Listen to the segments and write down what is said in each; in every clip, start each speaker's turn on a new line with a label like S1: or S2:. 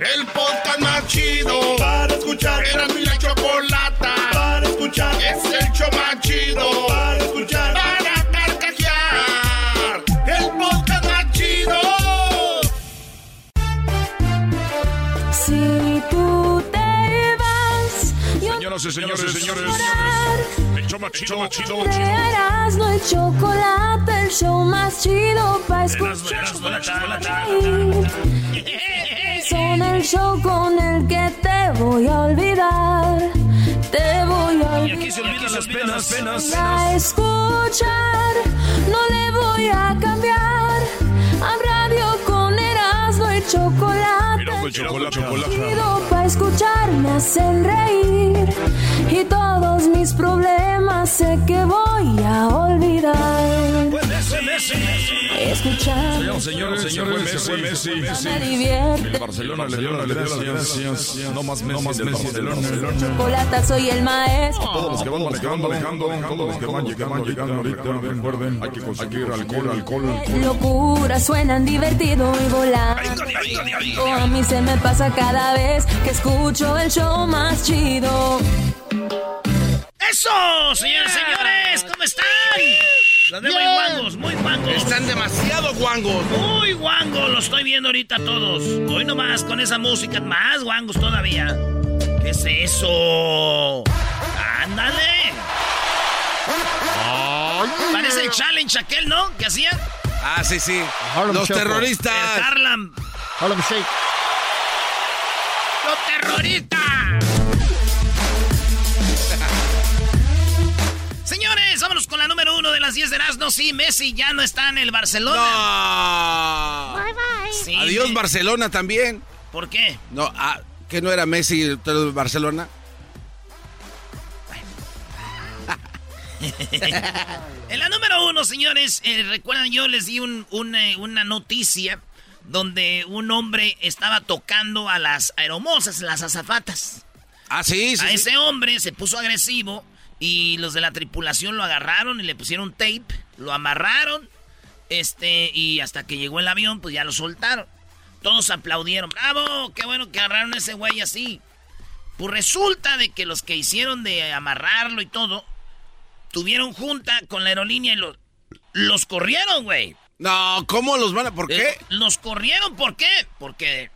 S1: El podcast más chido para escuchar. Era mi la chocolata para escuchar. Es el show más chido para escuchar. Para carcajear. El podcast más chido.
S2: Si tú te vas, yo
S3: Señoras y señores, señores. El show más chido, más chido,
S2: te harás no el chocolate, el show más chido para escuchar. Son el show con el que te voy a olvidar. Te voy a
S3: Y aquí se olvidan las penas, penas.
S2: a escuchar. No le voy a cambiar. A radio con Erasmo y chocolate.
S3: Y chocolate, chocolate.
S2: para escuchar me hacen reír. Y todos mis problemas sé que voy a olvidar. Escuchar.
S3: Señores, señores, se fue Messi. El Barcelona le dio la le dio la No más Messi, del Barcelona.
S2: Chocolata, soy el maestro.
S3: Todos los que van manejando, manejando, todos los que van llegando, llegando ahorita, recuerden, hay que conseguir alcohol, alcohol.
S2: Locura, suenan divertido y volando. Oh, a mí se me pasa cada vez que escucho el show más chido.
S4: ¡Eso! Señoras y señores, ¿cómo están? Los veo muy guangos, muy guangos.
S1: Están demasiado guangos.
S4: Muy guangos, los estoy viendo ahorita todos. Hoy nomás con esa música, más guangos todavía. ¿Qué es eso? ¡Ándale! Parece el challenge aquel, ¿no? ¿Qué hacían?
S1: Ah, sí, sí.
S5: Harlem
S1: Los
S5: Shuffle.
S4: El
S1: terroristas.
S4: Harlem.
S5: Harlem Shake.
S4: ¡Los terroristas! 10 de Erasmo. Sí, Messi ya no está en el Barcelona.
S1: No.
S2: Bye bye.
S4: Sí,
S1: Adiós,
S4: Me-
S1: Barcelona también.
S4: ¿Por qué?
S1: No, ah, que no era Messi todo Barcelona.
S4: En la número uno, señores, eh, recuerdan, yo les di un- eh, una noticia donde un hombre estaba tocando a las aeromosas, las azafatas.
S1: Ah, sí, sí.
S4: a
S1: sí.
S4: ese hombre se puso agresivo y los de la tripulación lo agarraron y le pusieron tape, lo amarraron, este, y hasta que llegó el avión, pues ya lo soltaron. Todos aplaudieron, bravo, qué bueno que agarraron a ese güey así. Pues resulta de que los que hicieron de amarrarlo y todo, tuvieron junta con la aerolínea y los, los corrieron, güey.
S1: No, ¿cómo los van a...? ¿Por qué?
S4: Eh, los corrieron, ¿por qué? Porque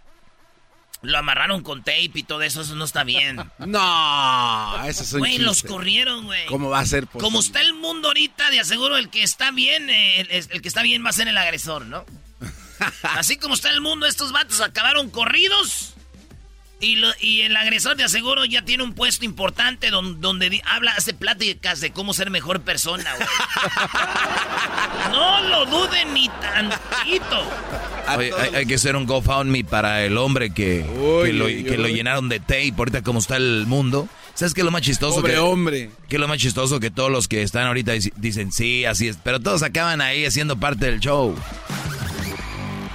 S4: lo amarraron con tape y todo eso, eso no está bien.
S1: No, eso es un
S4: Güey, los corrieron, güey.
S1: ¿Cómo va a ser posible?
S4: Como está el mundo ahorita, de aseguro el que está bien, el, el que está bien va a ser el agresor, ¿no? Así como está el mundo, estos vatos acabaron corridos y, lo- y el agresor de aseguro ya tiene un puesto importante don- donde, di- habla, hace pláticas de cómo ser mejor persona, güey. No lo duden ni tantito.
S6: Oye, hay, hay que hacer un GoFundMe para el hombre que,
S1: Uy,
S6: que, lo,
S1: uy,
S6: que lo llenaron de tape. Ahorita como está el mundo. ¿Sabes qué es lo más chistoso?
S1: Pobre
S6: que,
S1: hombre.
S6: que es lo más chistoso? Que todos los que están ahorita dic- dicen, sí, así es. Pero todos acaban ahí haciendo parte del show.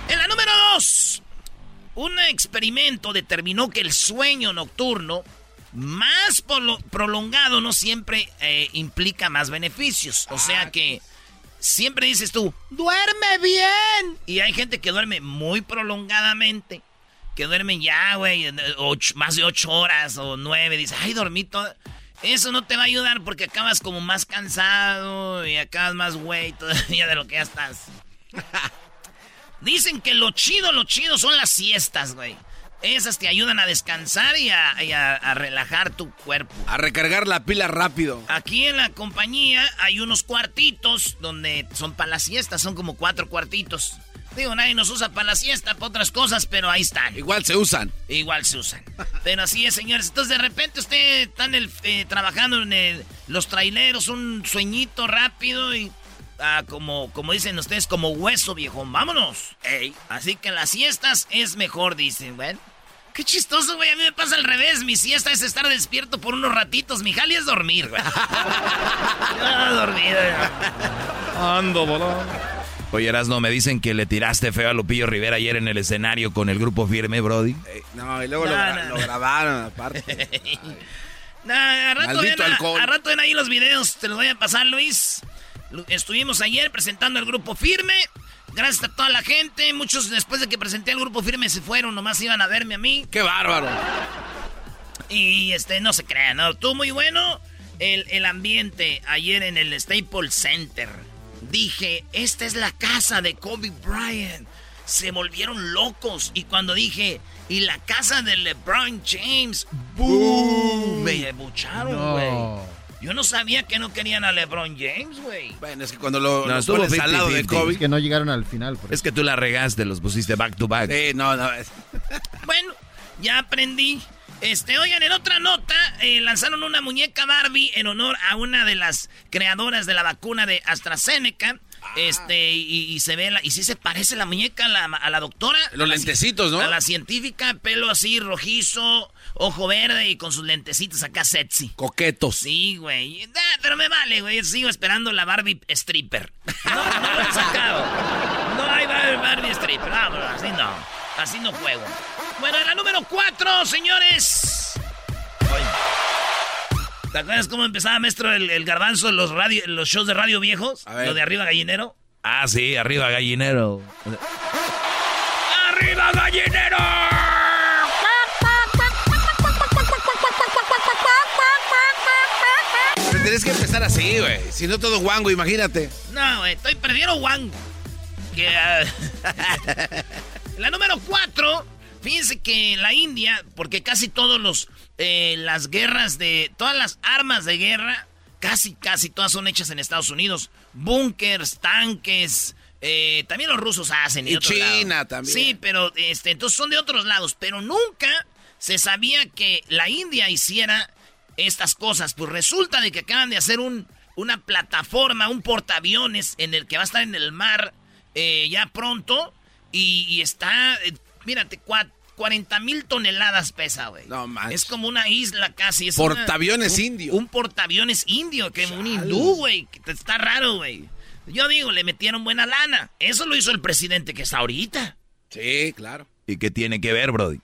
S4: En la número dos, un experimento determinó que el sueño nocturno más prolongado no siempre eh, implica más beneficios. O sea que siempre dices tú, duerme bien. Y hay gente que duerme muy prolongadamente. Que duermen ya, güey, más de ocho horas o nueve. Dice, ay, dormí todo. Eso no te va a ayudar porque acabas como más cansado y acabas más güey todavía de lo que ya estás. Dicen que lo chido, lo chido son las siestas, güey. Esas te ayudan a descansar y a, y a- a relajar tu cuerpo.
S5: A recargar la pila rápido.
S4: Aquí en la compañía hay unos cuartitos donde son para la siesta, son como cuatro cuartitos. Digo, nadie nos usa para la siesta, para otras cosas, pero ahí están.
S5: Igual se usan.
S4: Igual se usan. Pero así es, señores. Entonces, de repente usted está en el, eh, trabajando en el- los traileros, un sueñito rápido y... ah, como, como dicen ustedes, como hueso, viejo. Vámonos. Ey. Así que las siestas es mejor, dicen, güey. Qué chistoso, güey. A mí me pasa al revés. Mi siesta es estar despierto por unos ratitos. Mi jali es dormir, güey. Ah, dormido.
S3: Ando, volando.
S6: Oye, Erasno, me dicen que le tiraste feo a Lupillo Rivera ayer en el escenario con el grupo firme, Brody.
S5: Eh, no, y luego lo,
S4: No,
S5: gra-
S4: no,
S5: lo
S4: no.
S5: grabaron aparte.
S4: Nah, a rato,
S5: Maldito
S4: ven, a-
S5: alcohol.
S4: a rato ven ahí los videos, te los voy a pasar, Luis. Estuvimos ayer presentando el grupo firme. Gracias a toda la gente. Muchos después de que presenté el grupo firme se fueron, nomás iban a verme a mí.
S5: ¡Qué bárbaro!
S4: Y este, no se crean, ¿no? Estuvo muy bueno el, el ambiente ayer en el Staples Center. Dije, esta es la casa de Kobe Bryant. Se volvieron locos. Y cuando dije, y la casa de LeBron James, ¡boom! Me bucharon, güey. Yo no sabía que no querían a LeBron James, güey.
S5: Bueno, es que cuando lo,
S6: No, estuvo
S5: al lado de
S6: 50-50.
S5: Kobe...
S7: Es que no llegaron al final. Por
S6: Es que tú la regaste, los pusiste back to back.
S5: Sí, no, no. es-
S4: Bueno, ya aprendí. Este, oigan, en otra nota, eh, lanzaron una muñeca Barbie en honor a una de las creadoras de la vacuna de AstraZeneca. Este, y, y se ve la, y sí se parece la muñeca a la, a la doctora.
S5: Los
S4: A la
S5: lentecitos, ¿no?
S4: A la científica, pelo así rojizo, ojo verde y con sus lentecitos acá sexy.
S5: Coquetos.
S4: Sí, güey. Da, pero me vale, güey. Sigo esperando la Barbie stripper. No, no lo sacado. No hay Bar- Barbie stripper. Vámonos, así no. Así no juego. Bueno, en la número 4, señores. Oye. ¿Te acuerdas cómo empezaba, maestro, el, el garbanzo los, radio, los shows de radio viejos?
S5: A ver.
S4: Lo de arriba gallinero.
S6: Ah, sí, arriba gallinero.
S4: ¡Arriba gallinero!
S5: Tienes que empezar así, güey. Si no todo guango, imagínate.
S4: No, güey, estoy prefiero. Que, ah, la número cuatro, fíjense que la India, porque casi todos los eh, las guerras de todas las armas de guerra, casi casi todas son hechas en Estados Unidos, búnkers, tanques. eh, también los rusos hacen
S5: Y
S4: otro
S5: China
S4: lado.
S5: también.
S4: Sí, pero este, entonces son de otros lados, pero nunca se sabía que la India hiciera estas cosas. Pues resulta de que acaban de hacer un, una plataforma, un portaaviones en el que va a estar en el mar eh, ya pronto y, y está, eh, mírate, cua- 40 mil toneladas pesa, güey.
S5: No manches.
S4: Es como una isla casi. Es
S5: Portaaviones
S4: una- un-
S5: indio.
S4: Un portaaviones indio, que un hindú, güey. que Está raro, güey. Yo digo, le metieron buena lana. Eso lo hizo el presidente que está ahorita.
S5: Sí, claro.
S6: ¿Y qué tiene que ver, Brody?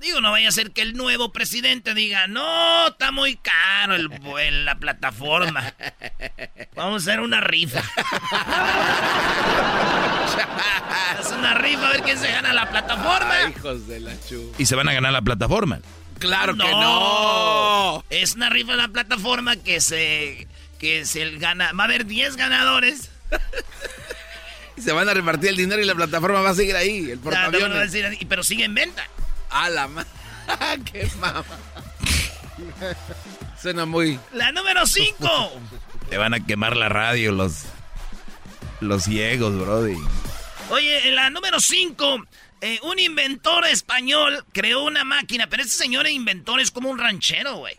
S4: Digo, no vaya a ser que el nuevo presidente diga, no, está muy caro el, el- la plataforma. Vamos a hacer una rifa. es una rifa a ver quién se gana la plataforma.
S5: Ay, hijos de la chu.
S6: Y se van a ganar la plataforma.
S5: Claro que no.
S4: Es una rifa de la plataforma que se que se gana, va a haber 10 ganadores.
S5: Se van a repartir el dinero y la plataforma va a seguir ahí. El
S4: no
S5: portaaviones.
S4: así, pero sigue en venta.
S5: A la ma... ¡Qué mama! Suena muy...
S4: La número 5.
S6: Te van a quemar la radio los, los ciegos, Brody.
S4: Oye, en la número 5, un inventor español creó una máquina, pero este señor inventor es como un ranchero, güey.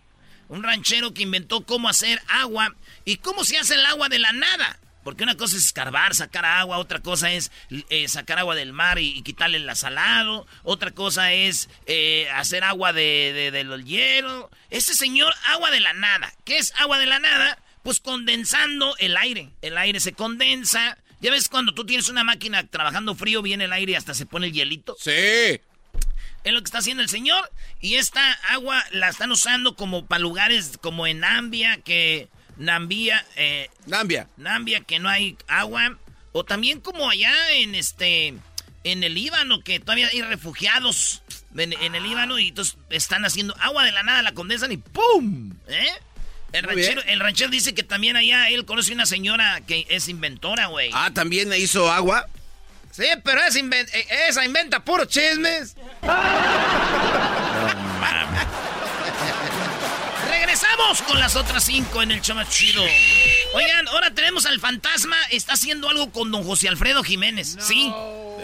S4: Un ranchero que inventó cómo hacer agua y cómo se hace el agua de la nada. Porque una cosa es escarbar, sacar agua, otra cosa es eh, sacar agua del mar y, y quitarle el salado, otra cosa es eh, hacer agua de, de, de los hielos. Este señor, agua de la nada. ¿Qué es agua de la nada? Pues condensando el aire. El aire se condensa. ¿Ya ves cuando tú tienes una máquina trabajando frío, viene el aire y hasta se pone el hielito?
S5: Sí.
S4: Es lo que está haciendo el señor. Y esta agua la están usando como para lugares como en Nambia, que... Nambia, eh,
S5: Nambia.
S4: Nambia, que no hay agua. O también como allá en este... En el Líbano, que todavía hay refugiados en, en el Líbano y entonces están haciendo agua de la nada, la condensan y ¡pum! ¿Eh? El ranchero, el ranchero dice que también allá él conoce una señora que es inventora, güey.
S5: Ah, ¿también hizo agua?
S4: Sí, pero esa, inven- eh, esa inventa puros chismes. Con las otras cinco en el show más chido. Oigan, ahora tenemos al fantasma. Está haciendo algo con don José Alfredo Jiménez. Sí.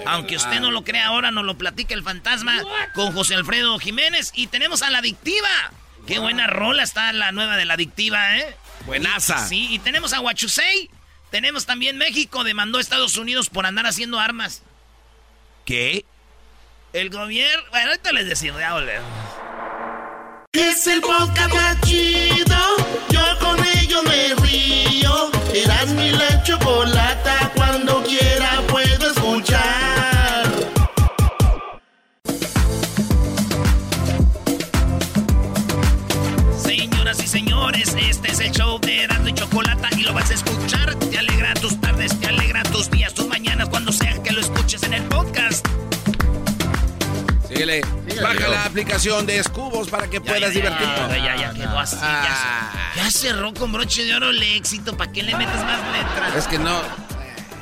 S4: Aunque usted no lo crea ahora, nos lo platica el fantasma con José Alfredo Jiménez. Y tenemos a la adictiva. Qué buena rola está la nueva de la adictiva, ¿eh?
S5: Buenaza.
S4: Sí, y tenemos a Huachusei. Tenemos también México, demandó a Estados Unidos por andar haciendo armas.
S6: ¿Qué?
S4: El gobierno. Bueno, ahorita les decimos, ya volvemos.
S1: Es el podcast más chido. Yo con ello me río. Eras mi la chocolata. Cuando quiera puedo escuchar.
S4: Señoras y señores, este es el show de Erasmo y Chocolata y lo vas a escuchar. Te alegra tus tardes, te alegra tus días, tus mañanas, cuando sea que lo escuches en el podcast.
S5: Síguele. Baja la aplicación de Escubos para que
S4: Ya,
S5: puedas
S4: ya, ya,
S5: divertirte.
S4: Ya, ya, quedó así.
S5: Ah.
S4: Ya, ya cerró con broche de oro el éxito. ¿Para qué le metes más letras?
S5: Es que no.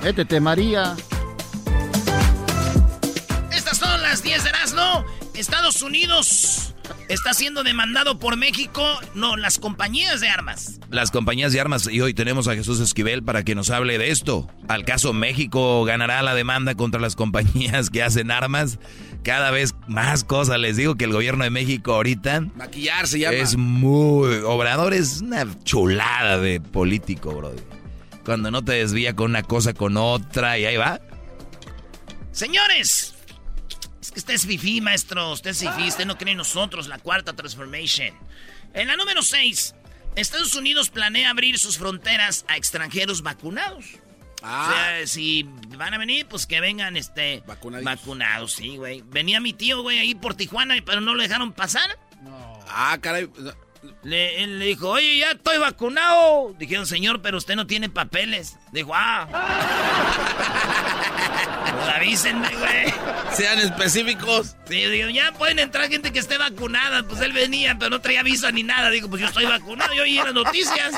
S7: Métete, María.
S4: Estas son las 10 de Erasmo. Estados Unidos está siendo demandado por México, no, las compañías de armas.
S6: Las compañías de armas, y hoy tenemos a Jesús Esquivel para que nos hable de esto. ¿Al caso México ganará la demanda contra las compañías que hacen armas? Cada vez más cosas. Les digo que el gobierno de México ahorita
S5: Maquillar se llama.
S6: es muy... Obrador es una chulada de político, bro. Cuando no te desvía con una cosa con otra y ahí va.
S4: Señores, es que usted es fifí, maestro. Usted es fifí, usted no cree en nosotros, la cuarta transformation. En la número 6, Estados Unidos planea abrir sus fronteras a extranjeros vacunados.
S5: Ah.
S4: O sea, si van a venir, pues que vengan este vacunados, sí, güey. Venía mi tío, güey, ahí por Tijuana, pero no lo dejaron pasar.
S5: Ah, caray.
S4: Le, él le dijo, oye, ya estoy vacunado. Dijeron, señor, pero usted no tiene papeles. Dijo, ah. pues avísenme, güey.
S5: Sean específicos.
S4: Sí, digo, ya pueden entrar gente que esté vacunada. Pues él venía, pero no traía visa ni nada. Digo, pues yo estoy vacunado, yo oí en las noticias.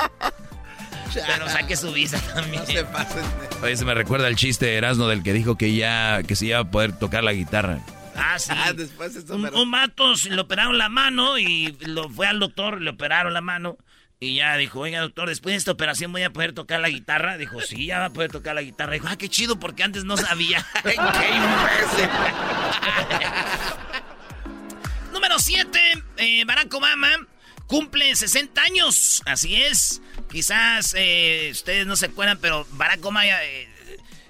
S4: Pero saque su visa también.
S5: No se pasen.
S6: Oye, se me recuerda el chiste de Erasmo del que dijo que ya que se iba a poder tocar la guitarra.
S4: Ah, sí.
S5: Ah, después esto
S4: un, un vato se le operaron la mano y lo fue al doctor, le operaron la mano. Y ya dijo, oiga doctor, después de esta operación voy a poder tocar la guitarra. Dijo, sí, ya va a poder tocar la guitarra. Dijo, ah, qué chido, porque antes no sabía. ¡Qué imbécil! Número 7, Barack Obama cumple 60 años. Así es. Quizás eh, ustedes no se acuerdan, pero Barack Obama... eh,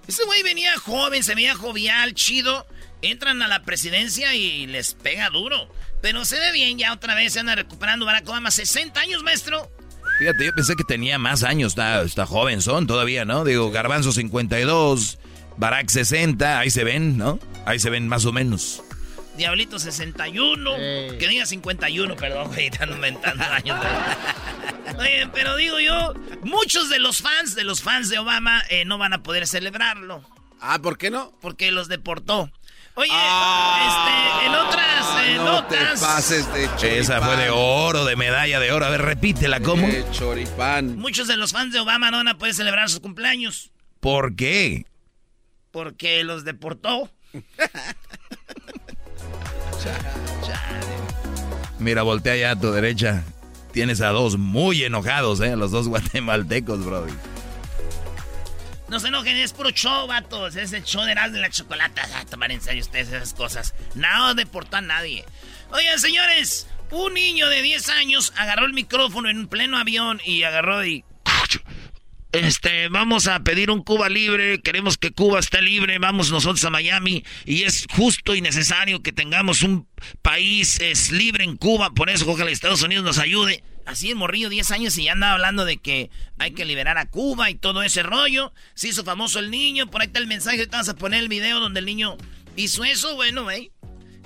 S4: ese güey venía joven, se veía jovial, chido. Entran a la presidencia y les pega duro. Pero se ve bien, ya otra vez se anda recuperando Barack Obama. 60 años, maestro.
S6: Fíjate, yo pensé que tenía más años, está, está joven, son todavía, ¿no? Digo, Garbanzo 52, Barack 60, ahí se ven, ¿no? Ahí se ven más o menos.
S4: Diablito 61. Que diga 51, perdón, güey, están aumentando años. Oye, pero digo yo, muchos de los fans, de los fans de Obama, eh, no van a poder celebrarlo.
S5: Ah, ¿por qué no?
S4: Porque los deportó. Oye,
S5: Ah,
S4: este, en otras eh,
S5: no te
S4: notas.
S5: pases de choripán.
S6: Esa fue de oro, de medalla de oro. A ver, repítela, ¿cómo?
S5: De choripán.
S4: Muchos de los fans de Obama no van a poder celebrar sus cumpleaños.
S6: ¿Por qué?
S4: Porque los deportó.
S6: Mira, voltea allá a tu derecha. Tienes a dos muy enojados, ¿eh? Los dos guatemaltecos, brody.
S4: No se enojen, es puro show, vatos. Es el show de la Chocolata. Ah, tomar en serio ustedes esas cosas. No deportó a nadie. Oigan, señores, un niño de 10 años agarró el micrófono en pleno avión y agarró y... Este, vamos a pedir un Cuba libre, queremos que Cuba esté libre, vamos nosotros a Miami y es justo y necesario que tengamos un país es libre en Cuba, por eso ojalá Estados Unidos nos ayude. Así el morrillo, 10 años y ya andaba hablando de que hay que liberar a Cuba y todo ese rollo. Se hizo famoso el niño, por ahí está el mensaje, te vas a poner el video donde el niño hizo eso, bueno, güey.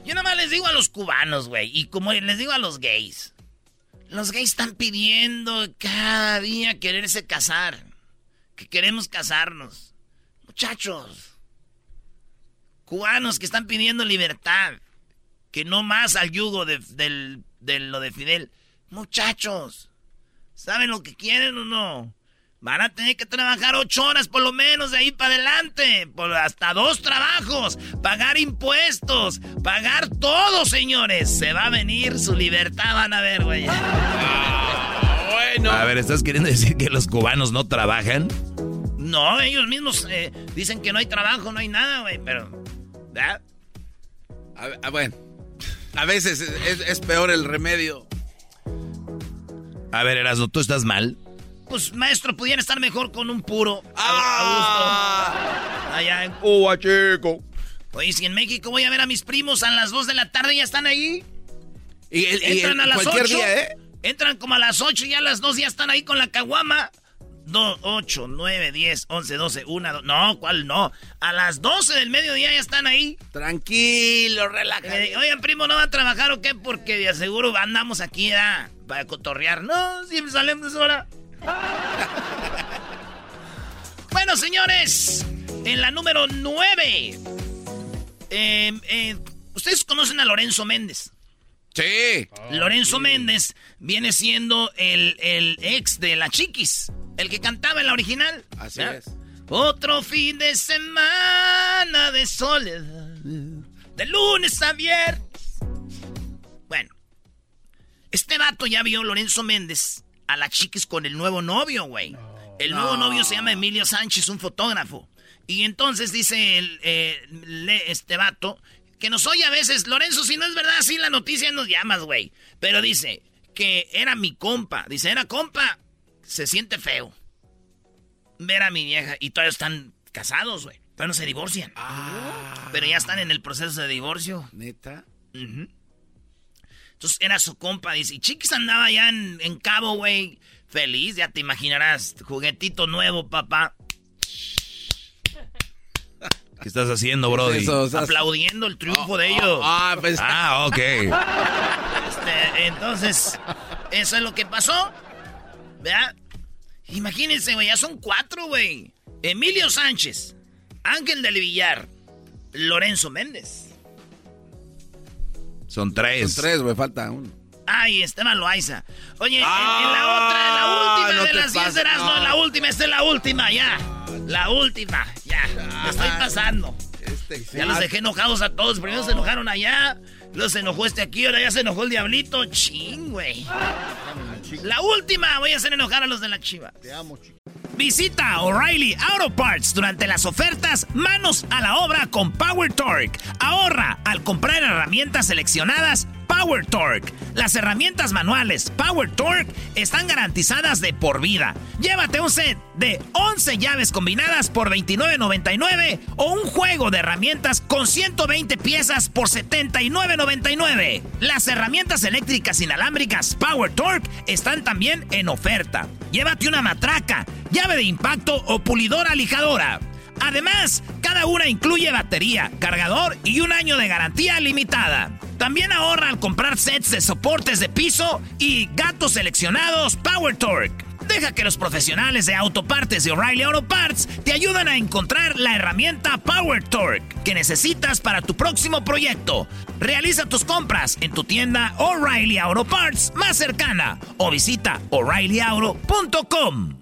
S4: Yo nada más les digo a los cubanos, güey, y como les digo a los gays. Los gays están pidiendo cada día quererse casar. Que queremos casarnos. Muchachos. Cubanos que están pidiendo libertad. Que no más al yugo de, del- de lo de Fidel. Muchachos. ¿Saben lo que quieren o no? Van a tener que trabajar ocho horas por lo menos de ahí para adelante. Por hasta dos trabajos. Pagar impuestos. Pagar todo, señores. Se va a venir su libertad, van a ver, güey.
S6: Ah, bueno. A ver, ¿estás queriendo decir que los cubanos no trabajan?
S4: No, ellos mismos eh, dicen que no hay trabajo, no hay nada, güey. Pero... ¿verdad?
S5: A, bueno. A veces es, peor el remedio.
S6: A ver, Erasmo, ¿tú estás mal?
S4: Pues, maestro, pudiera estar mejor con un puro. ¡Ah! Allá en
S3: Cuba, chico.
S4: Oye, si en México voy a ver a mis primos a las 2 de la tarde ya están ahí.
S5: Y, Entran a las 8. Día, ¿eh?
S4: Entran como a las 8 y a las 2 ya están ahí con la caguama. 2, 8, 9, 10, 11, 12, 1, 2. No, ¿cuál no? A las 12 del mediodía ya están ahí.
S5: Tranquilo, relajado.
S4: Eh, Oigan, primo, ¿no va a trabajar o qué? Porque de aseguro andamos aquí ¿ya? para cotorrear. No, siempre salimos de hora. bueno, señores, en la número 9. Em, eh, Ustedes conocen a Lorenzo Méndez.
S5: Sí.
S4: Lorenzo Méndez viene siendo el, el ex de la Chiquis. El que cantaba en la original.
S5: Así es.
S4: Otro fin de semana de soledad. De lunes a viernes. Bueno. Este vato ya vio Lorenzo Méndez a la chiquis con el nuevo novio, güey. el nuevo novio se llama Emilio Sánchez, un fotógrafo. Y entonces dice el, eh, este vato que nos oye a veces, Lorenzo, si no es verdad, sí la noticia nos llamas, güey. Pero dice que era mi compa. Dice, era compa se siente feo ver a mi vieja y todavía están casados, güey. Todavía no se divorcian. Ah. Pero ya están en el proceso de divorcio.
S5: ¿Neta?
S4: Entonces era su compa, dice. Y Chiquis andaba ya en, Cabo, güey. Feliz, ya te imaginarás. Juguetito nuevo, papá.
S6: ¿Qué estás haciendo, Brody?
S4: Aplaudiendo el triunfo de ellos.
S6: Ah, pues. ah ok.
S4: Este, entonces, eso es lo que pasó. ¿Verdad? Imagínense, güey, ya son cuatro, güey. Emilio Sánchez, Ángel del Villar, Lorenzo Méndez.
S6: Son tres.
S5: Son tres, güey, falta uno.
S4: Ay, Esteban Loaiza. Oye, en, la otra, en la ah, última de las 10 de no. la última, esta es la última, ya. La última, ya. Me estoy pasando. Este, ya los dejé enojados a todos. Primero se enojaron allá, luego se enojó este aquí, ahora ya se enojó el diablito. Ching, güey. La última, voy a hacer enojar a los de la chiva. Te amo, chico. Visita O'Reilly Auto Parts durante las ofertas Manos a la obra con Power Torque. Ahorra al comprar herramientas seleccionadas Power Torque. Las herramientas manuales Power Torque están garantizadas de por vida. Llévate un set de 11 llaves combinadas por $29.99 o un juego de herramientas con 120 piezas por $79.99. Las herramientas eléctricas inalámbricas Power Torque están también en oferta. Llévate una matraca, llave de impacto o pulidora lijadora. Además, cada una incluye batería, cargador y un año de garantía limitada. También ahorra al comprar sets de soportes de piso y gatos seleccionados Power Torque. Deja que los profesionales de autopartes de O'Reilly Auto Parts te ayuden a encontrar la herramienta Power Torque que necesitas para tu próximo proyecto. Realiza tus compras en tu tienda O'Reilly Auto Parts más cercana o visita o'ReillyAuto.com.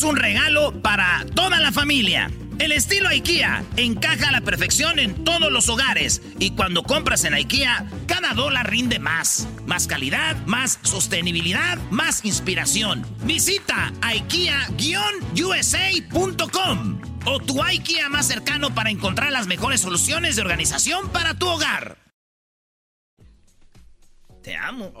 S4: un regalo para toda la familia. El estilo IKEA encaja a la perfección en todos los hogares y cuando compras en IKEA, cada dólar rinde más. Más calidad, más sostenibilidad, más inspiración. Visita IKEA-USA.com o tu IKEA más cercano para encontrar las mejores soluciones de organización para tu hogar. Te amo.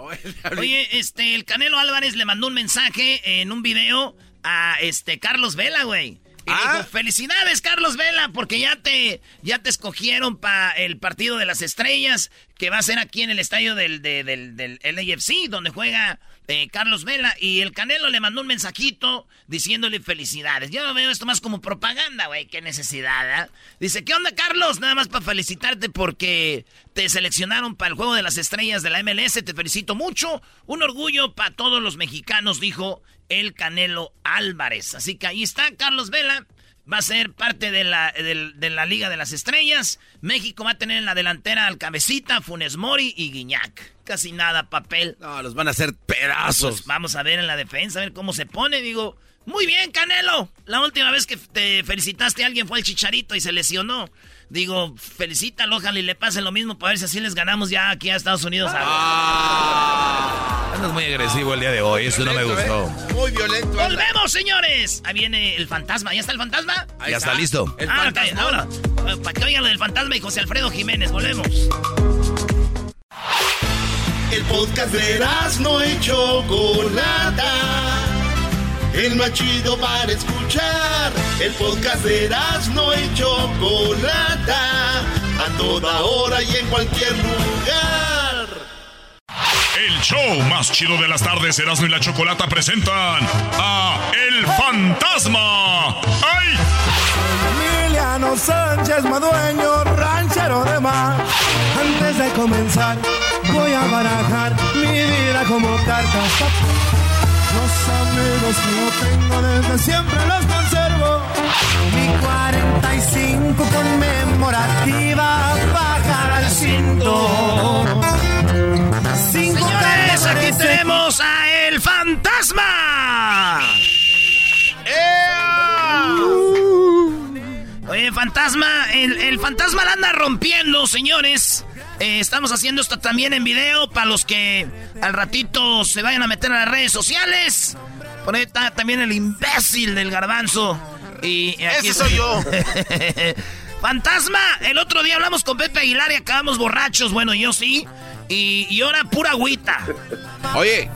S4: Oye, este, el Canelo Álvarez le mandó un mensaje en un video a este Carlos Vela, güey. Y ah. dijo, felicidades, Carlos Vela, porque ya te, ya te escogieron para el partido de las estrellas. que va a ser aquí en el estadio del, del, del, LAFC, donde juega eh, Carlos Vela. Y el Canelo le mandó un mensajito diciéndole felicidades. Yo veo esto más como propaganda, güey. Qué necesidad, ¿eh? Dice, ¿qué onda, Carlos? Nada más para felicitarte porque te seleccionaron para el Juego de las Estrellas de la MLS. Te felicito mucho. Un orgullo para todos los mexicanos, dijo el Canelo Álvarez. Así que ahí está Carlos Vela va a ser parte de la, de, la Liga de las Estrellas. México va a tener en la delantera al Cabecita, Funes Mori y Guiñac. Casi nada papel.
S5: No, los van a hacer pedazos. Pues
S4: vamos a ver en la defensa, a ver cómo se pone. Digo, muy bien, Canelo. La última vez que te felicitaste a alguien fue el Chicharito y se lesionó. Digo, felicítalo, ojalá y le pase lo mismo para ver si así les ganamos ya aquí a Estados Unidos.
S6: Ah. Andas muy agresivo el día de hoy, eso no me gustó.
S5: ¿eh? Muy violento.
S4: ¡Volvemos, señores! Ahí viene el fantasma. ¿Ya está el fantasma?
S6: ya está, listo.
S4: El ah, ahora, para que oigan lo del fantasma y José Alfredo Jiménez. Volvemos.
S1: El podcast de no hecho Chocolata el más chido para escuchar. El podcast de no y Chocolata, a toda hora y en cualquier lugar.
S3: El show más chido de las tardes, Erasmo y la Chocolata presentan a El Fantasma. ¡Ay!
S8: Emiliano Sánchez Madueño, ranchero de mar. Antes de comenzar, voy a barajar mi vida como cartas amigos que yo tengo desde siempre los conservo. Mi 45 conmemorativa baja al cinto.
S4: Señores, aquí tenemos a El Fantasma. Oye, Fantasma, el, el Fantasma la anda rompiendo, señores. Eh, estamos haciendo esto también en video para los que al ratito se vayan a meter a las redes sociales. Por ahí está también el imbécil del garbanzo. Y
S5: aquí Ese soy yo.
S4: Fantasma, el otro día hablamos con Pepe Aguilar y acabamos borrachos. Bueno, yo sí. Y, ahora pura agüita.
S5: Oye.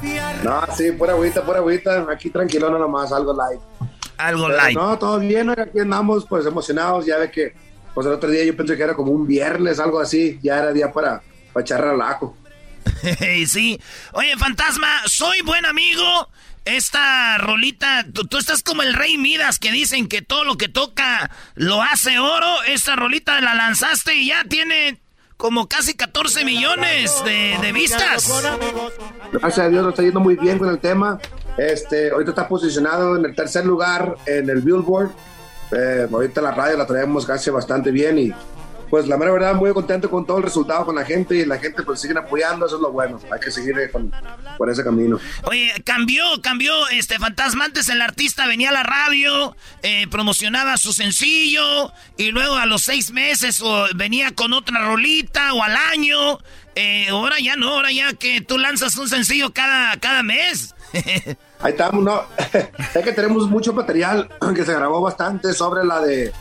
S9: No, sí, pura agüita, pura agüita. Aquí tranquilo, no nomás, algo light.
S4: Algo light.
S9: No, todo bien, aquí andamos pues emocionados. Ya ve que pues el otro día yo pensé que era como un viernes, algo así. Ya era día para, para echar relajo.
S4: sí. Oye, fantasma, soy buen amigo. Esta rolita, tú, estás como el rey Midas que dicen que todo lo que toca lo hace oro. Esta rolita la lanzaste y ya tiene como casi 14 millones de, de vistas.
S9: Gracias a Dios, nos está yendo muy bien con el tema. Este, ahorita está posicionado en el tercer lugar en el Billboard eh, ahorita la radio la traemos casi bastante bien y pues la mera verdad muy contento con todo el resultado con la gente y la gente pues siguen apoyando, eso es lo bueno, hay que seguir con, por ese camino.
S4: Oye, cambió, cambió este fantasma, antes el artista venía a la radio, eh, promocionaba su sencillo y luego a los seis meses o venía con otra rolita o al año, eh, ahora ya no, ahora ya que tú lanzas un sencillo cada, cada mes.
S9: Ahí estamos, ¿no? es que tenemos mucho material que se grabó bastante sobre la de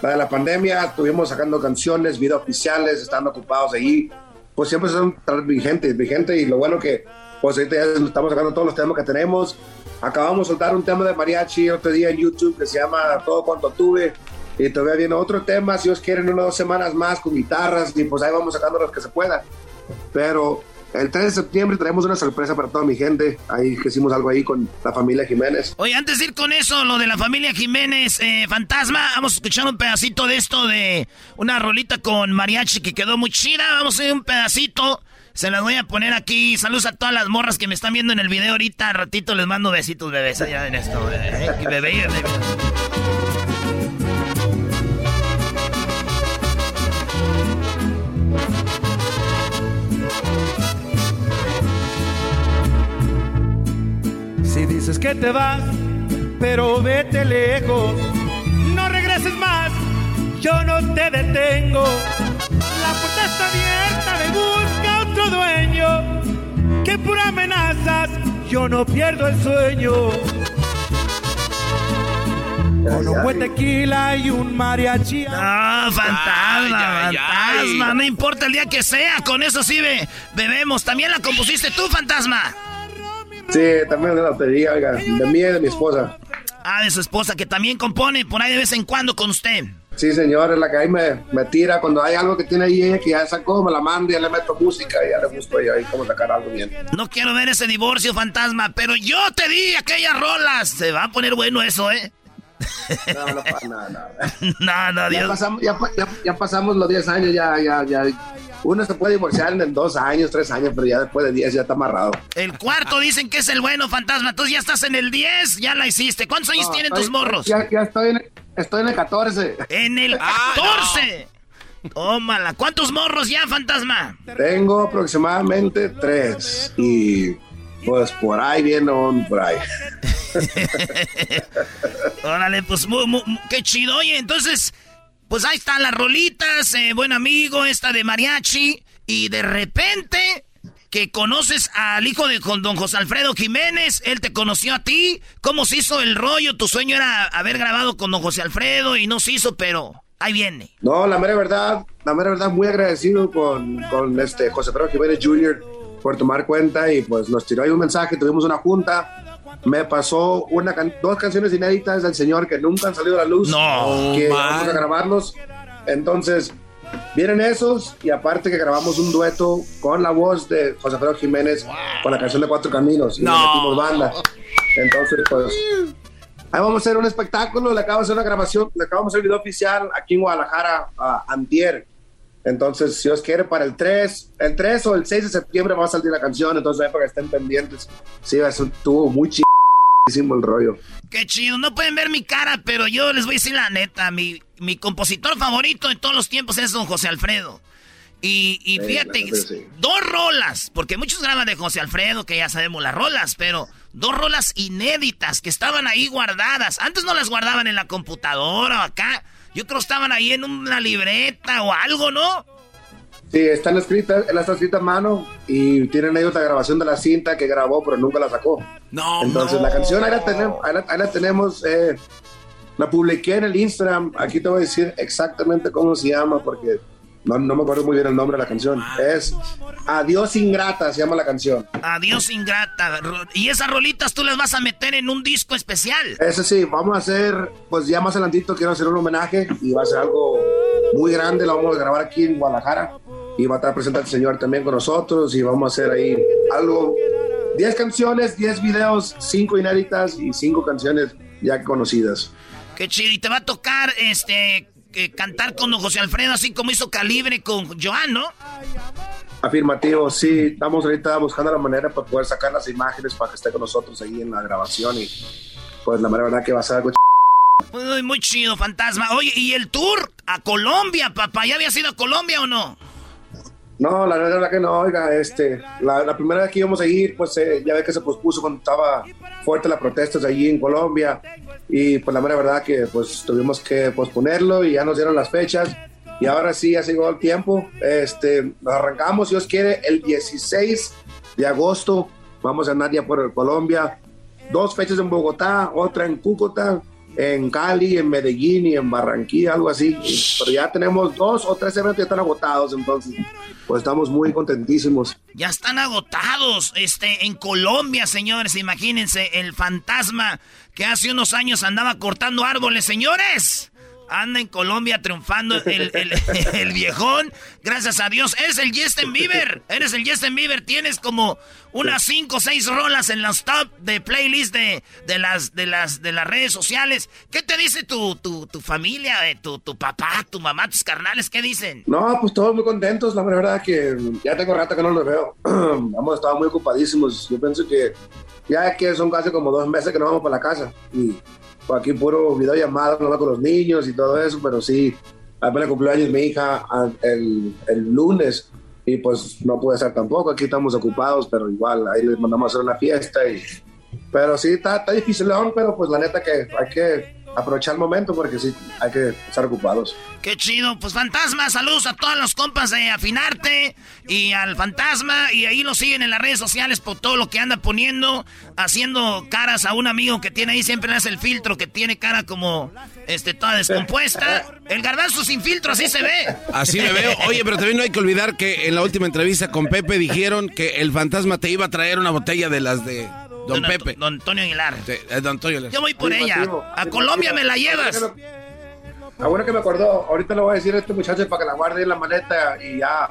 S9: la, de la pandemia. Estuvimos sacando canciones, videos oficiales, estando ocupados ahí. Pues siempre son vigentes, vigentes. Y lo bueno que, pues ahorita ya estamos sacando todos los temas que tenemos. Acabamos de soltar un tema de mariachi otro día en YouTube que se llama Todo Cuanto Tuve. Y todavía viene otro tema, si os quieren, unas dos semanas más con guitarras. Y pues ahí vamos sacando los que se puedan. Pero el 3 de septiembre traemos una sorpresa para toda mi gente. Ahí hicimos algo ahí con la familia Jiménez.
S4: Oye, antes de ir con eso, lo de la familia Jiménez, eh, Fantasma, vamos a escuchar un pedacito de esto de una rolita con mariachi que quedó muy chida. Vamos a ir un pedacito. Se las voy a poner aquí. Saludos a todas las morras que me están viendo en el video ahorita. ratito les mando besitos, bebés. Allá en esto. Eh, bebé, bebé.
S8: Si dices que te vas, pero vete lejos, no regreses más, yo no te detengo. La puerta está abierta, me busca otro dueño, que por amenazas yo no pierdo el sueño. Con un buen tequila y un mariachi.
S4: Ah, fantasma, fantasma. No importa el día que sea, con eso sí bebemos. También la compusiste tú, fantasma.
S9: Sí, también de la lotería, oiga, de mí y de mi esposa.
S4: Ah, de su esposa, que también compone por ahí de vez en cuando con usted.
S9: Sí, señor, es la que ahí me, me tira. Cuando hay algo que tiene ahí ella que ya sacó, me la manda y le meto música y ya le busco yo ahí cómo sacar algo bien.
S4: No quiero ver ese divorcio, fantasma, pero yo te di aquellas rolas. Se va a poner bueno eso, ¿eh?
S9: No, no, pa- no, no.
S4: No, no,
S9: Ya
S4: Dios.
S9: pasamos, ya, ya- ya pasamos los 10 años, ya, ya, ya. Uno se puede divorciar en dos años, tres años, pero ya después de 10 ya está amarrado.
S4: El cuarto dicen que es el bueno, fantasma. Entonces ya estás en el 10, ya la hiciste. ¿Cuántos años
S9: No,
S4: tienen
S9: estoy-
S4: tus morros?
S9: Ya, ya estoy, en, estoy en el 14.
S4: En el 14. Tómala. ¿Cuántos morros ya, fantasma?
S9: Tengo aproximadamente tres. Y pues por ahí viene un por ahí.
S4: Órale, pues mu- mu- qué chido. Oye, entonces, pues ahí están las rolitas, eh, buen amigo, esta de mariachi. Y de repente que conoces al hijo de don José Alfredo Jiménez, él te conoció a ti. ¿Cómo se hizo el rollo? Tu sueño era haber grabado con don José Alfredo y no se hizo, pero ahí viene.
S9: No, la mera verdad, la mera verdad, muy agradecido con, con este José Pedro Jiménez Jr. por tomar cuenta y pues nos tiró ahí un mensaje, tuvimos una junta. Me pasó una can- dos canciones inéditas del señor que nunca han salido a la luz.
S4: No,
S9: que
S4: man.
S9: vamos a grabarlos. Entonces, vienen esos y aparte que grabamos un dueto con la voz de José Pedro Jiménez con la canción de Cuatro Caminos. Y le
S10: No.
S9: metimos banda. Entonces, pues, ahí vamos a hacer un espectáculo. Le acabamos de hacer una grabación, le acabamos de hacer video oficial aquí en Guadalajara, a Antier. Entonces, si Dios quiere, para el 3, el 3 o el 6 de septiembre va a salir la canción. Entonces, para que estén pendientes. Sí, eso estuvo muy chidísimo el rollo.
S4: Qué chido, no pueden ver mi cara, pero yo les voy a decir la neta, mi, mi compositor favorito de todos los tiempos es don José Alfredo. Y, y
S9: Sí,
S4: fíjate,
S9: sí.
S4: dos rolas, porque muchos graban de José Alfredo, que ya sabemos las rolas, pero dos rolas inéditas que estaban ahí guardadas. Antes no las guardaban en la computadora o acá. Yo creo que estaban ahí en una libreta o algo, ¿no?
S9: Sí, están escritas, él está escrita a mano y tienen ahí otra grabación de la cinta que grabó, pero nunca la sacó.
S5: No,
S9: Entonces,
S5: no.
S9: la canción ahí la tenemos, ahí la, ahí la tenemos, eh, la publiqué en el Instagram. Aquí te voy a decir exactamente cómo se llama porque no, no me acuerdo muy bien el nombre de la canción. Es Adiós Ingrata, se llama la canción.
S4: Adiós ingrata. Y esas rolitas tú las vas a meter en un disco especial.
S9: Ese sí, vamos a hacer, pues ya más adelantito quiero hacer un homenaje y va a ser algo muy grande, lo vamos a grabar aquí en Guadalajara y va a estar presente el señor también con nosotros y vamos a hacer ahí algo, 10 canciones, 10 videos, 5 inéditas y 5 canciones ya conocidas.
S4: Qué chido. Y te va a tocar este que cantar con José Alfredo, así como hizo Calibre con Joan, ¿no?
S9: Afirmativo, sí, estamos ahorita buscando la manera para poder sacar las imágenes para que esté con nosotros ahí en la grabación y pues la verdad que va a ser algo
S4: Muy, muy chido, fantasma. Oye, ¿y el tour a Colombia, papá? ¿Ya habías ido a Colombia o no?
S9: No, la verdad que no, oiga, este, la, primera vez que íbamos a ir, pues eh, ya ve que se pospuso cuando estaba fuerte las protestas allí en Colombia y pues la mera verdad que pues tuvimos que posponerlo y ya nos dieron las fechas y ahora sí, ya llegó el tiempo, este, nos arrancamos, si Dios quiere, el 16 de agosto, vamos a andar ya por Colombia, dos fechas en Bogotá, otra en Cúcuta, en Cali, en Medellín y en Barranquilla, algo así. Pero ya tenemos dos o tres eventos que están agotados, entonces pues estamos muy contentísimos.
S4: Ya están agotados. Este, en Colombia, señores, imagínense, el fantasma que hace unos años andaba cortando árboles, señores. Anda en Colombia triunfando el, el- el viejón. Gracias a Dios. Eres el Justin Bieber. Eres el Justin Bieber. Tienes como unas cinco o seis rolas en los top de playlist de, de, las, de, las, de las redes sociales. ¿Qué te dice tu, tu, tu familia, eh, tu, tu papá, tu mamá, tus carnales? ¿Qué dicen?
S9: No, pues todos muy contentos, la verdad que ya tengo rato que no los veo. Hemos estado muy ocupadísimos. Yo pienso que ya que son casi como dos meses que no vamos para la casa. Y aquí puro videollamada, no con los niños y todo eso, pero sí, apenas cumpleaños mi hija el, el lunes y pues no pude estar tampoco. Aquí estamos ocupados, pero igual ahí les mandamos a hacer una fiesta. Y, pero sí, está, está difícil, pero pues la neta que hay que aprovechar el momento porque sí, hay que estar ocupados.
S4: Qué chido. Pues Fantasma, saludos a todos los compas de Afinarte y al Fantasma. Y ahí lo siguen en las redes sociales por todo lo que anda poniendo, haciendo caras a un amigo que tiene ahí, siempre le hace el filtro, que tiene cara como este toda descompuesta. El garbanzo sin filtro, así se ve.
S5: Así me veo. Oye, pero también no hay que olvidar que en la última entrevista con Pepe dijeron que el fantasma te iba a traer una botella de las de Don,
S4: Don
S5: Pepe.
S4: Don Antonio Aguilar.
S5: Sí, don Antonio Aguilar.
S4: Yo voy por ella. A Colombia me la llevas.
S9: Ahora que me acordó, ahorita le voy a decir a este muchacho para que la guarde en la maleta y ya.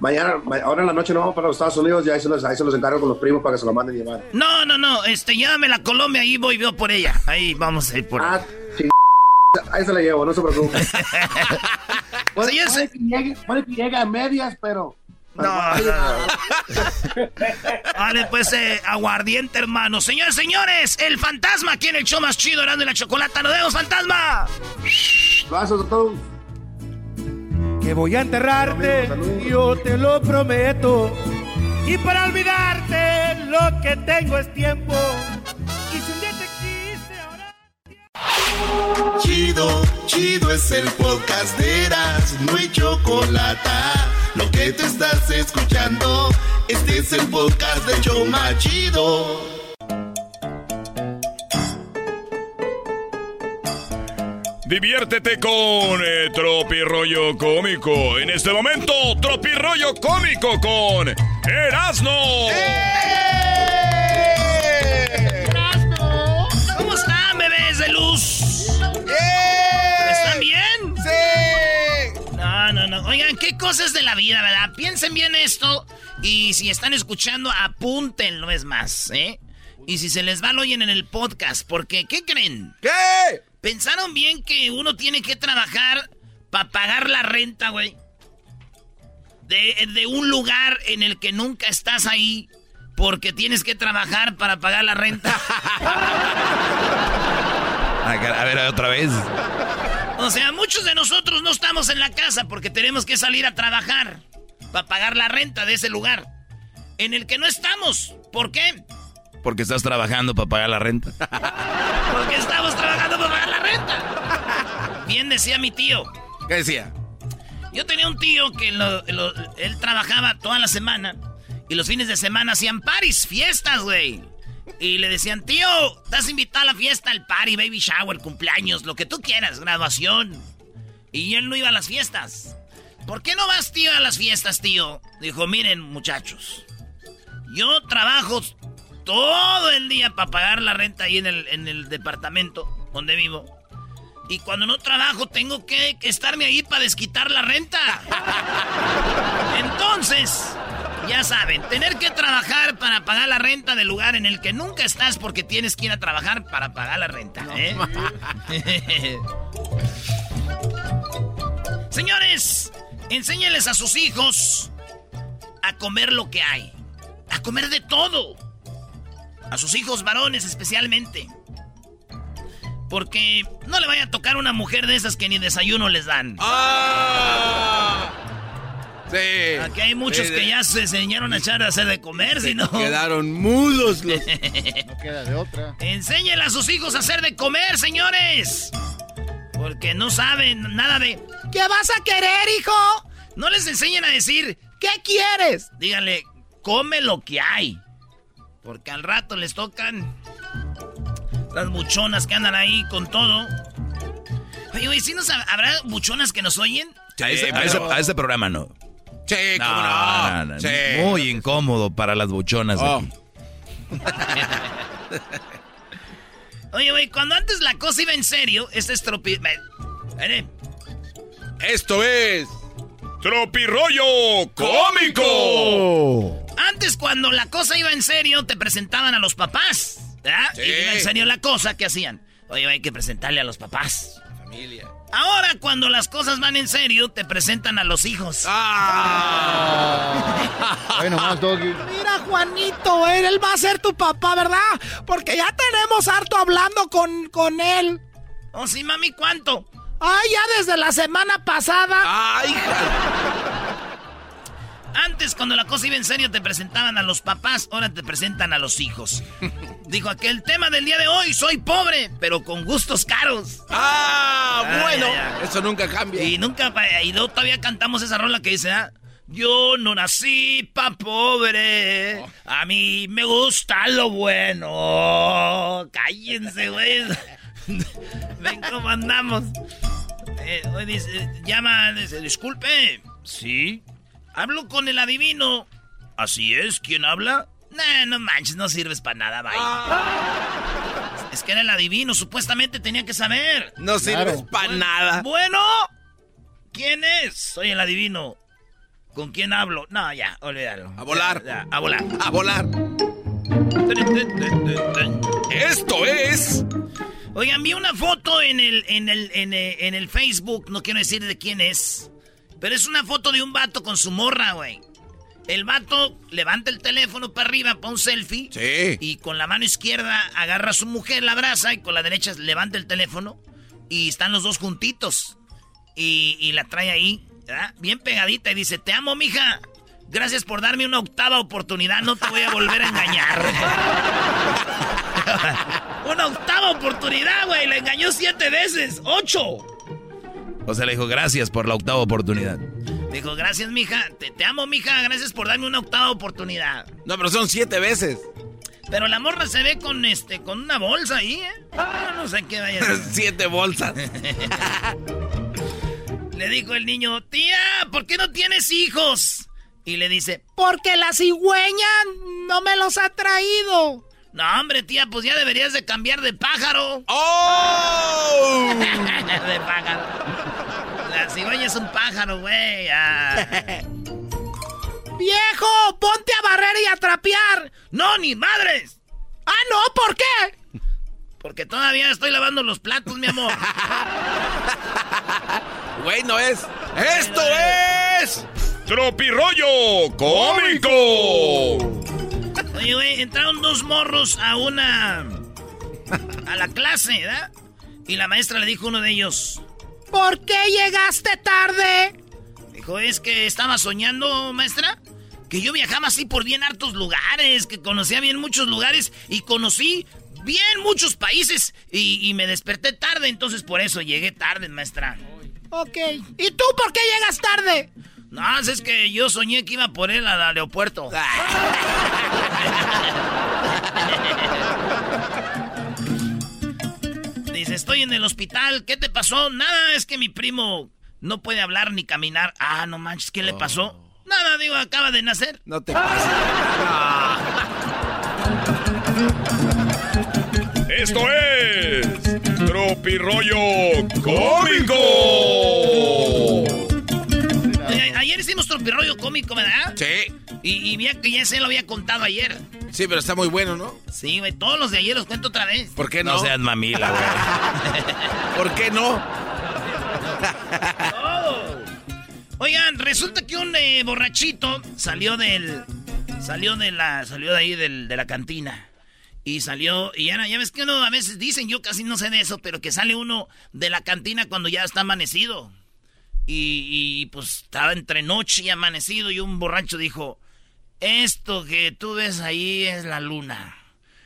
S9: Mañana, ma- ahora en la noche nos vamos para los Estados Unidos y ahí se los, ahí se los encargo con los primos para que se lo manden llevar.
S4: No, no, no, este, llévame a Colombia, ahí voy yo por ella. Ahí vamos a ir por
S9: Ah, sí, ahí se la llevo, no se preocupe. puede, puede que llegue, puede que llegue a medias, pero...
S4: No, no, no. Vale, pues eh, aguardiente, hermano. Señores, señores, el fantasma aquí en el show más chido, Erasmo y la Chocolata. ¡Nos vemos, fantasma!
S9: Vasos a todos.
S8: Que voy a enterrarte, yo te lo prometo. Y para olvidarte, lo que tengo es tiempo. Y si
S1: Chido, chido es el podcast de Eras, no hay chocolate. Lo que te estás escuchando, este es el podcast de Choma Chido.
S3: Diviértete con eh, Tropirollo Cómico. En este momento, Tropirollo Cómico con Erasno.
S4: ¿Cómo luz? ¿Están bien?
S5: ¡Sí!
S4: No, no, no. Oigan, qué cosas de la vida, ¿verdad? Piensen bien esto. Y si están escuchando, apúntenlo, es más, ¿eh? Y si se les va, lo oyen en el podcast. Porque, ¿qué creen?
S5: ¿Qué?
S4: ¿Pensaron bien que uno tiene que trabajar para pagar la renta, güey? De, de un lugar en el que nunca estás ahí porque tienes que trabajar para pagar la renta.
S6: A ver, a ver, otra vez.
S4: O sea, muchos de nosotros no estamos en la casa porque tenemos que salir a trabajar para pagar la renta de ese lugar en el que no estamos. ¿Por qué?
S6: Porque estás trabajando para pagar la renta.
S4: Porque estamos trabajando para pagar la renta. Bien decía mi tío.
S5: ¿Qué decía?
S4: Yo tenía un tío que lo- lo- él trabajaba toda la semana y los fines de semana hacían paris, fiestas, güey. Y le decían, tío, estás invitado a la fiesta, el party, baby shower, cumpleaños, lo que tú quieras, graduación. Y él no iba a las fiestas. ¿Por qué no vas, tío, a las fiestas, tío? Dijo, miren, muchachos, yo trabajo todo el día para pagar la renta ahí en el, en el departamento donde vivo. Y cuando no trabajo tengo que, que estarme ahí para desquitar la renta. Entonces, ya saben, tener que trabajar para pagar la renta del lugar en el que nunca estás porque tienes que ir a trabajar para pagar la renta. ¿eh? Señores, enséñenles a sus hijos a comer lo que hay. A comer de todo. A sus hijos varones especialmente. Porque no le vaya a tocar una mujer de esas que ni desayuno les dan.
S5: ¡Ah! Sí.
S4: Aquí hay muchos
S5: Sí,
S4: que
S5: de-
S4: ya se enseñaron a echar a hacer de comer, si no.
S5: Quedaron mudos los.
S7: No queda de otra.
S4: Enséñenle a sus hijos a hacer de comer, señores. Porque no saben nada de. ¿Qué vas a querer, hijo? No les enseñen a decir, ¿qué quieres? Díganle, come lo que hay. Porque al rato les tocan las buchonas que andan ahí con todo. Oye, güey, ¿sí nos hab- habrá buchonas que nos oyen?
S6: a, ese, a ese- a ese programa no.
S5: Sí,
S6: No,
S5: cómo no.
S6: no, no,
S5: Sí.
S6: Muy incómodo para las buchonas.
S5: Oh.
S6: aquí.
S4: Oye, güey, cuando antes la cosa iba en serio, este es tropi... Mire,
S5: Esto es.
S3: Tropirollo Cómico.
S4: Antes, cuando la cosa iba en serio, te presentaban a los papás. ¿verdad?
S5: Sí.
S4: Y iba en serio la cosa, ¿qué hacían? Oye, hay que presentarle a los papás.
S5: Familia.
S4: Ahora, cuando las cosas van en serio, te presentan a los hijos.
S5: ¡Ah!
S7: Bueno, más doggy.
S10: Mira, Juanito, él, él va a ser tu papá, ¿verdad? Porque ya tenemos harto hablando con, con él.
S4: Oh, sí, mami, ¿cuánto?
S10: Ay, ya desde la semana pasada.
S5: ¡Ay, hija!
S4: Antes, cuando la cosa iba en serio, te presentaban a los papás, ahora te presentan a los hijos. Dijo aquel tema del día de hoy, soy pobre, pero con gustos caros.
S5: ¡Ah! Bueno, eso nunca cambia.
S4: Y nunca, y luego todavía cantamos esa rola que dice, ah, yo no nací pa' pobre, a mí me gusta lo bueno. Cállense, güey. Ven cómo andamos. Eh, hoy dice, llama, dice, disculpe. Sí. Hablo con el adivino. Así es, ¿quién habla? Nah, no manches, no sirves para nada, bye. Es que era el adivino, supuestamente tenía que saber.
S5: No sirves para nada.
S4: Bueno, ¿quién es? Soy el adivino. ¿Con quién hablo? No, ya, olvídalo.
S5: A volar.
S4: Ya, ya, a volar.
S5: A volar. Esto es.
S4: Oigan, vi una foto en el, en el, en el, en el Facebook, no quiero decir de quién es, pero es una foto de un vato con su morra, güey. El vato levanta el teléfono para arriba para un selfie.
S5: Sí.
S4: Y con la mano izquierda agarra a su mujer, la abraza y con la derecha levanta el teléfono. Y están los dos juntitos. Y, y la trae ahí, ¿verdad? bien pegadita. Y dice, te amo, mija. Gracias por darme una octava oportunidad. No te voy a volver a engañar. una octava oportunidad, güey. La engañó siete veces. Ocho.
S6: O sea, le dijo, gracias por la octava oportunidad.
S4: Dijo, gracias, mija. Te, te amo, mija. Gracias por darme una octava oportunidad.
S5: No, pero son siete veces.
S4: Pero la morra se ve con este, con una bolsa ahí, ¿eh? Ah, no sé qué vaya a
S5: siete bolsas.
S4: Le dijo el niño, tía, ¿por qué no tienes hijos? Y le dice,
S10: Porque la cigüeña no me los ha traído.
S4: no, hombre, tía, pues ya deberías de cambiar de pájaro.
S5: ¡Oh!
S4: de pájaro. La cigüeña es un pájaro, güey. Ah.
S10: Viejo, ponte a barrer y a trapear.
S4: No, ni madres.
S10: Ah, no, ¿por qué?
S4: Porque todavía estoy lavando los platos, mi amor.
S5: Güey, no es. ¡Esto es!
S3: ¡Tropirollo cómico!
S4: Oye, güey, entraron dos morros a una. a la clase, ¿verdad? Y la maestra le dijo a uno de ellos:
S10: ¿Por qué llegaste tarde?
S4: Dijo, es que estaba soñando, maestra, que yo viajaba así por bien hartos lugares, que conocía bien muchos lugares y conocí bien muchos países y, y me desperté tarde, entonces por eso llegué tarde, maestra.
S10: Ok. ¿Y tú por qué llegas tarde?
S4: No, es que yo soñé que iba por él al aeropuerto. Dice, estoy en el hospital, ¿qué te pasó? Nada, es que mi primo no puede hablar ni caminar. Ah, no manches, ¿qué le pasó? Nada, digo, acaba de nacer.
S5: No te pases.
S3: Esto es Tropirollo cómico.
S4: Ayer hicimos tropirroyo cómico, ¿verdad?
S5: Sí.
S4: Y, y vi que ya se lo había contado ayer.
S5: Sí, pero está muy bueno, ¿no?
S4: Sí, güey, todos los de ayer los cuento otra vez.
S5: ¿Por qué no?
S6: No seas mamila, güey.
S5: ¿Por qué no?
S4: Oigan, resulta que un eh, borrachito salió del. Salió de la. Salió de ahí del- de la cantina. Y salió. Y ya, ya ves que uno a veces dicen, yo casi no sé de eso, pero que sale uno de la cantina cuando ya está amanecido. Y, pues estaba entre noche y amanecido. Y un borracho dijo: Esto que tú ves ahí es la luna.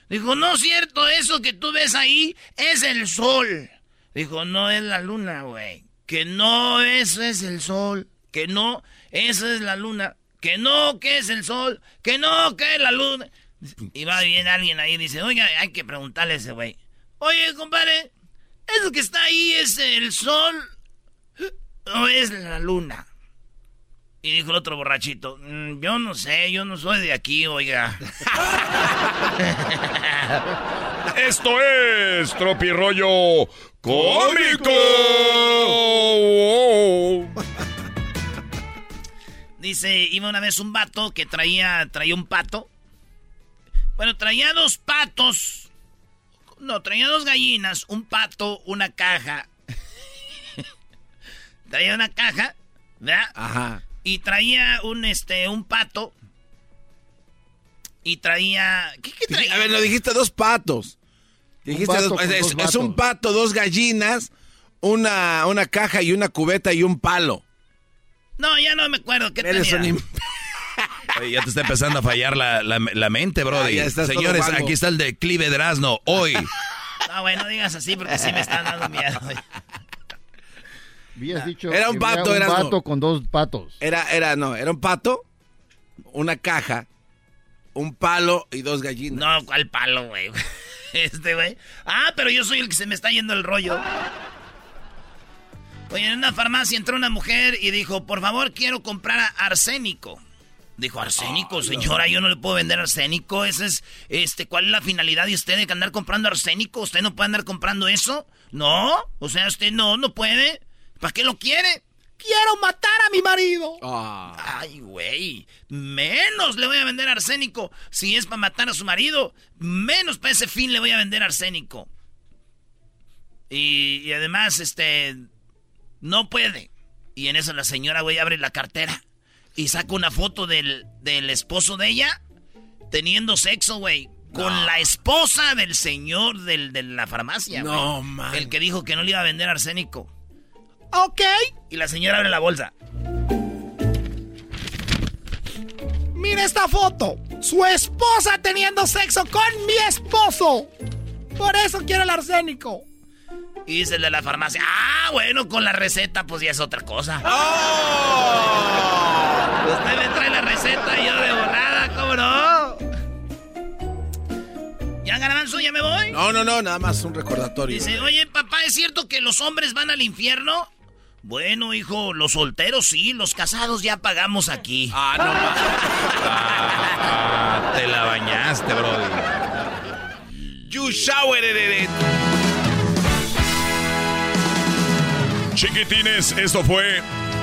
S4: Dijo: No es cierto, eso que tú ves ahí es el sol. Dijo: No es la luna, güey. Que no, eso es el sol. Que no, eso es la luna. Que no, que es el sol. Que no, que es la luna. Y va bien alguien ahí y dice, oiga, hay que preguntarle a ese güey. Oye, compadre, ¿eso que está ahí es el sol o es la luna? Y dijo el otro borrachito, "Mm, yo no sé, yo no soy de aquí, oiga.
S3: Esto es Tropirollo cómico.
S4: Dice, iba una vez un vato que traía, traía un pato. Bueno, traía dos patos. No, traía dos gallinas, un pato, una caja. Traía una caja, ¿verdad?
S5: Ajá.
S4: Y traía un, este, un pato. Y traía... ¿Qué, qué traía?
S5: A ver, lo dijiste dos patos. Dijiste dos- es,
S7: dos
S5: es un pato, dos gallinas, una, una caja y una cubeta y un palo.
S4: No, ya no me acuerdo qué
S5: Eres
S4: tenía.
S5: un
S6: Oye, ya te está empezando a fallar la, la- la mente, bro.
S5: Ah, ya estás todo
S6: Señores, aquí está el declive de Erasmo. Hoy.
S4: No, güey, no digas así porque sí me están dando miedo.
S7: Habías dicho
S5: Era un pato,
S7: era
S5: era
S7: un
S5: no.
S7: pato con dos patos.
S5: Era, era, no, era un pato, una caja, un palo y dos gallinas.
S4: No, ¿cuál palo, güey? Este, güey. Ah, pero yo soy el que se me está yendo el rollo. Oye, en una farmacia entró una mujer y dijo, por favor, quiero comprar arsénico. Dijo, arsénico, señora, yo no le puedo vender arsénico. Ese es, este, ¿cuál es la finalidad de usted de andar comprando arsénico? ¿Usted no puede andar comprando eso? No, o sea, usted no, no puede. ¿Para qué lo quiere?
S10: Quiero matar a mi marido.
S4: Ay, güey. Menos le voy a vender arsénico. Si es para matar a su marido, menos para ese fin le voy a vender arsénico. Y, y además, este, no puede. Y en eso la señora, güey, abre la cartera y saca una foto del, del esposo de ella teniendo sexo, güey. Con la esposa del señor del, de la farmacia.
S5: No,
S4: güey.
S5: man.
S4: El que dijo que no le iba a vender arsénico.
S10: Ok.
S4: Y la señora abre la bolsa.
S10: Mira esta foto. Su esposa teniendo sexo con mi esposo. Por eso quiero el arsénico.
S4: Y dice el de la farmacia, ah, bueno, con la receta, pues ya es otra cosa.
S5: ¡Oh!
S4: Usted me trae la receta y yo de volada, ¿cómo no? ¿Ya Garbanzo, ya me voy?
S5: No, no, no, nada más un recordatorio.
S4: Dice, oye, papá, ¿es cierto que los hombres van al infierno? Bueno, hijo, los solteros sí, los casados ya pagamos aquí.
S5: Ah, no
S6: Ah, te la bañaste, brody.
S5: You showered it.
S3: Chiquitines, esto fue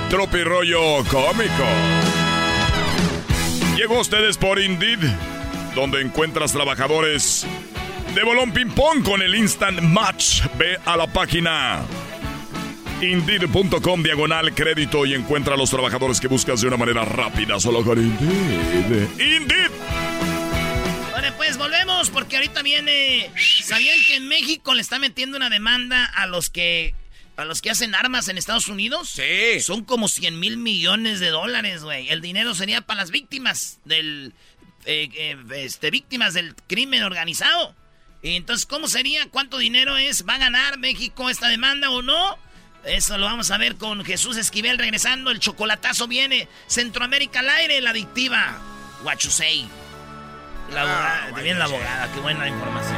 S3: Tropi Rollo Cómico. Llegó a ustedes por Indeed, donde encuentras trabajadores de bolón ping-pong con el Instant Match. Ve a la página Indeed.com diagonal crédito y encuentra a los trabajadores que buscas de una manera rápida, solo con Indeed. Indeed.
S4: Bueno, pues volvemos porque ahorita viene. ¿Sabían que en México le está metiendo una demanda a los que a los que hacen armas en Estados Unidos?
S5: Sí.
S4: Son como 100 mil millones de dólares, güey. El dinero sería para las víctimas del eh, eh, este víctimas del crimen organizado. Entonces, ¿cómo sería? ¿Cuánto dinero es? ¿Va a ganar México esta demanda o no? Eso lo vamos a ver con Jesús Esquivel regresando. El chocolatazo viene. Centroamérica al aire, la adictiva. Guachusei. La abogada,
S5: Ah,
S4: bien la abogada, qué buena información.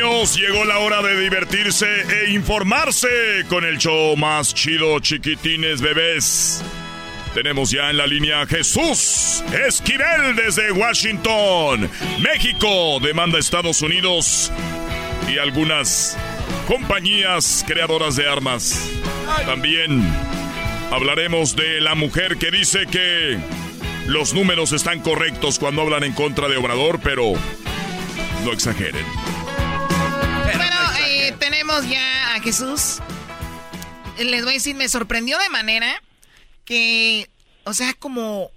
S3: Llegó la hora de divertirse e informarse con el show más chido, chiquitines bebés. Tenemos ya en la línea Jesús Esquivel desde Washington. México demanda a Estados Unidos y algunas compañías creadoras de armas. También hablaremos de la mujer que dice que los números están correctos cuando hablan en contra de Obrador, pero no exageren.
S4: Ya a Jesús. Les voy a decir, me sorprendió de manera que, o sea, como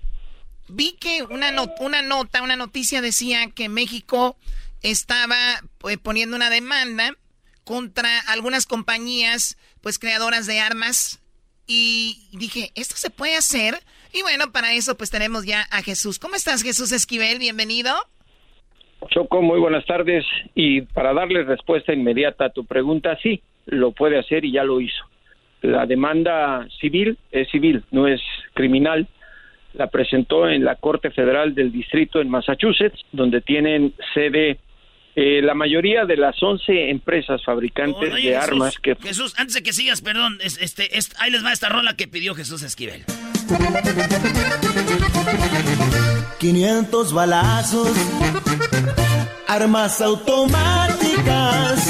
S4: vi que una, una nota, una noticia decía que México estaba eh, poniendo una demanda contra algunas compañías, pues creadoras de armas. Y dije, ¿esto se puede hacer? Y bueno, para eso pues tenemos ya a Jesús. ¿Cómo estás, Jesús Esquivel? Bienvenido.
S11: Choco, muy buenas tardes. Y para darle respuesta inmediata a tu pregunta, sí, lo puede hacer y ya lo hizo. La demanda civil es civil, no es criminal. La presentó en la Corte Federal del Distrito en Massachusetts, donde tienen sede eh, la mayoría de las 11 empresas fabricantes
S4: Oye,
S11: de
S4: Jesús,
S11: armas que
S4: Jesús, antes de que sigas, perdón, es- este, es- ahí les va esta rola que pidió Jesús Esquivel.
S12: 500 balazos, armas automáticas,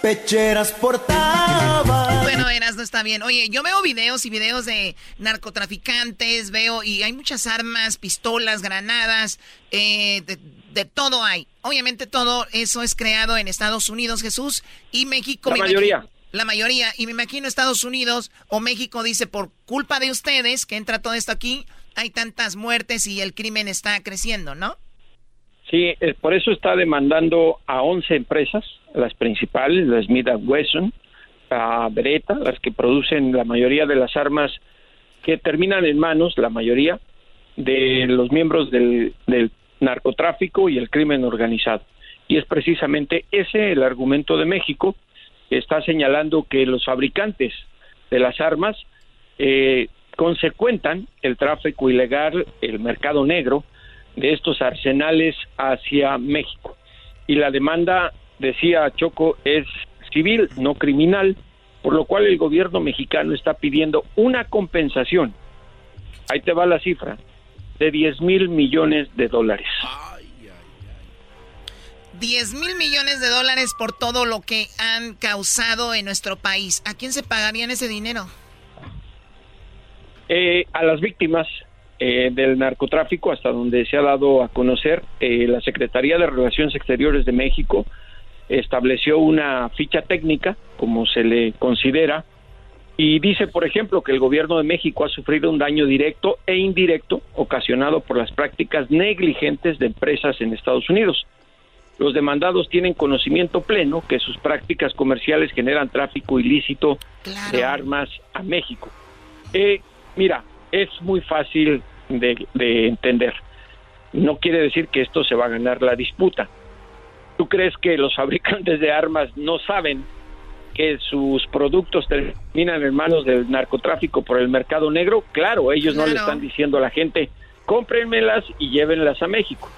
S12: pecheras portaban.
S4: Bueno, Eras, no está bien. Oye, yo veo videos y videos de narcotraficantes, veo, y hay muchas armas, pistolas, granadas, eh, de-
S13: De todo hay. Obviamente todo eso es creado en Estados Unidos, Jesús, y México.
S11: La mayoría.
S13: la mayoría. Y me imagino Estados Unidos o México dice, por culpa de ustedes, que entra todo esto aquí, hay tantas muertes y el crimen está creciendo, ¿no?
S11: Sí, eh, por eso está demandando a 11 empresas, las principales, la Smith Wesson, a Beretta, las que producen la mayoría de las armas que terminan en manos, la mayoría, de los miembros del, del narcotráfico y el crimen organizado. Y es precisamente ese el argumento de México, que está señalando que los fabricantes de las armas eh, consecuentan el tráfico ilegal, el mercado negro de estos arsenales hacia México. Y la demanda, decía Choco, es civil, no criminal, por lo cual el gobierno mexicano está pidiendo una compensación, ahí te va la cifra, de 10 mil millones de dólares.
S13: 10 mil millones de dólares por todo lo que han causado en nuestro país. ¿A quién se pagarían ese dinero?
S11: Eh, a las víctimas eh, del narcotráfico, hasta donde se ha dado a conocer, eh, la Secretaría de Relaciones Exteriores de México estableció una ficha técnica, como se le considera, y dice, por ejemplo, que el gobierno de México ha sufrido un daño directo e indirecto ocasionado por las prácticas negligentes de empresas en Estados Unidos. Los demandados tienen conocimiento pleno que sus prácticas comerciales generan tráfico ilícito de armas a México. Eh, mira, es muy fácil de, de entender. No quiere decir que esto se va a ganar la disputa. ¿Tú crees que los fabricantes de armas no saben que sus productos terminan en manos del narcotráfico por el mercado negro? Claro, ellos no le están diciendo a la gente, cómprenmelas y llévenlas a México.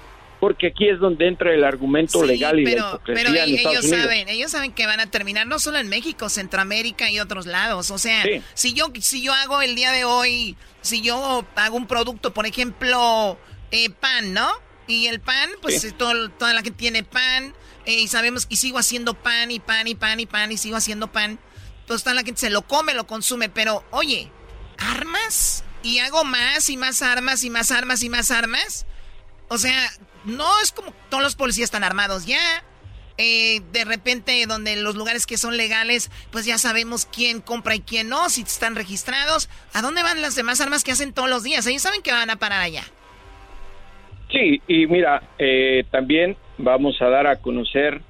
S11: Porque aquí es donde entra el argumento legal y
S13: pero,
S11: la
S13: pero
S11: en Estados
S13: ellos
S11: Unidos.
S13: saben, ellos saben que van a terminar no solo en México, Centroamérica y otros lados. O sea,
S11: Sí.
S13: si yo si yo hago el día de hoy, si yo hago un producto, por ejemplo, eh, pan, ¿no? Y el pan, pues
S11: Sí.
S13: todo- toda la gente tiene pan eh, y sabemos y sigo haciendo pan y pan y pan y pan y sigo haciendo pan. Entonces toda la gente se lo come, lo consume, pero oye, armas y hago más y más armas y más armas y más armas. O sea, no es como todos los policías están armados ya. Eh, de repente, donde los lugares que son legales, pues ya sabemos quién compra y quién no, si están registrados. ¿A dónde van las demás armas que hacen todos los días? Ellos saben que van a parar allá.
S11: Sí, y mira, eh, también vamos a dar a conocer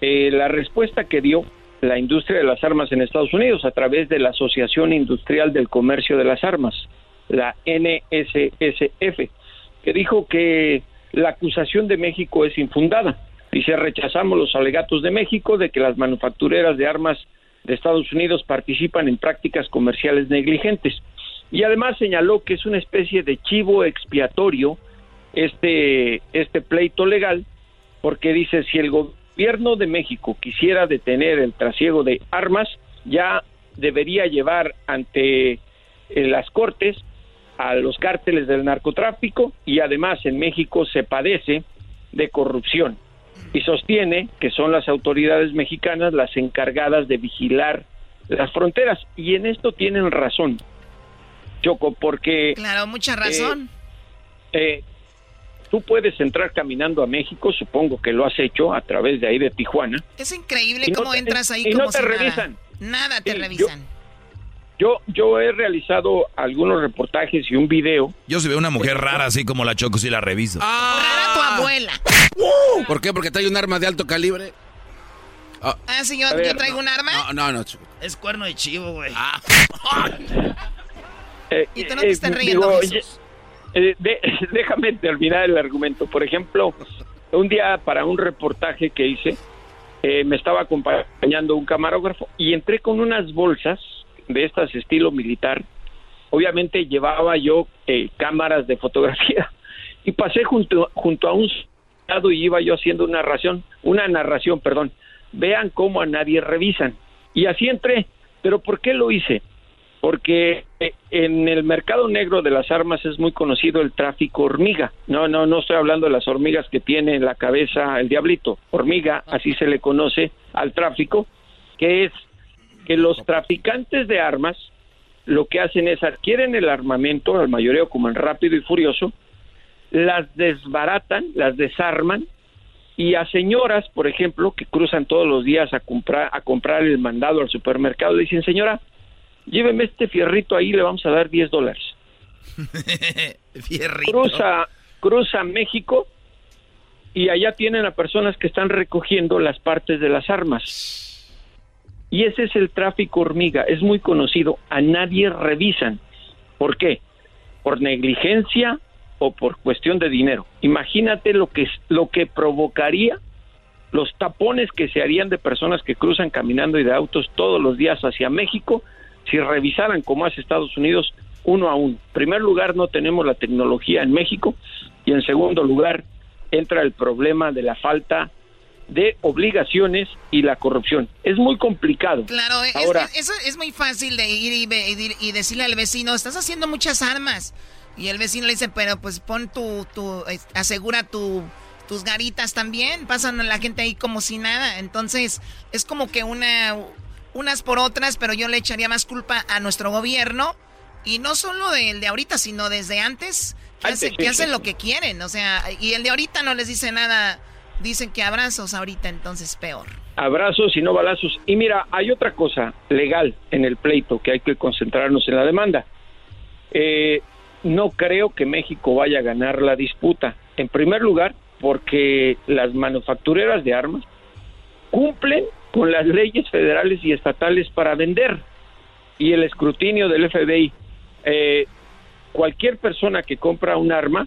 S11: eh, la respuesta que dio la industria de las armas en Estados Unidos a través de la Asociación Industrial del Comercio de las Armas, la NSSF, que dijo que la acusación de México es infundada. Dice, rechazamos los alegatos de México de que las manufactureras de armas de Estados Unidos participan en prácticas comerciales negligentes. Y además señaló que es una especie de chivo expiatorio este, este pleito legal, porque dice, si el gobierno de México quisiera detener el trasiego de armas, ya debería llevar ante eh, las cortes a los cárteles del narcotráfico y además en México se padece de corrupción y sostiene que son las autoridades mexicanas las encargadas de vigilar las fronteras y en esto tienen razón Choco porque
S13: Claro, mucha razón.
S11: eh, tú puedes entrar caminando a México, supongo que lo has hecho a través de ahí de Tijuana.
S13: es increíble
S11: no
S13: cómo
S11: te-
S13: entras ahí
S11: y no te
S13: si
S11: revisan.
S13: Nada te
S11: Sí,
S13: revisan.
S11: Yo, yo he realizado algunos reportajes y un video.
S6: Yo si veo una mujer rara así como la Choco, sí la reviso.
S13: Rara tu abuela.
S5: ¿Por qué? Porque trae un arma de alto calibre.
S13: Ah, sí, yo,
S11: ver,
S13: yo traigo un arma.
S5: No, no, no. chico.
S13: Es cuerno de chivo, güey.
S11: Eh,
S13: Y tú no te
S11: eh,
S13: estás riendo,
S11: digo, eh, de- déjame terminar el argumento. Por ejemplo, un día para un reportaje que hice, eh, me estaba acompañando un camarógrafo y entré con unas bolsas de estas estilo militar. Obviamente llevaba yo eh, cámaras de fotografía y pasé junto, junto a un lado y iba yo haciendo una narración, una narración, perdón. Vean cómo a nadie revisan. Y así entré. Pero ¿por qué lo hice? porque eh, en el mercado negro de las armas es muy conocido el tráfico hormiga. No, no, no estoy hablando de las hormigas que tiene en la cabeza el diablito. Hormiga, así se le conoce al tráfico, que es que los traficantes de armas lo que hacen es adquieren el armamento, al mayoreo como en rápido y furioso, las desbaratan, las desarman y a señoras, por ejemplo, que cruzan todos los días a comprar a comprar el mandado al supermercado, le dicen, señora, lléveme este fierrito ahí, le vamos a dar 10 dólares. Cruza, cruza México y allá tienen a personas que están recogiendo las partes de las armas. Y ese es el tráfico hormiga, es muy conocido, a nadie revisan. ¿Por qué? Por negligencia o por cuestión de dinero. Imagínate lo que lo que provocaría los tapones que se harían de personas que cruzan caminando y de autos todos los días hacia México si revisaran como hace Estados Unidos uno a uno. En primer lugar, no tenemos la tecnología en México y en segundo lugar, entra el problema de la falta de obligaciones y la corrupción. Es muy complicado.
S4: Claro, es,
S11: Ahora,
S4: eso es muy fácil de ir y, y- decirle al vecino, estás haciendo muchas armas. Y el vecino le dice, pero pues pon tu, tu eh, asegura tu, tus garitas también. Pasan a la gente ahí como si nada. Entonces, es como que una, unas por otras, pero yo le echaría más culpa a nuestro gobierno. Y no solo del de ahorita, sino desde antes, que,
S11: Antes,
S4: hace-
S11: sí,
S4: que
S11: sí.
S4: hacen lo que quieren. O sea, y el de ahorita no les dice nada. Dicen que abrazos ahorita, entonces peor.
S11: abrazos y no balazos. Y mira, hay otra cosa legal en el pleito que hay que concentrarnos en la demanda. Eh, no creo que México vaya a ganar la disputa. En primer lugar, porque las manufactureras de armas cumplen con las leyes federales y estatales para vender y el escrutinio del FBI. Eh, cualquier persona que compra un arma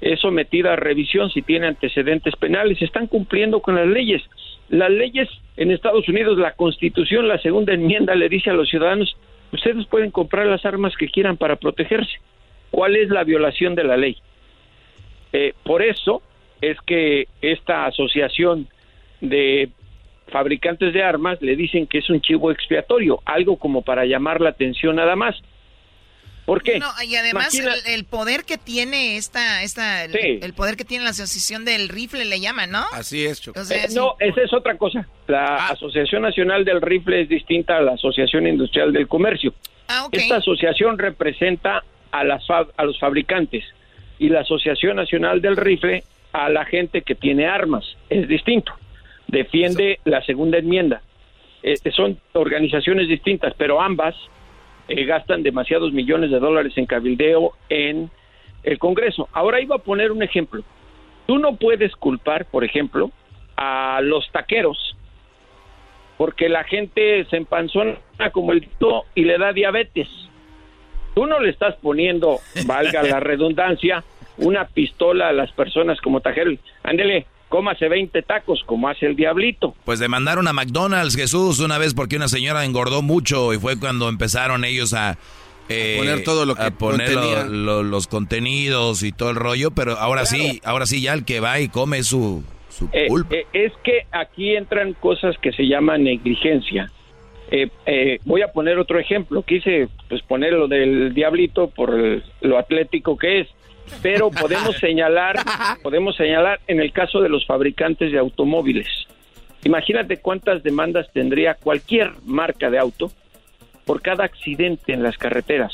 S11: es sometida a revisión si tiene antecedentes penales. Están cumpliendo con las leyes. Las leyes en Estados Unidos, la Constitución, la segunda enmienda le dice a los ciudadanos, ustedes pueden comprar las armas que quieran para protegerse. ¿Cuál es la violación de la ley? Eh, por eso es que esta asociación de fabricantes de armas le dicen que es un chivo expiatorio, algo como para llamar la atención nada más. ¿Por qué?
S4: No, y además
S11: Imagina-
S4: el, el poder que tiene esta, esta, el,
S11: Sí.
S4: el poder que tiene la asociación del rifle le llaman, ¿no?
S5: Así es, Choco.
S4: O sea,
S11: Eh, no, esa es otra cosa. La Asociación Nacional del Rifle es distinta a la Asociación Industrial del Comercio.
S4: Ah, ok.
S11: Esta asociación representa a, las a los fabricantes y la Asociación Nacional del Rifle a la gente que tiene armas. Es distinto. Defiende la segunda enmienda. Eh, son organizaciones distintas, pero ambas eh, gastan demasiados millones de dólares en cabildeo en el Congreso. Ahora iba a poner un ejemplo. Tú no puedes culpar, por ejemplo, a los taqueros porque la gente se empanzona como el tito y le da diabetes. Tú no le estás poniendo, valga la redundancia, una pistola a las personas como tajero. Ándele, cómase 20 tacos como hace el diablito.
S6: Pues demandaron a McDonald's, Jesús, una vez porque una señora engordó mucho y fue cuando empezaron ellos a... eh,
S5: poner todo lo que
S6: a poner lo-
S5: contenía.
S6: lo- los contenidos y todo el rollo, pero ahora sí, ahora sí ya el que va y come es su, su
S11: Eh,
S6: culpa.
S11: eh, es que aquí entran cosas que se llaman negligencia. Eh, eh, voy a poner otro ejemplo. Quise pues poner lo del diablito por el- lo atlético que es, pero podemos señalar, podemos señalar en el caso de los fabricantes de automóviles. Imagínate cuántas demandas tendría cualquier marca de auto por cada accidente en las carreteras,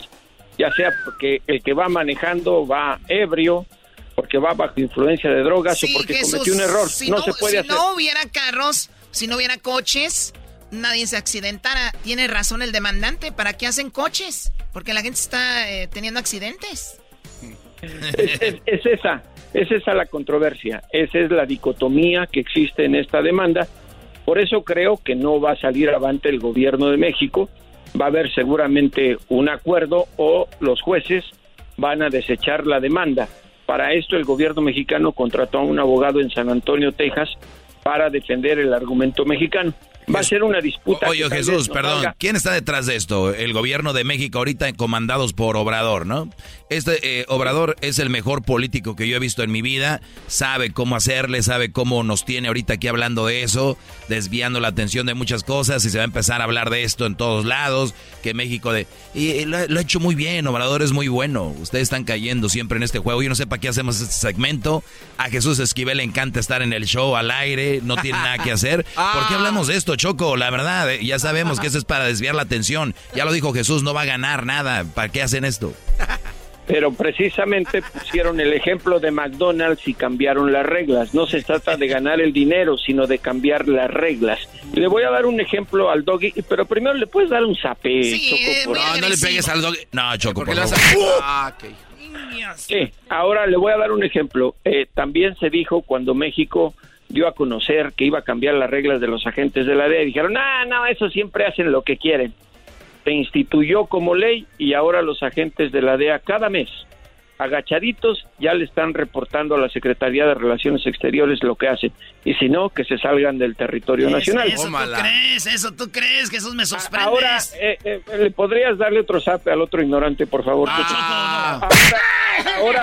S11: ya sea porque el que va manejando va ebrio, porque va bajo influencia de drogas
S4: Sí,
S11: o porque
S4: Jesús,
S11: cometió un error.
S4: Si
S11: no, se puede
S4: si
S11: hacer.
S4: no hubiera carros, si no hubiera coches, nadie se accidentara. Tiene razón el demandante. ¿Para qué hacen coches? Porque la gente está eh, teniendo accidentes.
S11: es, es- es esa, es esa la controversia, esa es la dicotomía que existe en esta demanda. Por eso creo que no va a salir avante el gobierno de México, va a haber seguramente un acuerdo o los jueces van a desechar la demanda. Para esto el gobierno mexicano contrató a un abogado en San Antonio, Texas, para defender el argumento mexicano. Va a ser una disputa.
S6: Oye, Jesús, perdón,
S11: salga.
S6: ¿quién está detrás de esto? El gobierno de México ahorita comandados por Obrador, ¿no? Este eh, Obrador es el mejor político que yo he visto en mi vida, sabe cómo hacerle, sabe cómo nos tiene ahorita aquí hablando de eso, desviando la atención de muchas cosas y se va a empezar a hablar de esto en todos lados, que México de... Y, lo, ha- lo ha hecho muy bien, Obrador es muy bueno, ustedes están cayendo siempre en este juego, yo no sé para qué hacemos este segmento, a Jesús Esquivel le encanta estar en el show al aire, no tiene nada que hacer, ¿por qué hablamos de esto, Choco? La verdad, eh, ya sabemos que eso es para desviar la atención. Ya lo dijo Jesús, no va a ganar nada. ¿Para qué hacen esto?
S11: pero precisamente pusieron el ejemplo de McDonald's y cambiaron las reglas. No se trata de ganar el dinero, sino de cambiar las reglas. Le voy a dar un ejemplo al doggy, pero primero le puedes dar un zape, Choco, por-
S5: No, no le pegues al doggy.
S6: No, Choco, por favor.
S5: a- Ah.
S11: Sí, ahora le voy a dar un ejemplo. Eh, también se dijo cuando México dio a conocer que iba a cambiar las reglas de los agentes de la DEA, dijeron, no, no, eso siempre hacen lo que quieren. Se instituyó como ley y ahora los agentes de la DEA cada mes, agachaditos, ya le están reportando a la Secretaría de Relaciones Exteriores lo que hacen. Y si no, que se salgan del territorio nacional.
S13: Eso tú crees, eso tú crees, Jesús, me sorprendes.
S11: Ahora, eh, eh, ¿le podrías darle otro zape al otro ignorante, por favor?
S13: Ah.
S11: Ahora, ahora,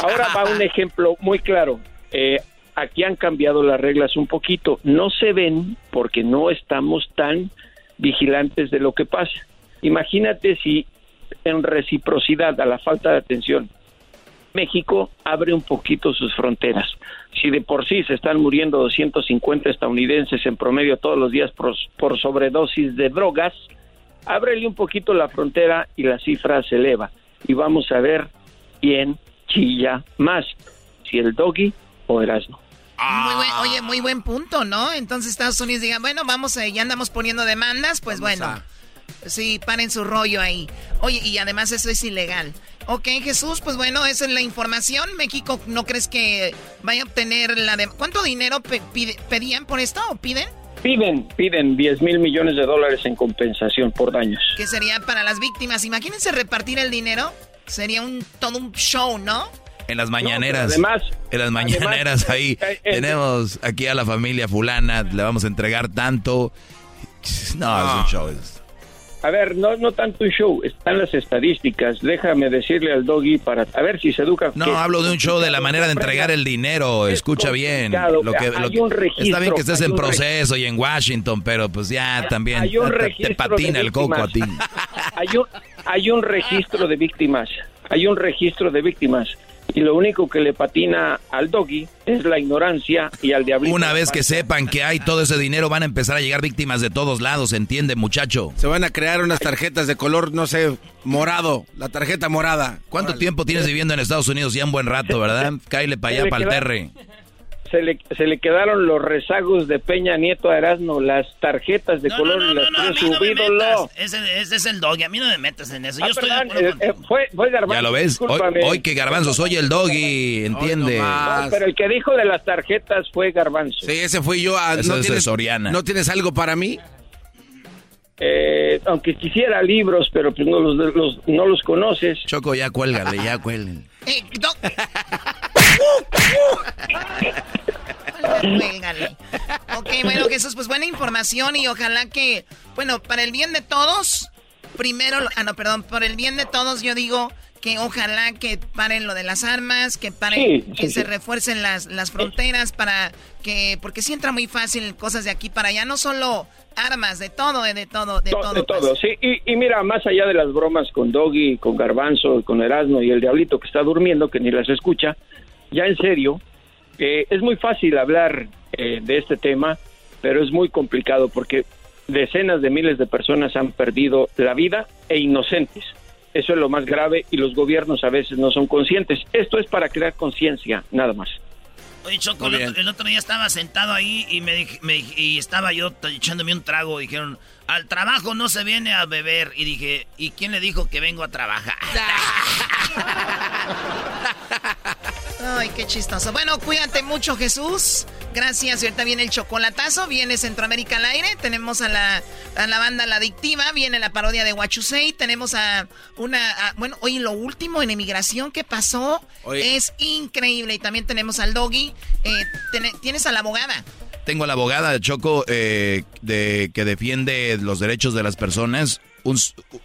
S11: ahora va un ejemplo muy claro. Eh, aquí han cambiado las reglas un poquito. No se ven porque no estamos tan vigilantes de lo que pasa. Imagínate si en reciprocidad a la falta de atención México abre un poquito sus fronteras. Si de por sí se están muriendo 250 estadounidenses en promedio todos los días por, sobredosis de drogas, ábrele un poquito la frontera y la cifra se eleva. Y vamos a ver quién chilla más, si el doggy o Erasmo.
S13: Muy buen, oye, muy buen punto, ¿no? Entonces Estados Unidos digan, bueno, vamos, eh, ya andamos poniendo demandas, pues bueno. Sí, paren su rollo ahí. Oye, y además eso es ilegal. Ok, Jesús, pues bueno, esa es la información. México, ¿no crees que vaya a obtener la de... ¿Cuánto dinero pe- pide- pedían por esto o piden?
S11: Piden, piden 10 mil millones de dólares en compensación por daños.
S13: Que sería para las víctimas. Imagínense repartir el dinero. Sería un todo un show, ¿no?
S6: En las mañaneras.
S11: además-
S6: en las mañaneras
S11: además,
S6: ahí
S11: eh, eh,
S6: tenemos aquí a la familia fulana, le vamos a entregar tanto. No, es un show. es-
S11: A ver, no, no tanto un show, están las estadísticas. Déjame decirle al doggy para a ver si se educa.
S6: No,
S11: que-
S6: hablo de un show de la manera de entregar el dinero. Escucha bien. Lo que,
S11: Hay
S6: lo que-
S11: un registro,
S6: está bien que estés en proceso y en Washington, pero pues ya también te- te, patina el coco a ti.
S11: Hay un, hay un registro de víctimas. Hay un registro de víctimas. Y lo único que le patina al doggy es la ignorancia y al diablito.
S6: Una vez que sepan que hay todo ese dinero, van a empezar a llegar víctimas de todos lados, ¿entiende, muchacho?
S5: Se van a crear unas tarjetas de color, no sé, morado. La tarjeta morada.
S6: ¿Cuánto tiempo tienes viviendo en Estados Unidos? Ya un buen rato, ¿verdad? Cáile para allá, para el terre.
S11: Se le, se le quedaron los rezagos de Peña Nieto a Erasmo, las tarjetas de color y las
S13: No, a
S11: tiene
S13: mí
S11: su
S13: no me
S11: ídolo.
S13: metas. Ese, ese es el doggy, a mí no me metas en eso. Yo
S11: Ah,
S13: estoy
S11: perdón,
S13: de acuerdo
S11: eh,
S13: con-
S11: eh, fue, fue Garbanzo.
S6: Ya lo ves. Hoy, hoy que Garbanzo soy el doggy, ¿entiende?
S11: No, pero el que dijo de las tarjetas fue Garbanzo.
S5: Sí, ese fui yo. ah,
S6: Ese
S5: ¿no,
S6: es
S5: tienes,
S6: Soriana.
S5: ¿No tienes algo para mí?
S11: Eh, aunque quisiera libros, pero pues no los, los- no los conoces.
S6: Choco, ya cuélgale, ya cuélgale.
S13: Cuélgale. Ok, bueno, Jesús, pues buena información y ojalá que, bueno, para el bien de todos, primero, ah, no, perdón, por el bien de todos yo digo que ojalá que paren lo de las armas, que paren,
S11: Sí, sí,
S13: que
S11: sí.
S13: se refuercen las, las fronteras para que, porque sí entra muy fácil cosas de aquí para allá, no solo armas, de todo, eh, de todo, de
S11: To-
S13: todo.
S11: de
S13: pues.
S11: todo, sí. Y, y mira, más allá de las bromas con Doggy, con Garbanzo, con Erasmo y el Diablito que está durmiendo, que ni las escucha, ya en serio, eh, es muy fácil hablar eh, de este tema, pero es muy complicado porque decenas de miles de personas han perdido la vida e inocentes. Eso es lo más grave y los gobiernos a veces no son conscientes. Esto es para crear conciencia, nada más.
S13: Oye, Choco, el otro, el otro día estaba sentado ahí y me, dij- me y estaba yo echándome un trago. Dijeron, al trabajo no se viene a beber. Y dije, ¿y quién le dijo que vengo a trabajar? Ay, qué chistoso. Bueno, cuídate mucho, Jesús. Gracias. Y ahorita viene el chocolatazo, viene Centroamérica al aire. Tenemos a la, a la banda La Adictiva, viene la parodia de Huachusei. Tenemos a una. a- bueno, oye, lo último en emigración que pasó
S6: Oye.
S13: es increíble. Y también tenemos al Doggy. Eh, tienes a la abogada.
S6: Tengo a la abogada de Choco eh, de, que defiende los derechos de las personas. Un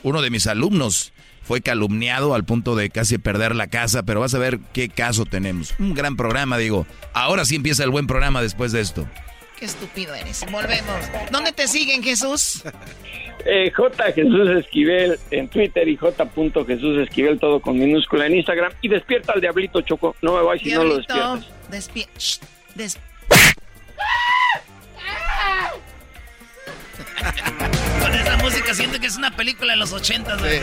S6: uno de mis alumnos fue calumniado al punto de casi perder la casa, pero vas a ver qué caso tenemos. Un gran programa, digo. Ahora sí empieza el buen programa después de esto.
S13: Qué estúpido eres. Volvemos. ¿Dónde te siguen, Jesús?
S11: Eh, J. Jesús Esquivel en Twitter y J. Jesús Esquivel, todo con minúscula en Instagram. Y despierta al Diablito Choco. No me vayas si no lo despiertas.
S13: despie- Shh, des- esa música
S4: 80, siento que es una película de los 80, güey.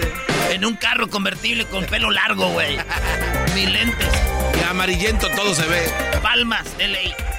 S4: En un carro convertible con pelo largo, güey. Mis lentes.
S5: Y amarillento todo se ve.
S4: Palmas, LA.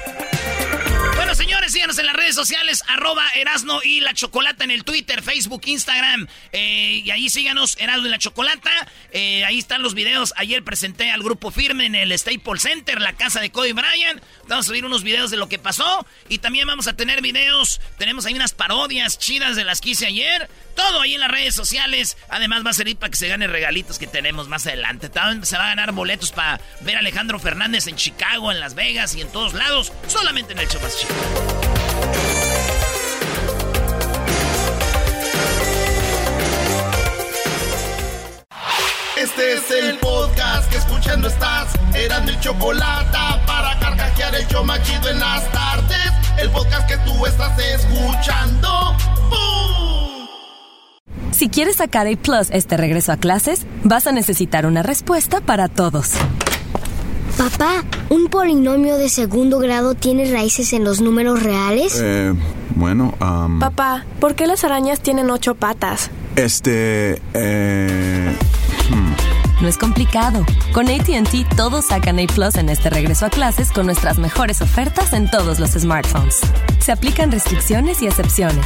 S4: Señores, síganos en las redes sociales, arroba Erasno y la Chocolata en el Twitter, Facebook, Instagram. eh, y ahí síganos, Erasno y la Chocolata. Eh, ahí están los videos. Ayer presenté al grupo firme en el Staples Center, la casa de Cody Bryant. Vamos a subir unos videos de lo que pasó. Y también vamos a tener videos. Tenemos ahí unas parodias chidas de las que hice ayer. Todo ahí en las redes sociales. Además va a servir para que se gane regalitos que tenemos más adelante. También se va a ganar boletos para ver a Alejandro Fernández en Chicago, en Las Vegas y en todos lados. Solamente en el show más chido.
S12: Este es el podcast que escuchando estás. Eran mi chocolate para carcajear el show machido en las tardes. El podcast que tú estás escuchando. ¡Bum!
S14: Si quieres sacar A Plus este regreso a clases, vas a necesitar una respuesta para todos.
S15: Papá, ¿un polinomio de segundo grado tiene raíces en los números reales?
S16: Eh, bueno, am,
S17: Papá, ¿por qué las arañas tienen ocho patas?
S16: este, eh,
S14: No es complicado. Con ATT todos sacan A Plus en este regreso a clases con nuestras mejores ofertas en todos los smartphones. Se aplican restricciones y excepciones.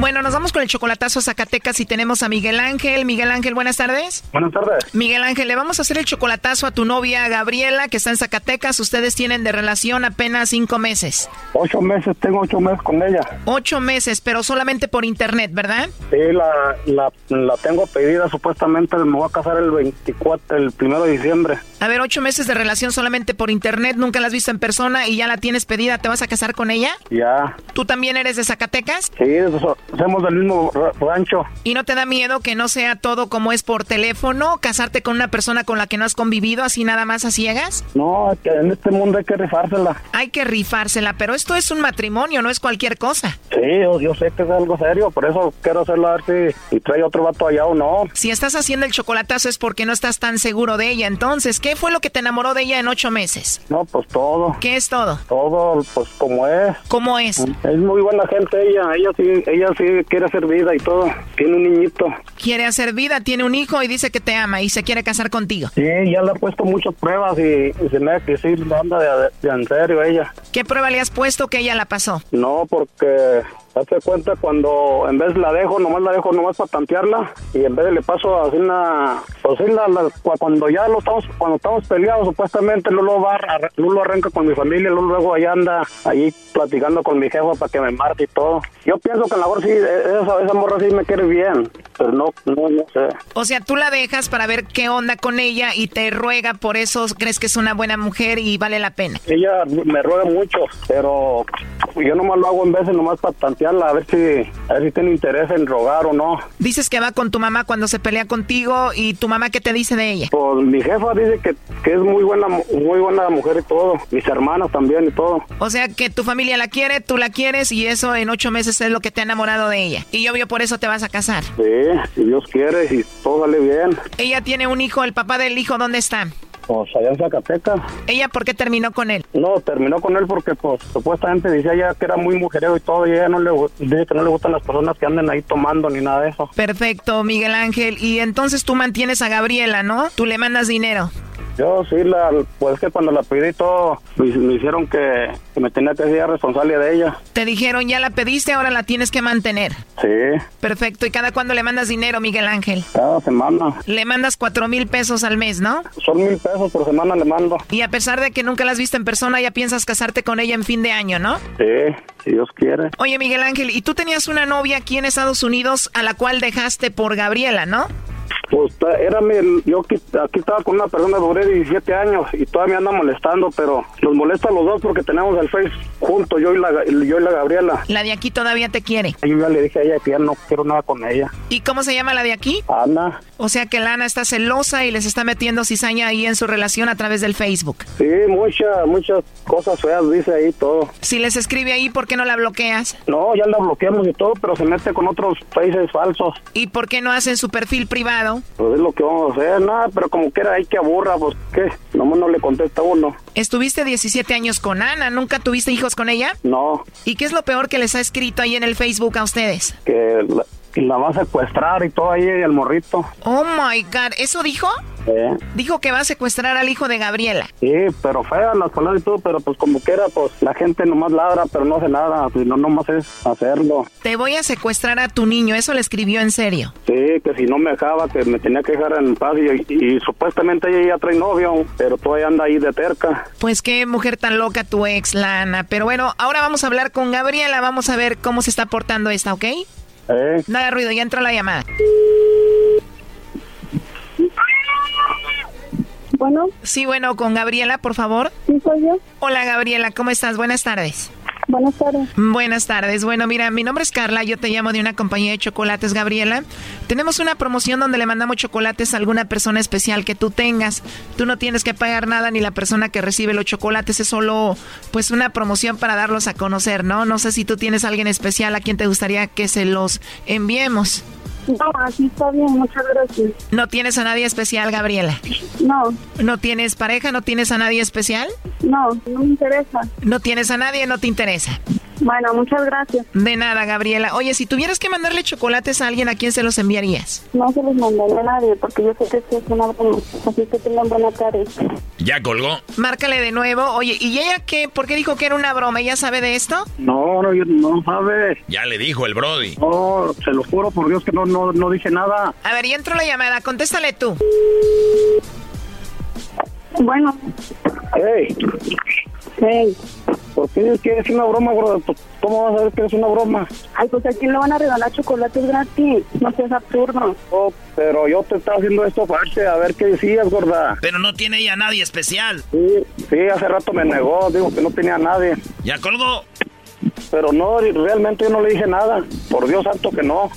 S13: Bueno, nos vamos con el chocolatazo a Zacatecas y tenemos a Miguel Ángel. Miguel Ángel, buenas tardes.
S18: Buenas tardes.
S13: Miguel Ángel, le vamos a hacer el chocolatazo a tu novia Gabriela, que está en Zacatecas. Ustedes tienen de relación apenas cinco meses.
S18: Ocho meses, tengo ocho meses con ella.
S13: Ocho meses, pero solamente por internet, ¿verdad?
S18: Sí, la, la, la tengo pedida, supuestamente me voy a casar el 24, el primero de diciembre.
S13: A ver, ocho meses de relación solamente por internet, nunca la has visto en persona y ya la tienes pedida. ¿Te vas a casar con ella?
S18: Ya.
S13: ¿Tú también eres de Zacatecas?
S18: Sí, so- somos del mismo ra- rancho.
S13: ¿Y no te da miedo que no sea todo como es por teléfono? ¿Casarte con una persona con la que no has convivido así nada más a ciegas?
S18: No, que en este mundo hay que rifársela.
S13: Hay que rifársela, pero esto es un matrimonio, no es cualquier cosa.
S18: Sí, yo, yo sé que es algo serio, por eso quiero hacerlo a ver si, si trae otro vato allá o no.
S13: Si estás haciendo el chocolatazo es porque no estás tan seguro de ella. Entonces, ¿qué fue lo que te enamoró de ella en ocho meses?
S18: No, pues todo.
S13: ¿Qué es todo?
S18: Todo, pues como es.
S13: ¿Cómo es?
S18: Es muy buena gente ella, ella sí, ella sí quiere hacer vida y todo. Tiene un niñito.
S13: Quiere hacer vida, tiene un hijo y dice que te ama y se quiere casar contigo.
S18: Sí, ya le he puesto muchas pruebas y, y se me hace que sí anda de, de en serio ella.
S13: ¿Qué prueba le has puesto que ella la pasó?
S18: No, porque hazte cuenta cuando en vez la dejo, nomás la dejo nomás para tantearla y en vez de le paso así una, pues la- la- cu- cuando ya lo estamos, cuando estamos peleados supuestamente Lulo va, Lulo arranca con mi familia, Lulo luego allá anda ahí platicando con mi jefa para que me marque y todo. Yo pienso que a lo mejor sí, e- esa, esa morra sí me quiere bien, pero no, no, no sé.
S13: O sea, tú la dejas para ver qué onda con ella y te ruega, por eso crees que es una buena mujer y vale la pena.
S18: Ella me ruega mucho, pero yo nomás lo hago en de nomás para tantearla, a ver si, a ver si tiene interés en rogar o no.
S13: Dices que va con tu mamá cuando se pelea contigo y tu mamá qué te dice de ella.
S18: Pues mi jefa dice que, que es muy buena, muy buena mujer y todo. Mis hermanas también y todo.
S13: O sea, que tu familia la quiere, tú la quieres y eso en ocho meses es lo que te ha enamorado de ella. Y obvio por eso te vas a casar.
S18: Sí, si Dios quiere, si todo sale bien.
S13: Ella tiene un hijo, el papá del hijo, ¿dónde está?
S18: Pues allá en Zacatecas.
S13: ¿Ella por qué terminó con él?
S18: No, terminó con él porque pues supuestamente decía ella que era muy mujerero y todo y ella no le, dice que no le gustan las personas que anden ahí tomando ni nada de eso.
S13: Perfecto, Miguel Ángel. Y entonces tú mantienes a Gabriela, ¿no? Tú le mandas dinero.
S18: Yo sí, la, pues que cuando la pedí todo, me, me hicieron que, que me tenía que ser responsable de ella.
S13: Te dijeron, ya la pediste, ahora la tienes que mantener.
S18: Sí,
S13: Perfecto. ¿Y cada cuándo le mandas dinero, Miguel Ángel?
S18: cada semana.
S13: Le mandas cuatro mil pesos al mes, ¿no?
S18: Son mil pesos por semana le mando.
S13: Y a pesar de que nunca la has visto en persona, ya piensas casarte con ella en fin de año, ¿no?
S18: Sí, si Dios quiere.
S13: Oye, Miguel Ángel, y tú tenías una novia aquí en Estados Unidos a la cual dejaste por Gabriela, ¿no?
S18: Pues era mi- yo aquí, aquí estaba con una persona, duré 17 años y todavía me anda molestando, pero los molesta a los dos porque tenemos el Face juntos, yo y la, yo y la Gabriela.
S13: La de aquí todavía te quiere.
S18: Yo ya le dije a ella que ya no quiero nada con ella.
S13: ¿Y cómo se llama la de aquí?
S18: Ana,
S13: O sea que Lana está celosa y les está metiendo cizaña ahí en su relación a través del Facebook.
S18: sí, muchas, muchas cosas feas dice ahí todo.
S13: Si les escribe ahí, ¿por qué no la bloqueas?
S18: No, ya la bloqueamos y todo, pero se mete con otros faces falsos.
S13: ¿Y por qué no hacen su perfil privado?
S18: Pues es lo que vamos a hacer, nada, pero como quiera hay que aburra, pues qué, nomás no le contesta uno.
S13: Estuviste 17 años con Ana, ¿nunca tuviste hijos con ella?
S18: No,
S13: ¿Y qué es lo peor que les ha escrito ahí en el Facebook a ustedes?
S18: que la, que la va a secuestrar y todo ahí el morrito.
S13: Oh my god, ¿eso dijo?
S18: Eh,
S13: Dijo que va a secuestrar al hijo de Gabriela.
S18: sí, pero feas las palabras y todo, pero pues como quiera, pues la gente nomás ladra, pero no hace nada, pues no nomás es hacerlo.
S13: Te voy a secuestrar a tu niño, eso le escribió en serio.
S18: Sí, que si no me dejaba, que me tenía que dejar en paz y, y supuestamente ella ya trae novio, pero todavía anda ahí de terca.
S13: Pues qué mujer tan loca tu ex, Lana. Pero bueno, ahora vamos a hablar con Gabriela, vamos a ver cómo se está portando esta, ¿ok?
S18: Eh,
S13: No haga ruido, ya entró la llamada.
S19: Bueno,
S13: Sí, bueno, con Gabriela, por favor.
S19: sí soy yo.
S13: Hola, Gabriela, ¿cómo estás? Buenas tardes.
S19: Buenas tardes.
S13: Buenas tardes. Bueno, mira, mi nombre es Carla, yo te llamo de una compañía de chocolates, Gabriela. Tenemos una promoción donde le mandamos chocolates a alguna persona especial que tú tengas. Tú no tienes que pagar nada ni la persona que recibe los chocolates, es solo pues una promoción para darlos a conocer, ¿no? No sé si tú tienes a alguien especial a quien te gustaría que se los enviemos.
S19: No, así está bien, muchas gracias.
S13: ¿No tienes a nadie especial, Gabriela?
S19: No,
S13: ¿No tienes pareja? ¿No tienes a nadie especial?
S19: no, no me interesa.
S13: ¿No tienes a nadie? ¿No te interesa?
S19: Bueno, muchas gracias.
S13: De nada, Gabriela. Oye, si tuvieras que mandarle chocolates a alguien, ¿a quién se los enviarías?
S19: No se los mandaré a nadie porque yo sé que esto es una broma. Así que tengan buena tarde.
S6: Ya colgó.
S13: Márcale de nuevo. Oye, ¿y ella qué? ¿Por qué dijo que era una broma? ¿Ella sabe de esto?
S18: no, no, yo- no sabe.
S6: Ya le dijo el Brody.
S18: No, se lo juro por Dios que no, no, no dije nada.
S13: A ver, ya entró la llamada. Contéstale tú.
S19: Bueno,
S18: Hey,
S19: hey.
S18: ¿por qué dices que es una broma, gordo? ¿Cómo vas a ver que es una broma?
S19: Ay, pues a quién le van a regalar chocolates gratis. No seas absurdo.
S18: Oh, pero yo te estaba haciendo esto parte, a ver qué decías, gorda.
S4: Pero no tiene ella nadie especial.
S18: Sí, sí, hace rato me negó, digo que no tenía a nadie.
S4: Ya colgó.
S18: Pero no, realmente yo no le dije nada. Por Dios santo que no.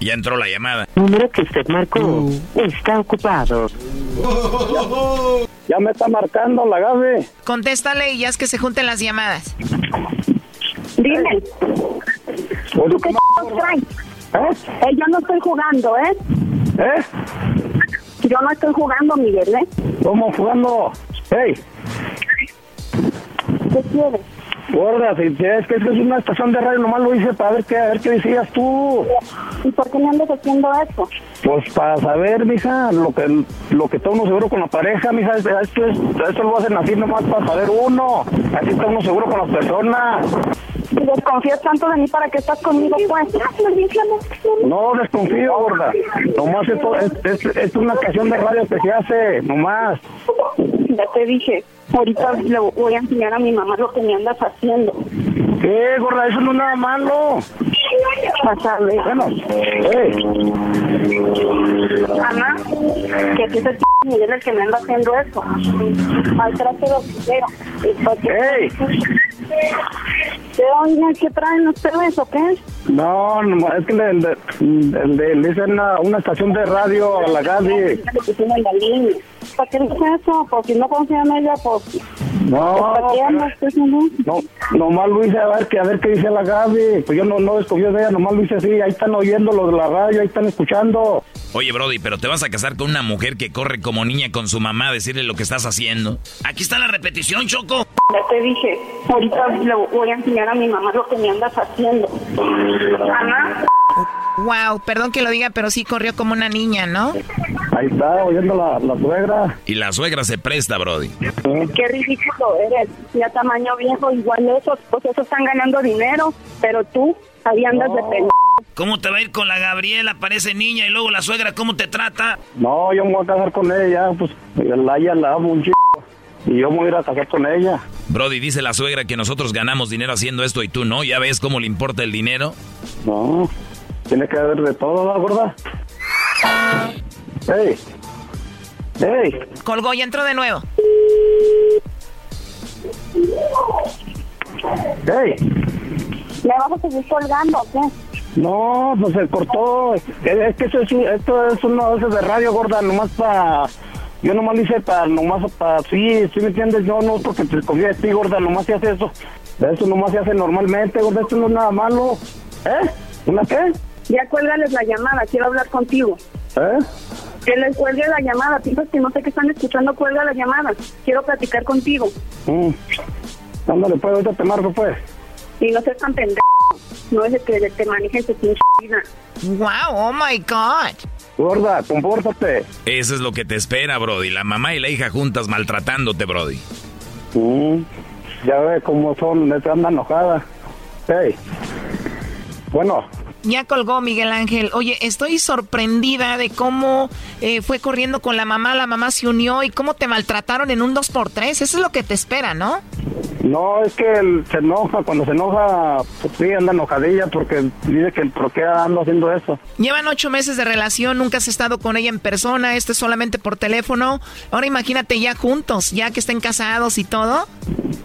S6: Ya entró la llamada.
S20: número que usted marcó está ocupado.
S18: Ya me está marcando la Gaby.
S13: Contéstale y ya es que se junten las llamadas.
S19: Dime, ¿tú qué
S18: ¿cómo-
S19: ch- traes?
S18: ¿Eh?
S19: Eh, yo no estoy jugando, ¿eh?
S18: ¿Eh?
S19: Yo no estoy jugando, Miguel, ¿eh?
S18: ¿Cómo jugando? Hey,
S19: ¿Qué quieres?
S18: Gorda, si es que es que es una estación de radio, nomás lo hice para ver qué, a ver qué decías tú.
S19: ¿Y por qué me andas haciendo eso?
S18: Pues para saber, mija, lo que lo que está uno seguro con la pareja, mija, esto, es, esto lo hacen así nomás para saber uno. Así está uno seguro con las personas.
S19: Desconfías tanto de mí, ¿para qué estás conmigo, pues?
S18: No desconfío, gorda. Nomás esto es, es, es una canción de radio que se hace, nomás.
S19: Ya te dije, ahorita le voy a enseñar a mi mamá lo que me andas haciendo.
S18: ¿Qué, gorda? Eso no es nada malo.
S19: Ver.
S18: Bueno, hey.
S19: Ana, que aquí p Miguel el que me anda haciendo eso. Maltrato lo quiero.
S18: ¡Ey!
S19: ¿De dónde? ¿Qué traen ustedes o qué?
S18: No, no, es que le, le, le- le- hice una, una estación de radio a la Gaby.
S19: ¿Para qué dices eso? Pues si no confían en ella, pues...
S18: No,
S19: ¿Para qué andas haciendo eso?
S18: no, nomás lo hice a ver, que, a ver qué dice la Gaby. Pues yo no, no desconfío de ella, nomás lo hice así. Ahí están oyendo los de la radio, ahí están escuchando.
S6: Oye, Brody, pero te vas a casar con una mujer que corre como niña con su mamá a decirle lo que estás haciendo.
S4: Aquí está la repetición, Choco.
S19: Ya te dije, ahorita le voy a enseñar a mi mamá lo que me andas haciendo. Ana,
S13: Wow, perdón que lo diga, pero sí corrió como una niña, ¿no?
S18: Ahí está oyendo la, la suegra.
S6: Y la suegra se presta, Brody.
S19: qué ridículo eres. Ya tamaño viejo, igual esos, pues esos están ganando dinero, pero tú ahí andas de pendejo.
S4: ¿Cómo te va a ir con la Gabriela? Parece niña y luego la suegra, ¿cómo te trata?
S18: No, yo me voy a casar con ella, pues la ella la amo un chico. Y yo me voy a ir a casar con ella.
S6: Brody, dice la suegra que nosotros ganamos dinero haciendo esto y tú no. ¿Ya ves cómo le importa el dinero?
S18: No, tiene que haber de todo, ¿no, gorda? ¡Ey! ¡Ey!
S13: Colgó y entró de nuevo.
S18: ¡Ey!
S19: ¿Le vamos a seguir colgando o qué?
S18: No, pues se cortó. Es que eso es, esto es de esos de radio, gorda, nomás para... Yo nomás lo hice para, nomás para... Sí, sí me entiendes, yo no porque te confío de ti, gorda, nomás se hace eso. Eso nomás se hace normalmente, gorda, esto no es nada malo. ¿Eh? ¿Una qué?
S19: Ya cuélgales la llamada, quiero hablar contigo.
S18: ¿Eh?
S19: Que les cuelgue la llamada, piensas que no sé qué están escuchando, cuelga la llamada. Quiero platicar contigo.
S18: Mm. Ándale, pues, ahorita te marco, pues.
S19: Y no seas tan pendejo. No es de que te manejen tu pinche vida.
S13: Wow, oh my God.
S18: Gorda, compórtate.
S6: Eso es lo que te espera, Brody. La mamá y la hija juntas maltratándote, Brody.
S18: Mm, ya ve cómo son, se anda enojada. Hey. Bueno,
S13: Ya colgó Miguel Ángel. Oye, estoy sorprendida de cómo eh, fue corriendo con la mamá, la mamá se unió y cómo te maltrataron en un 2x3. Eso es lo que te espera, ¿no?
S18: no, es que él se enoja, cuando se enoja, pues sí, anda enojadilla porque dice que por qué ando haciendo eso.
S13: Llevan ocho meses de relación, nunca has estado con ella en persona, esto es solamente por teléfono. Ahora imagínate ya juntos, ya que estén casados y todo.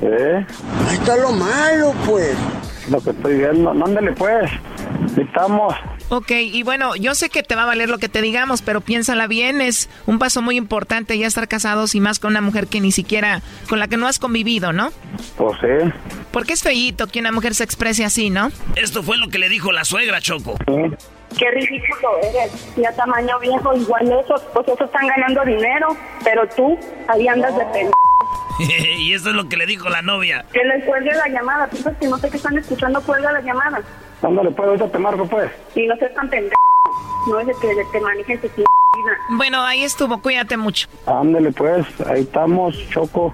S18: ¿Eh?
S21: Ahí está lo malo, pues.
S18: Lo que estoy viendo, no, ándale pues, estamos.
S13: Ok, y bueno, yo sé que te va a valer lo que te digamos, pero piénsala bien, es un paso muy importante ya estar casados y más con una mujer que ni siquiera, con la que no has convivido, ¿no?
S18: Pues sí.
S13: Porque es feíto que una mujer se exprese así, ¿no?
S4: Esto fue lo que le dijo la suegra, Choco.
S19: Qué ridículo eres. Ya tamaño viejo, igual esos, pues esos están ganando dinero. Pero tú, ahí andas de pendejo.
S4: y esto es lo que le dijo la novia.
S19: Que les cuelgue la llamada. Piensas que no sé qué están escuchando, cuelga la llamada.
S18: Ándale pues, ahorita te marco pues.
S19: Y no seas tan pendejo. No es de que te manejen tu vida.
S13: Bueno, ahí estuvo, cuídate mucho.
S18: Ándale pues, ahí estamos, Choco.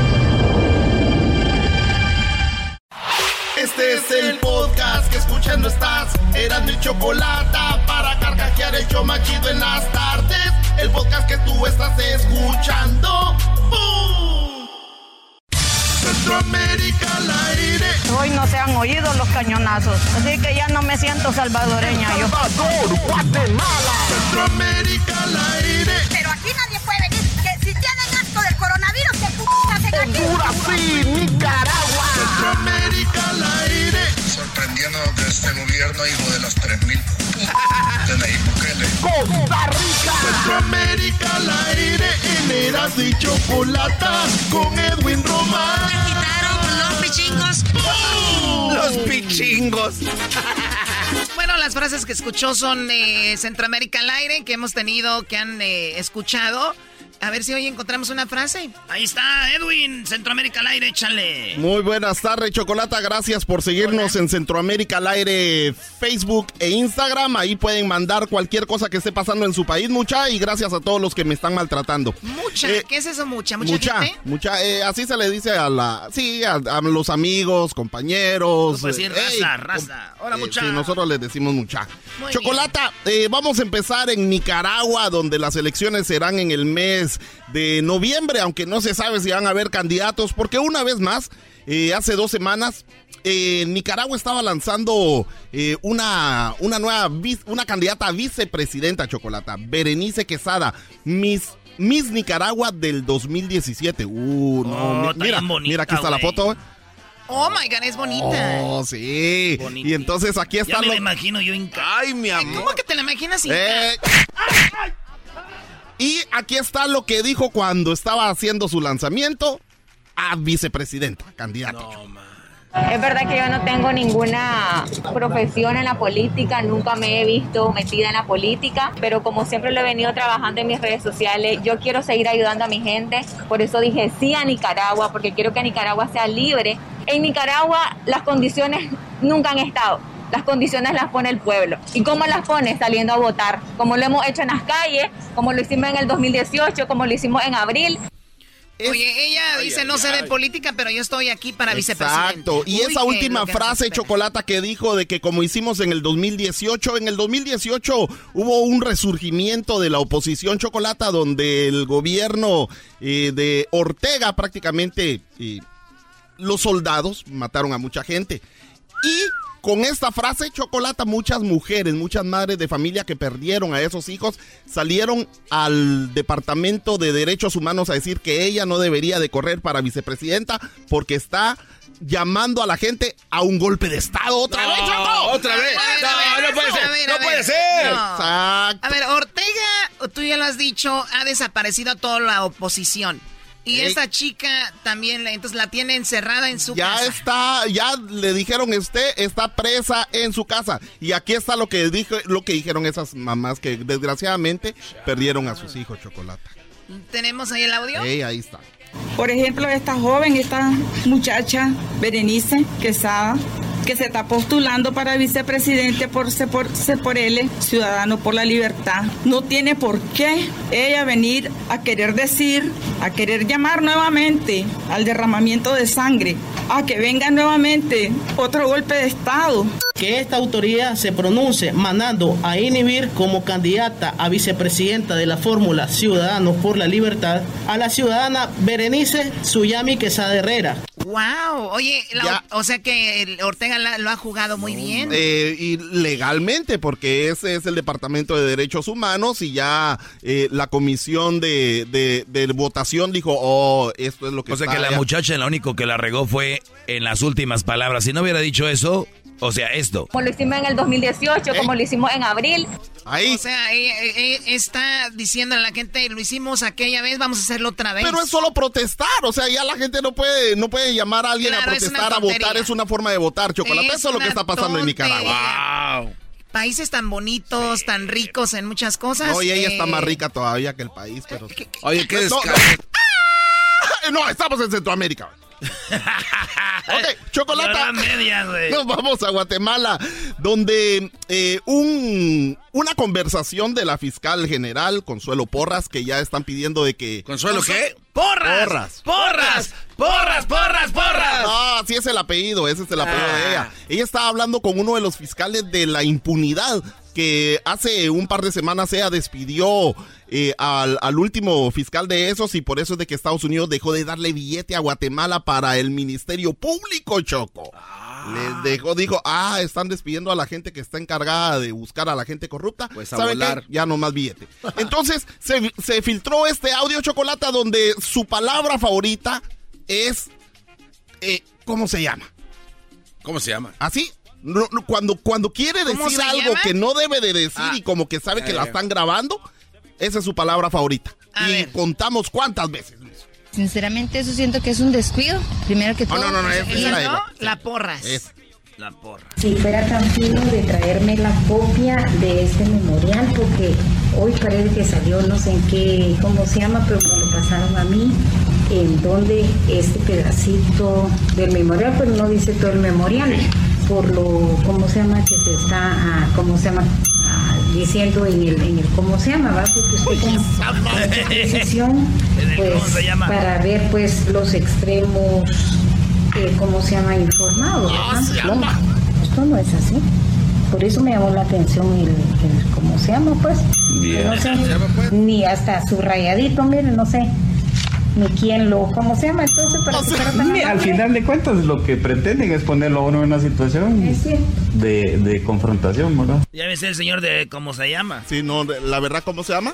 S1: Este es el podcast que escuchando estás. Eran mi chocolate para carcajear el show más chido en las tardes. El podcast que tú estás escuchando. ¡Bum! Centroamérica al aire.
S22: Hoy no se han oído los cañonazos, así que ya no me siento salvadoreña yo.
S1: Centroamérica al aire.
S23: Pero aquí nadie puede venir. Que si tienen asco del coronavirus, ¿qué p hacen aquí?
S1: Honduras Nicaragua. Centroamérica al aire.
S24: Sorprendiendo que este gobierno, hijo de los 3000 de Nayib Bukele.
S1: Costa Rica. Centroamérica al aire. En Eras y Chocolata con Edwin Román.
S23: quitaron los pichingos.
S5: Los pichingos.
S13: Bueno, las frases que escuchó son eh, Centroamérica al aire, que hemos tenido, que han eh, escuchado. A ver si hoy encontramos una frase.
S4: Ahí está, Edwin, Centroamérica al aire, échale.
S25: Muy buenas tardes, Chocolata. Gracias por seguirnos en Centroamérica al aire, Facebook e Instagram. Ahí pueden mandar cualquier cosa que esté pasando en su país, mucha. Y gracias a todos los que me están maltratando.
S13: Mucha,
S25: Eh,
S13: ¿qué es eso mucha? ¿Mucha,
S25: Mucha,
S13: gente?
S25: mucha, eh, así se le dice a la, sí, a, a los amigos, compañeros.
S4: puedes decir
S25: eh,
S4: raza,
S25: ey,
S4: raza. Hola,
S25: eh,
S4: mucha.
S25: Sí, nosotros les decimos mucha.
S4: Muy
S25: Chocolata, eh, vamos a empezar en Nicaragua, donde las elecciones serán en el mes de noviembre, aunque no se sabe si van a haber candidatos, porque una vez más, eh, hace dos semanas, eh, Nicaragua estaba lanzando eh, una, una nueva una candidata a vicepresidenta Chocolata, Berenice Quesada, Miss, Miss Nicaragua del 2017. Uh, no,
S4: Oh,
S25: mi- mira,
S4: bonita,
S25: mira, aquí está la foto.
S13: Oh my god, es bonita.
S25: Oh, sí. Y entonces aquí
S4: Ya
S25: está
S4: me
S25: lo-
S4: la imagino yo en
S25: Ay, mi amor.
S13: ¿Cómo que te la imaginas así?
S25: Eh, Y aquí está lo que dijo cuando estaba haciendo su lanzamiento a vicepresidenta, candidata.
S22: Es verdad que yo no tengo ninguna profesión en la política, nunca me he visto metida en la política, pero como siempre lo he venido trabajando en mis redes sociales, yo quiero seguir ayudando a mi gente, por eso dije sí a Nicaragua, porque quiero que Nicaragua sea libre. En Nicaragua las condiciones nunca han estado. Las condiciones las pone el pueblo. ¿Y cómo las pone? Saliendo a votar. Como lo hemos hecho en las calles, como lo hicimos en el 2018, como lo hicimos en abril.
S13: Oye, ella dice no sé de política, pero yo estoy aquí para vicepresidente.
S25: Exacto. Y esa última frase, Chocolata, que dijo de que como hicimos en el 2018, en el 2018 hubo un resurgimiento de la oposición Chocolata donde el gobierno eh, de Ortega prácticamente eh, los soldados mataron a mucha gente. Y con esta frase, Chocolata, muchas mujeres, muchas madres de familia que perdieron a esos hijos salieron al Departamento de Derechos Humanos a decir que ella no debería de correr para vicepresidenta porque está llamando a la gente a un golpe de Estado. ¿Otra vez, Choco?
S5: ¡Otra vez! No, no puede ser. No puede ser.
S13: A ver, Ortega, tú ya lo has dicho, ha desaparecido a toda la oposición. Y esta chica también, entonces la tiene encerrada en su
S25: ya
S13: casa.
S25: Ya está, ya le dijeron usted está presa en su casa. Y aquí está lo que dijo, lo que dijeron esas mamás que desgraciadamente perdieron a sus hijos, Chocolata.
S13: ¿Tenemos ahí el audio?
S25: Sí, ahí está.
S26: Por ejemplo, esta joven, esta muchacha, Berenice Quesada, que se está postulando para vicepresidente por, por, por L, Ciudadano por la Libertad. No tiene por qué ella venir a querer decir, a querer llamar nuevamente al derramamiento de sangre, a que venga nuevamente otro golpe de Estado.
S27: Que esta autoridad se pronuncie mandando a inhibir como candidata a vicepresidenta de la fórmula Ciudadanos por la Libertad a la ciudadana Berenice Suyami Quesada Herrera.
S13: ¡Wow! Oye, o sea que Ortega lo ha jugado muy bien.
S25: Eh, y legalmente, porque ese es el Departamento de Derechos Humanos y ya eh, la comisión de, de, votación dijo, oh, esto es lo que
S6: O sea que la muchacha lo único que la regó fue en las últimas palabras. Si no hubiera dicho eso, o sea, esto.
S22: Como lo hicimos en el 2018, como lo hicimos en abril.
S13: Ahí. O sea, ella, está diciendo a la gente, lo hicimos aquella vez, vamos a hacerlo otra vez.
S25: Pero es solo protestar, o sea, ya la gente no puede, no puede llamar a alguien a protestar, a votar, es una forma de votar, chocolate. eso es lo que está pasando en Nicaragua.
S13: Wow. Países tan bonitos, tan ricos en muchas cosas.
S25: Oye, ella está más rica todavía que el país, pero.
S5: Oye, ¿qué
S25: no, no, estamos en Centroamérica ok, chocolate. Nos vamos a Guatemala, donde eh, un, una conversación de la fiscal general, Consuelo Porras, que ya están pidiendo de que.
S5: ¿Consuelo qué?
S13: ¡Porras! ¡Porras! ¡Porras! ¡Porras, porras, porras!
S25: Ah, sí es el apellido, ese es el apellido de ella. Ah. Ella estaba hablando con uno de los fiscales de la impunidad que hace un par de semanas ella despidió eh, al, último fiscal de esos y por eso es de que Estados Unidos dejó de darle billete a Guatemala para el Ministerio Público, Choco. Le dejó, dijo, ah, están despidiendo a la gente que está encargada de buscar a la gente corrupta.
S5: Pues a volar.
S25: Ya no más billete. Entonces, se, se filtró este audio chocolate donde su palabra favorita es, eh, ¿cómo se llama?
S5: ¿Cómo se llama?
S25: ¿Así? Cuando, cuando quiere decir algo que no debe de decir ah. y como que sabe que la están grabando, esa es su palabra favorita. y contamos cuántas veces.
S28: Sinceramente, eso siento que es un descuido. Primero que todo.
S25: no, no, no, es,
S13: la, la porras.
S25: Es
S13: la porra.
S29: Si fuera tan fino de traerme la copia de este memorial, porque hoy parece que salió, no sé en qué, cómo se llama, pero me lo pasaron a mí, en donde este pedacito del memorial, pero no dice todo el memorial por lo, ¿cómo se llama? Que se está, ah, ¿cómo se llama? Ah, diciendo en el, en el, ¿cómo se llama? ¿va? Porque usted como decisión, pues, para ver pues los extremos, eh, ¿cómo se llama? Informados. No, esto no es así. Por eso me llamó la atención el, el ¿cómo se llama? Pues, no sé, pues. ni hasta subrayadito, miren, no sé ni quién lo, ¿cómo se llama? Entonces, para que
S30: Al final de cuentas, lo que pretenden es ponerlo a uno en una situación de, de, confrontación, ¿verdad?
S4: Ya ves el señor de cómo se llama.
S25: Sí, no, la verdad, ¿cómo se llama?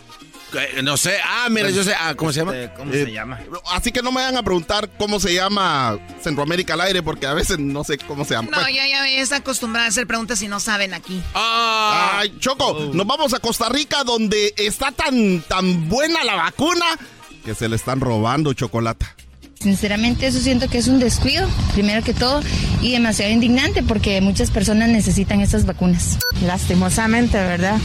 S5: No sé, ah, mira, yo sé, ah, ¿cómo se llama?
S4: Este, ¿Cómo se eh, llama?
S25: Así que no me vayan a preguntar cómo se llama Centroamérica al aire, porque a veces no sé cómo se llama.
S13: No, ya, ya, ya está acostumbrada a hacer preguntas y no saben aquí.
S25: Ay, Choco, oh. nos vamos a Costa Rica, donde está tan, tan buena la vacuna que se le están robando chocolate.
S28: Sinceramente eso siento que es un descuido, primero que todo, y demasiado indignante porque muchas personas necesitan estas vacunas.
S31: Lastimosamente, ¿verdad?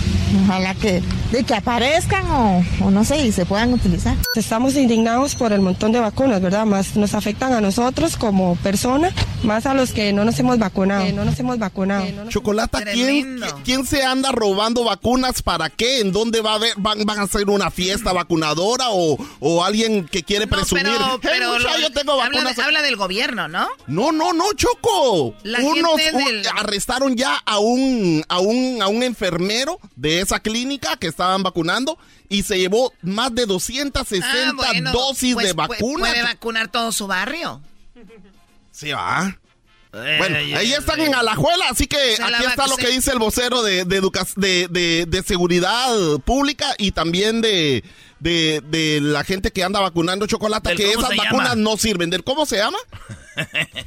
S31: Ojalá que, de que aparezcan o, o, no sé, y se puedan utilizar.
S32: Estamos indignados por el montón de vacunas, ¿verdad? Más nos afectan a nosotros como personas
S31: más a los que no nos hemos vacunado. no nos hemos vacunado.
S25: Chocolata, ¿quién, ¿quién se anda robando vacunas? ¿Para qué? ¿En dónde va a haber, van, van a hacer una fiesta vacunadora o, o alguien que quiere presumir?
S4: Pero,
S25: "Eh,
S4: pero
S25: mucha, yo tengo
S4: habla,
S25: vacunas.
S4: de- habla del gobierno, ¿no?
S25: No, no, no, Choco.
S4: La
S25: Unos
S4: gente
S25: un-
S4: del-
S25: arrestaron ya a un, a un a un enfermero de esa clínica que estaban vacunando y se llevó más de 260
S4: Ah, bueno,
S25: dosis
S4: pues,
S25: de
S4: pu-
S25: vacunas.
S4: Puede vacunar todo su barrio.
S25: Sí, va. Bueno, ahí están en Alajuela, así que aquí está lo que dice el vocero de, de, de, de- de seguridad pública y también de, de, de la gente que anda vacunando chocolate,
S33: ¿Del
S25: que esas vacunas
S33: llama?
S25: no sirven. ¿Del cómo se llama?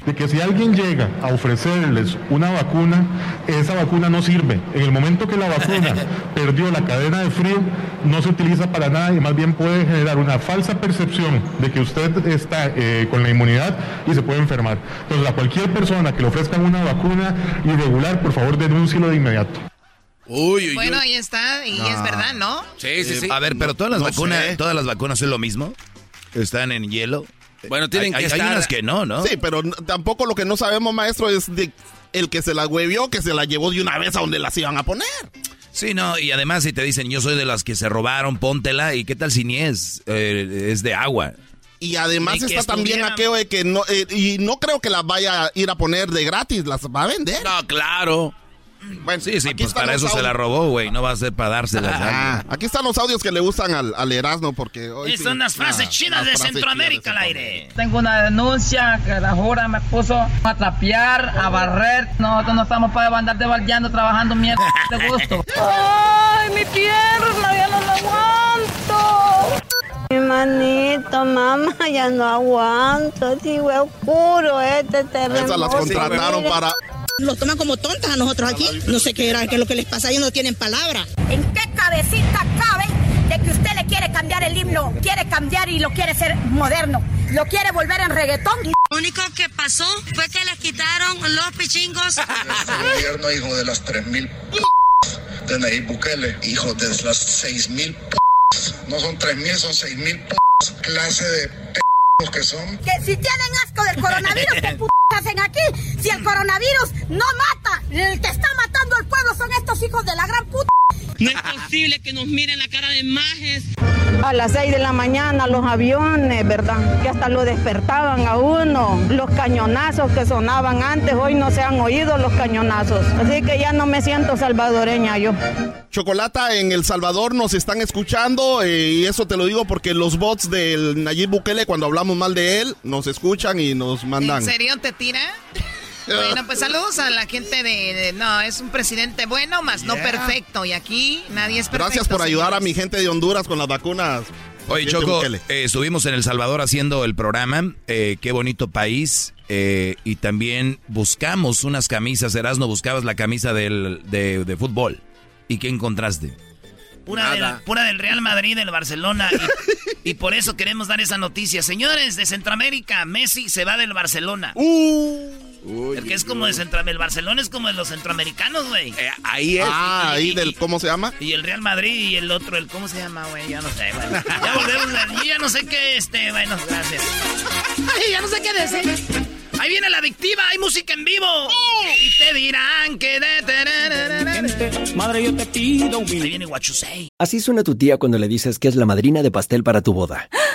S33: de que si alguien llega a ofrecerles una vacuna, esa vacuna no sirve. En el momento que la vacuna perdió la cadena de frío, no se utiliza para nada y más bien puede generar una falsa percepción de que usted está eh, con la inmunidad y se puede enfermar. Entonces, a cualquier persona que le ofrezcan una vacuna irregular, por favor, denúncielo de inmediato.
S6: Uy, uy,
S4: Bueno,
S6: uy.
S4: ahí está, y
S6: No.
S4: es verdad, ¿no?
S6: Sí, sí, sí. A ver, pero todas las
S25: no
S6: vacunas,
S25: sé.
S6: todas las vacunas es lo mismo. Están en hielo.
S5: Bueno, tienen
S6: Hay-
S5: que
S6: hay
S5: estar-
S6: unas que no, ¿no?
S25: Sí, pero tampoco lo que no sabemos, maestro, es de el que se la huevió, que se la llevó de una vez a donde las iban a poner.
S6: Sí, no, y además si te dicen yo soy de las que se robaron, póntela, ¿y qué tal si ni es? Eh, es de agua.
S25: Y además está también aquello de que no, eh, y no creo que las vaya a ir a poner de gratis, las va a vender.
S6: No, claro.
S25: Bueno,
S6: Sí, sí, pues para eso se la robó, güey, no va a ser para dárselas. a
S25: Ah, aquí están los audios que le gustan al, al Erasmo porque hoy
S4: Y
S25: sí,
S4: son las frases
S25: ah,
S4: chidas de Centroamérica al aire.
S34: Tengo una denuncia que la jura me puso a trapear, a barrer. Nosotros no estamos para andar de baldeando trabajando mierda de gusto.
S23: ¡Ay, mi pierna! ¡Ya no la aguanto! Mi manito, mamá, ya no aguanto. Sí, güey, oscuro este terremoto.
S25: Esas las contrataron para...
S35: Los toman como tontas a nosotros aquí. No sé qué era, qué es lo que les pasa, ellos no tienen palabra.
S23: ¿En qué cabecita cabe de que usted le quiere cambiar el himno? Quiere cambiar y lo quiere ser moderno. Lo quiere volver en reggaetón.
S36: Lo único que pasó fue que les quitaron los pichingos.
S24: Este gobierno, hijo de las 3.000 p de Nayib Bukele, hijo de las 6.000 p no son 3.000, son 6.000 p clase de p que son.
S23: Que si tienen asco del coronavirus, ¿qué p hacen aquí? Si el coronavirus no mata, el que está matando al pueblo son estos hijos de la gran puta.
S36: No es posible que nos miren la cara de majes.
S31: A las 6 de la mañana los aviones, ¿verdad? Que hasta lo despertaban a uno. Los cañonazos que sonaban antes, hoy no se han oído los cañonazos. Así que ya no me siento salvadoreña yo.
S25: Chocolata en El Salvador nos están escuchando eh, y eso te lo digo porque los bots del Nayib Bukele cuando hablamos mal de él nos escuchan y nos mandan.
S4: ¿En serio te tira? Bueno, pues saludos a la gente de, de- No, es un presidente bueno, más no perfecto. Y aquí nadie es perfecto.
S25: Gracias por ayudar a mi gente de Honduras con las vacunas.
S6: Oye, Choco, eh, estuvimos en El Salvador haciendo el programa. eh, qué bonito país. eh, y también buscamos unas camisas. Erasno, buscabas la camisa del, de, de fútbol. ¿Y qué encontraste?
S4: Pura del, pura del Real Madrid, del Barcelona. Y, y por eso queremos dar esa noticia. Señores de Centroamérica, Messi se va del Barcelona. El que es como de Centroamérica. El Barcelona es como de los centroamericanos, güey.
S25: ahí es. Ah, ahí del, ¿cómo se llama?
S4: Y el Real Madrid y el otro, el ¿cómo se llama, güey? Ya no sé, bueno. Ya volvemos, a- yo ya no sé qué, este, bueno, gracias. Ay, ya no sé qué decir. Ahí viene la adictiva, hay música en vivo. Y te dirán que...
S37: Madre, yo te pido un
S4: Ahí viene say.
S37: Así suena tu tía cuando le dices que es la madrina de pastel para tu boda.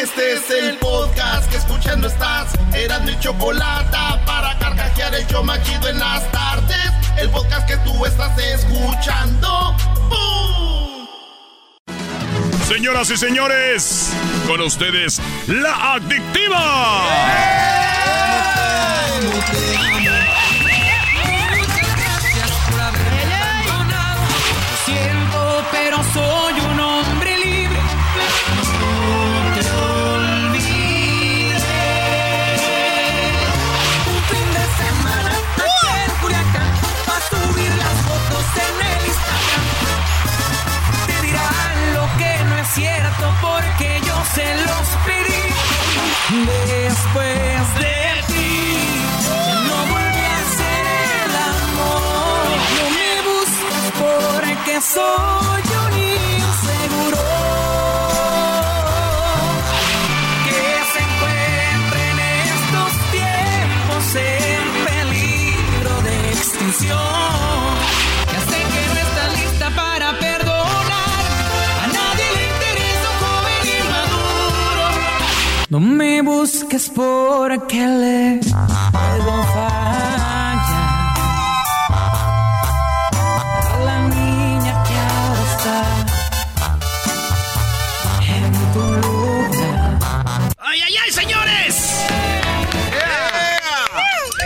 S25: Este es el podcast que escuchando estás. Eran mi chocolate para carcajear el show más chido en las tardes. El podcast que tú estás escuchando. ¡Bum!
S38: Señoras y señores, con ustedes, la adictiva.
S39: Siento, Después de No me busques porque le puedo fallar a la niña que ahora está en tu lugar.
S4: ¡Ay, ay, ay, señores!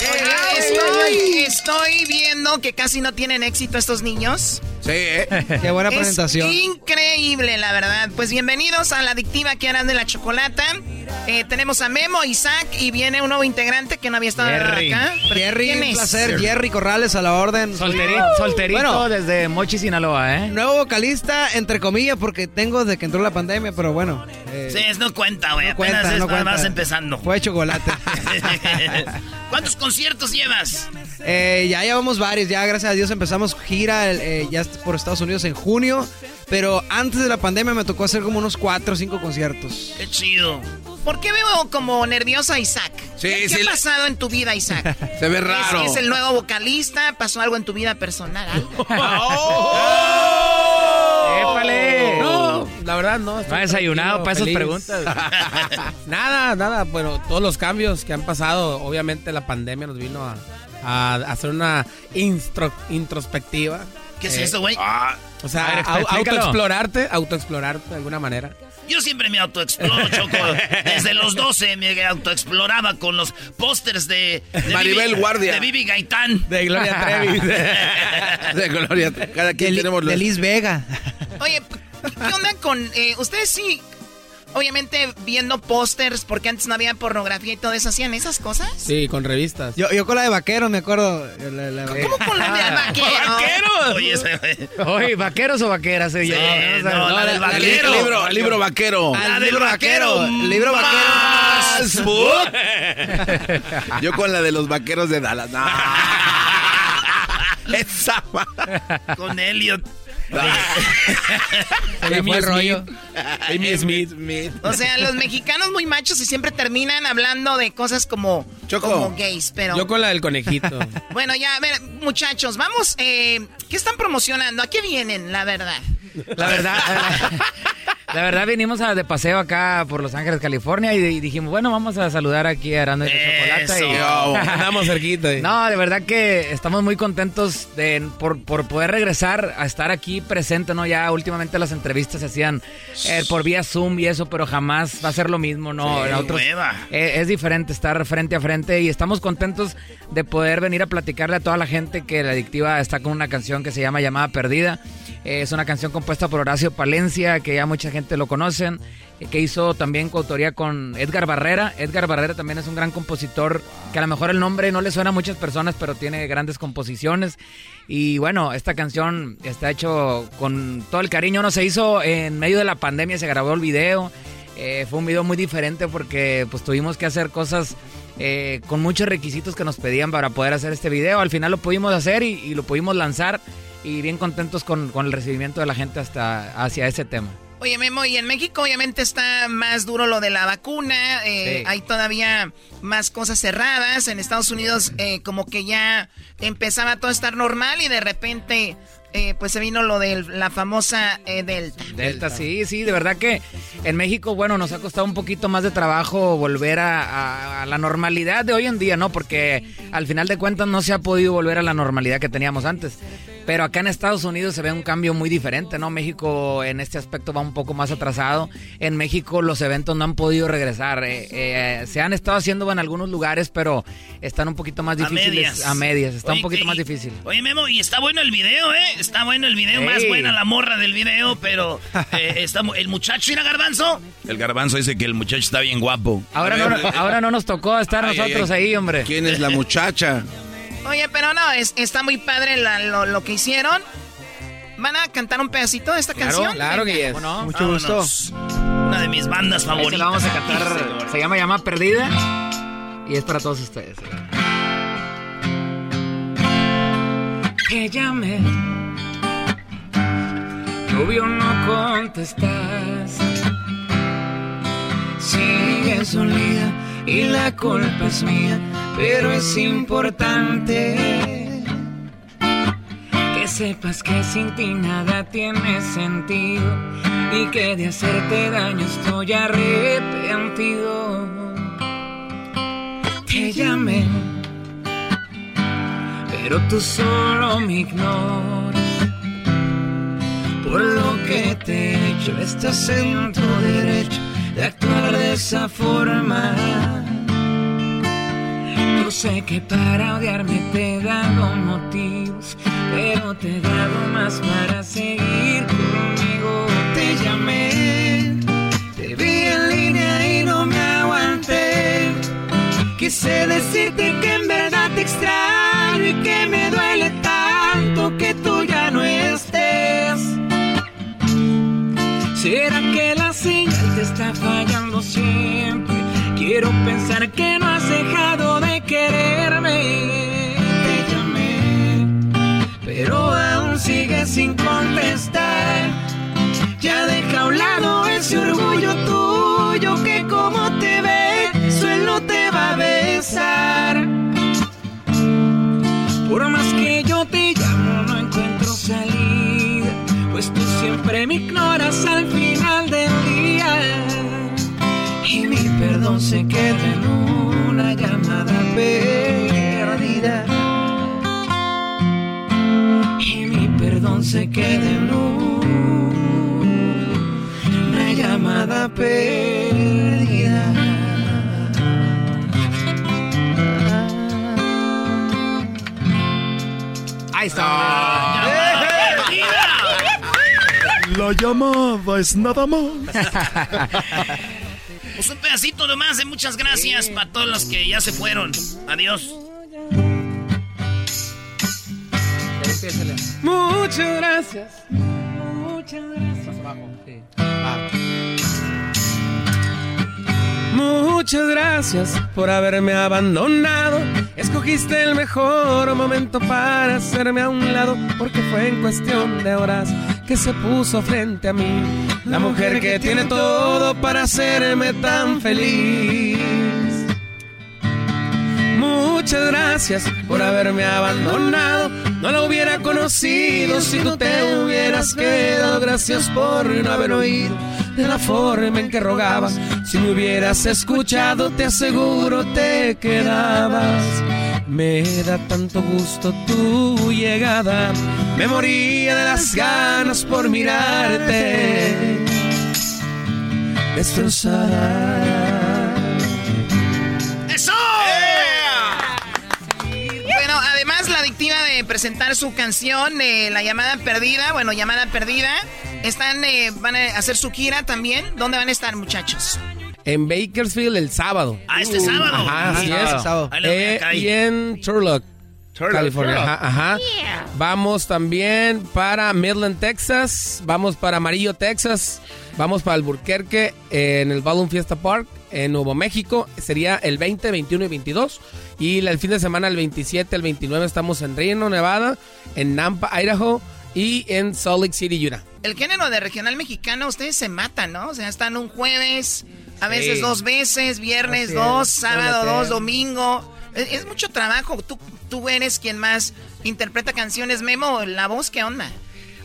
S13: Oye, estoy, estoy viendo que casi no tienen éxito estos niños.
S5: Sí, ¿eh?
S40: Qué buena
S13: Es
S40: presentación.
S13: increíble, la verdad. Pues bienvenidos a la adictiva que harán de la chocolata. Eh, tenemos a Memo, Isaac y viene un nuevo integrante que no había estado
S40: Jerry.
S13: acá.
S40: Jerry,
S13: ¿quién
S40: un
S13: es?
S40: placer. Jerry Corrales a la orden.
S41: Solterito, solterito
S40: Bueno,
S41: desde Mochi, Sinaloa, ¿eh?
S40: nuevo vocalista, entre comillas, porque tengo desde que entró la pandemia, pero bueno. eh,
S4: Sí, es no cuenta, güey.
S40: no
S4: Apenas
S40: cuenta,
S4: es
S40: no
S4: nada
S40: cuenta.
S4: más empezando.
S40: Fue chocolate.
S4: ¿Cuántos conciertos llevas?
S40: Eh, ya llevamos varios, ya gracias a Dios empezamos gira eh, ya por Estados Unidos en junio, pero antes de la pandemia me tocó hacer como unos cuatro o cinco conciertos.
S4: Qué chido.
S13: ¿Por qué veo como nervioso a Isaac?
S5: Sí,
S13: ¿Qué, qué
S5: sí,
S13: ha
S5: le-
S13: pasado en tu vida, Isaac?
S5: Se ve
S13: ¿Es-
S5: raro.
S13: ¿Es, el nuevo vocalista? ¿Pasó algo en tu vida personal? ¿Algo?
S41: ¡Épale!
S40: No, la verdad no. estoy
S41: No ha desayunado para esas
S40: feliz.
S41: preguntas.
S40: nada, nada. Bueno, todos los cambios que han pasado, obviamente la pandemia nos vino a, a hacer una instro- introspectiva.
S4: ¿Qué es
S40: Eh,
S4: eso, güey?
S40: O sea,
S41: ver,
S40: autoexplorarte, autoexplorarte de alguna manera.
S4: Yo siempre me autoexploro, Choco. Desde los 12 me autoexploraba con los pósters de, de
S5: Maribel
S4: Bibi-
S5: Guardia.
S4: De Bibi Gaitán.
S40: De Gloria Trevi.
S5: De Gloria. Cada quien
S40: de,
S5: tenemos los...
S40: de Liz Vega.
S13: Oye, ¿qué onda con... eh, ustedes sí, obviamente viendo pósters, porque antes no había pornografía y todo eso, ¿hacían esas cosas?
S40: Sí, con revistas. Yo, yo con la de vaquero, me acuerdo. La- la-
S13: ¿Cómo con la de vaquero?
S4: Oye, ese.
S41: Oye, ¿vaqueros o vaqueras?
S4: Sí, no, la del
S40: la- la-
S4: vaquero.
S5: El libro, el libro vaquero.
S40: Ah,
S4: La
S40: el
S4: del
S40: libro
S4: vaquero.
S40: vaquero. El libro
S4: Más
S5: Yo con la de los vaqueros de Dallas. No. Esa.
S4: Con Elliot.
S40: Se me el rollo.
S5: Amy Smith.
S13: O sea, los mexicanos muy machos y siempre terminan hablando de cosas como,
S5: Choco.
S13: como gays, pero...
S40: Yo con la del conejito.
S13: Bueno, ya, a ver, muchachos, vamos, eh, ¿qué están promocionando? ¿A qué vienen, la verdad?
S41: La verdad, la verdad vinimos a- de paseo acá por Los Ángeles, California y, y dijimos, bueno, vamos a saludar aquí a Arando y la Chocolata. y-
S5: Yo.
S40: Andamos cerquita.
S41: No, de verdad que estamos muy contentos de, por, por poder regresar a estar aquí presente, ¿no? Ya últimamente las entrevistas se hacían eh, por vía Zoom y eso, pero jamás va a ser lo mismo, ¿no?
S4: Sí, nueva.
S41: eh, es diferente estar frente a frente y estamos contentos de poder venir a platicarle a toda la gente que la adictiva está con una canción que se llama Llamada Perdida. Es una canción compuesta por Horacio Palencia, que ya mucha gente lo conocen, que hizo también coautoría con Edgar Barrera. Edgar Barrera también es un gran compositor, que a lo mejor el nombre no le suena a muchas personas, pero tiene grandes composiciones. Y bueno, esta canción está hecho con todo el cariño. No se hizo en medio de la pandemia, se grabó el video. Eh, fue un video muy diferente porque pues tuvimos que hacer cosas eh, con muchos requisitos que nos pedían para poder hacer este video. Al final lo pudimos hacer y lo pudimos lanzar y bien contentos con, con el recibimiento de la gente hasta hacia ese tema.
S13: Oye, Memo, y en México obviamente está más duro lo de la vacuna, eh,
S41: Sí.
S13: hay todavía más cosas cerradas, en Estados Unidos eh, como que ya empezaba todo a estar normal y de repente eh, pues se vino lo de la famosa eh, Delta.
S41: Delta, sí, sí, de verdad que en México, bueno, nos ha costado un poquito más de trabajo volver a, a- a la normalidad de hoy en día, ¿no? Porque al final de cuentas no se ha podido volver a la normalidad que teníamos antes.
S39: Pero acá en Estados Unidos se ve un cambio muy diferente, ¿no? México en este aspecto va un poco más atrasado. En México los eventos no han podido regresar. Eh, eh, se han estado haciendo en algunos lugares, pero están un poquito más difíciles.
S4: medias.
S39: A medias. Está
S4: Oye,
S39: un poquito más difícil.
S4: Oye, Memo, y está bueno el video, ¿eh? Está bueno el video, más buena la morra del video, pero eh, está, el muchacho era garbanzo.
S6: El garbanzo dice que el muchacho está bien guapo.
S39: Ahora no, ahora no nos tocó estar
S6: Ay,
S39: nosotros
S6: ay.
S39: ahí, hombre.
S5: ¿Quién es la muchacha?
S13: Oye, pero no, es- está muy padre la- lo, lo que hicieron. ¿Van a cantar un pedacito de esta canción?
S39: ¿Cómo no?
S40: Mucho gusto.
S4: Una de mis bandas favoritas.
S39: se la vamos a cantar. Se llama Llama Perdida. Y es para todos ustedes. Que llame. Obvio no contestas. Sigues unida y la culpa es mía, pero es importante que sepas que sin ti nada tiene sentido y que de hacerte daño estoy arrepentido. Te llamé, pero tú solo me ignoras. Por lo que te he hecho, estás en tu derecho de actuar de esa forma. Yo sé que para odiarme te he dado motivos, pero te he dado más para seguir conmigo. Te llamé, te vi en línea y no me aguanté. Quise decirte que en verdad te extraño y que me duele tanto que tú ¿Será que la señal te está fallando siempre? Quiero pensar que no has dejado de quererme. Te llamé, pero aún sigues sin contestar. Ya deja a un lado ese orgullo tuyo que como te ve, suelo te va a besar. Por más que yo te llamo, no encuentro salida, pues tú siempre me Y mi perdón se queda en una llamada perdida. Y mi perdón se queda en una llamada perdida. Ahí está.
S41: La llamada es nada más.
S4: Pues un pedacito nomás de muchas gracias para todos los que ya se fueron. Adiós.
S40: Muchas gracias.
S39: Muchas gracias.
S40: Muchas gracias por haberme abandonado. Escogiste el mejor momento para hacerme a un lado, porque fue en cuestión de horas que se puso frente a mí. La mujer que tiene todo para hacerme tan feliz. Muchas gracias por haberme abandonado. No la hubiera conocido si tú te hubieras quedado. Gracias por no haber oído de la forma en que rogabas. Si me hubieras escuchado, te aseguro te quedabas. Me da tanto gusto tu llegada. Me moría de las ganas por mirarte. Destrozada.
S4: ¡Eso!
S13: Bueno, además la adictiva de presentar su canción, eh, La llamada perdida, bueno, llamada perdida, están, eh, van a hacer su gira también. ¿Dónde van a estar, muchachos?
S40: En Bakersfield el sábado.
S4: Ah, este sábado.
S40: Ajá, así
S4: Ah,
S40: es.
S4: sábado.
S40: Eh, y en Turlock, California.
S4: Turlock.
S40: Ajá, ajá. Vamos también para Midland, Texas. Vamos para Amarillo, Texas. Vamos para Albuquerque en el Balloon Fiesta Park en Nuevo México. Sería el 20, 21 y 22. Y el fin de semana, el 27, el 29, estamos en Reno, Nevada, en Nampa, Idaho y en Salt Lake City, Utah.
S13: El género de regional mexicano, ustedes se matan, ¿no? O sea, están un jueves, a
S40: Sí.
S13: veces dos veces, viernes
S40: Así
S13: dos,
S40: es,
S13: sábado dos, domingo. Es, es mucho trabajo. Tú, tú eres quien más interpreta canciones. Memo, la voz, ¿qué onda?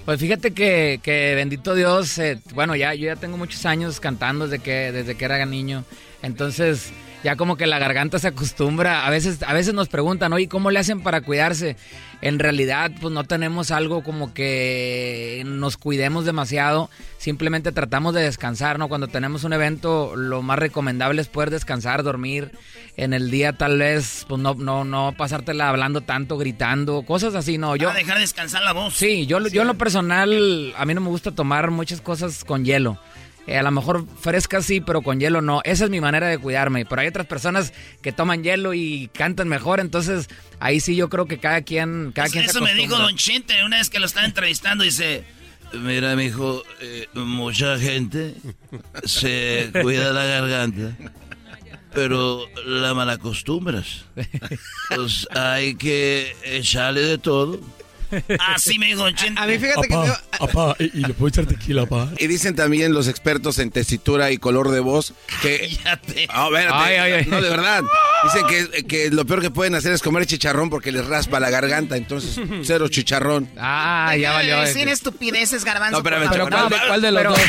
S39: Pues fíjate que, que bendito Dios, eh, bueno, ya yo ya tengo muchos años cantando desde que, desde que era niño. Entonces,
S41: ya como que la garganta se acostumbra. A veces, a veces nos preguntan, oye, ¿cómo le hacen para cuidarse? En realidad, pues no tenemos algo como que nos cuidemos demasiado. Simplemente tratamos de descansar, ¿no? Cuando tenemos un evento, lo más recomendable es poder descansar, dormir. En el día, tal vez, pues no, no, no pasártela hablando tanto, gritando, cosas así, ¿no? Yo,
S4: Para dejar descansar la voz.
S41: Sí, yo, yo en lo personal, a mí no me gusta tomar muchas cosas con hielo. Eh, a lo mejor fresca sí, pero con hielo no. Esa es mi manera de cuidarme. Pero hay otras personas que toman hielo y cantan mejor, entonces ahí sí yo creo que cada quien, cada
S4: Eso-
S41: quien se
S4: Eso me dijo. Don Chente una vez que lo estaba entrevistando. Dice: Mira, mijo, eh, mucha gente se cuida la garganta, pero la malacostumbras. Pues hay que echarle de todo. Así me dijo Don Chente.
S5: A mí fíjate que
S38: Apá, apá, y, y le puedo echar tequila, apá.
S5: Y dicen también los expertos en tesitura y color de voz que... Ah, espérate.
S41: Ay, ay, ay.
S5: No, de verdad. Dicen que, que lo peor que pueden hacer es comer chicharrón porque les raspa la garganta. Entonces, cero chicharrón.
S41: Ah, ya valió.
S13: Decir estupideces, garbanzo.
S5: No,
S13: favor.
S5: pero ¿cuál de- cuál de los
S41: Pero-
S5: dos?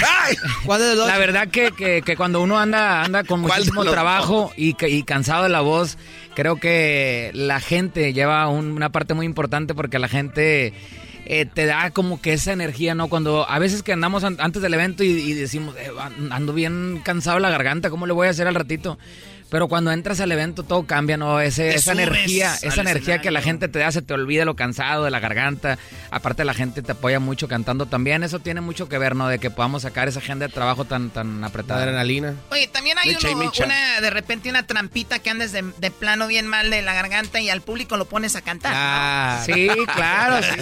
S41: ¿Cuál de los dos? La verdad que, que, que cuando uno anda, anda con
S5: ¿Cuál de
S41: muchísimo trabajo y, y cansado de la voz, creo que la gente lleva un- una parte muy importante porque la gente eh, te da como que esa energía, ¿no? Cuando a veces que andamos an- antes del evento y, y decimos, eh, ando bien cansado la garganta, ¿cómo le voy a hacer al ratito? Pero cuando entras al evento todo cambia, ¿no? Ese, esa energía, esa energía que la gente te da, se te olvida lo cansado de la garganta. Aparte la gente te apoya mucho cantando también. Eso tiene mucho que ver, ¿no? De que podamos sacar esa agenda de trabajo tan, tan apretada.
S42: adrenalina.
S13: Oye, también hay uno- una, de repente una trampita que andes de, de plano bien mal de la garganta y al público lo pones a cantar. ¿no?
S42: Ah.
S41: Sí, claro, sí.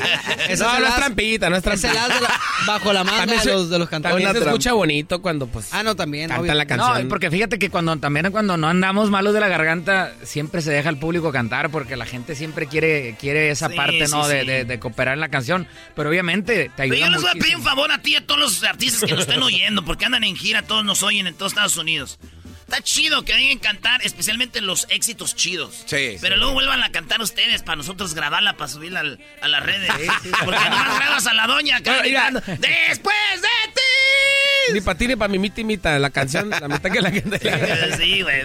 S42: Eso no, no es trampita, no es
S43: es
S42: trampita.
S43: el as de la- bajo la
S42: También
S43: de los- de los cantantes.
S42: También se escucha bonito cuando, pues,
S43: Ah, no, también.
S42: cantan
S43: obvio.
S42: la canción.
S41: No, porque fíjate que cuando también cuando no andamos malos de la garganta, siempre se deja al público cantar porque la gente siempre quiere, quiere esa
S4: Sí,
S41: parte, ¿no?
S4: sí,
S41: de,
S4: sí.
S41: de- de cooperar en la canción. Pero obviamente te
S4: Pero
S41: ayuda
S4: yo les voy a pedir un favor a ti y a todos los artistas que nos estén oyendo, porque andan en gira, todos nos oyen en todos Estados Unidos. Está chido que vengan a cantar, especialmente los éxitos chidos.
S5: Sí,
S4: Pero
S5: sí.
S4: luego vuelvan a cantar ustedes para nosotros grabarla, para subirla al- a las redes. Porque nomás grabas a la doña acá
S42: Pero
S4: ¡Después de ti!
S42: Ni para ti ni para mi mita. La canción, la mitad que la gente.
S4: Sí, güey.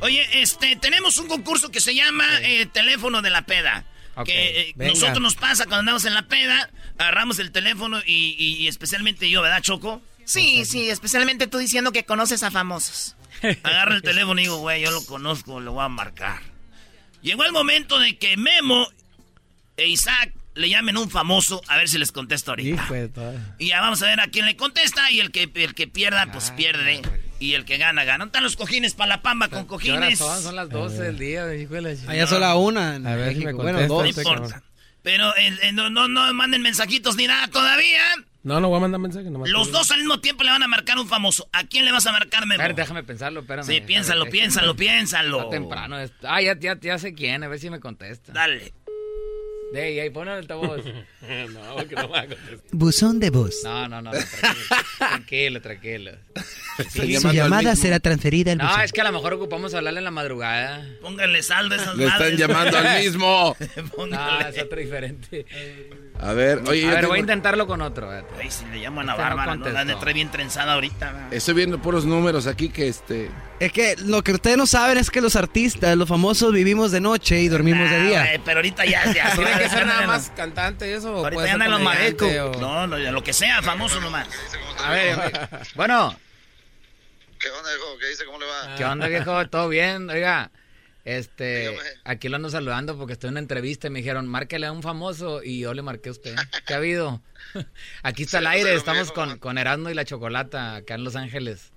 S4: Oye, este, tenemos un concurso que se llama eh, Teléfono de la Peda.
S41: Ok,
S4: que eh, nosotros nos pasa cuando andamos en la peda, agarramos el teléfono y, y- y especialmente yo, ¿verdad, Choco?
S13: Sí, sí, especialmente tú diciendo que conoces a famosos.
S4: Agarro el teléfono y digo, güey, yo lo conozco, lo voy a marcar. Llegó el momento de que Memo e Isaac le llamen un famoso a ver si les contesto ahorita.
S42: Hijo de toda.
S4: Y ya vamos a ver a quién le contesta y el que, el que pierda, pues pierde. Y el que gana, gana. ¿Dónde están los cojines para la pamba con
S41: ¿Qué horas
S4: cojines?
S41: son? Son las 12 del día, hijo de la ch-
S43: Allá solo una. en
S42: A ver si me.
S43: Bueno,
S42: contesta.
S43: dos.
S4: No
S42: sé,
S4: importa. Pero eh, eh, no, no, no manden mensajitos ni nada todavía.
S42: No, no voy a mandar mensaje. nomás
S4: Los dos al mismo tiempo le van a marcar un famoso. ¿A quién le vas a marcar, Memo?
S41: A ver, déjame pensarlo, espérame.
S4: Sí, piénsalo, piénsalo, piénsalo.
S41: Está temprano. Ah, ya, ya, ya sé quién, a ver si me contesta.
S4: Dale.
S41: De ahí, ahí, ponle el altavoz.
S42: no, porque no va a contestar.
S43: Buzón de voz.
S41: No, no, no, tranquilo, tranquilo, tranquilo.
S43: Su llamada será transferida al
S41: No,
S43: buzón.
S41: es que a lo mejor ocupamos hablarle en la madrugada.
S4: Pónganle saldo a esas
S5: Le están llamando al mismo.
S41: No, es otro diferente.
S5: A ver, oye,
S41: A
S5: yo
S41: ver,
S5: tengo-
S41: voy a intentarlo con otro. espérate.
S4: Ay, si le llaman a
S41: Este no
S4: Bárbara, no, la
S41: contestó.
S4: de trae bien trenzada ahorita.
S5: estoy viendo puros números aquí que este...
S43: Es que lo que ustedes no saben es que los artistas, los famosos, vivimos de noche y dormimos de
S4: Ah,
S43: día.
S4: pero ahorita ya, ya.
S42: ¿Tiene que ser nada más
S4: no.
S42: cantante eso? o
S4: Ahorita
S42: puede
S4: ya andan los marecos.
S42: o-
S4: No, no, ya lo que sea, famoso nomás.
S41: A ver, a ver. bueno,
S24: ¿Qué onda, hijo? ¿Qué dice? ¿Cómo le va?
S41: ¿qué onda, viejo? ¿Todo bien? Oiga, este,
S24: Dígame.
S41: aquí lo ando saludando porque estoy en una entrevista y me dijeron, márquele a un famoso y yo le marqué a usted. ¿Qué ha habido? Aquí está
S24: Sí,
S41: el
S24: no sé
S41: aire, estamos con,
S24: man.
S41: con Erasmo y la Chocolata acá en Los Ángeles.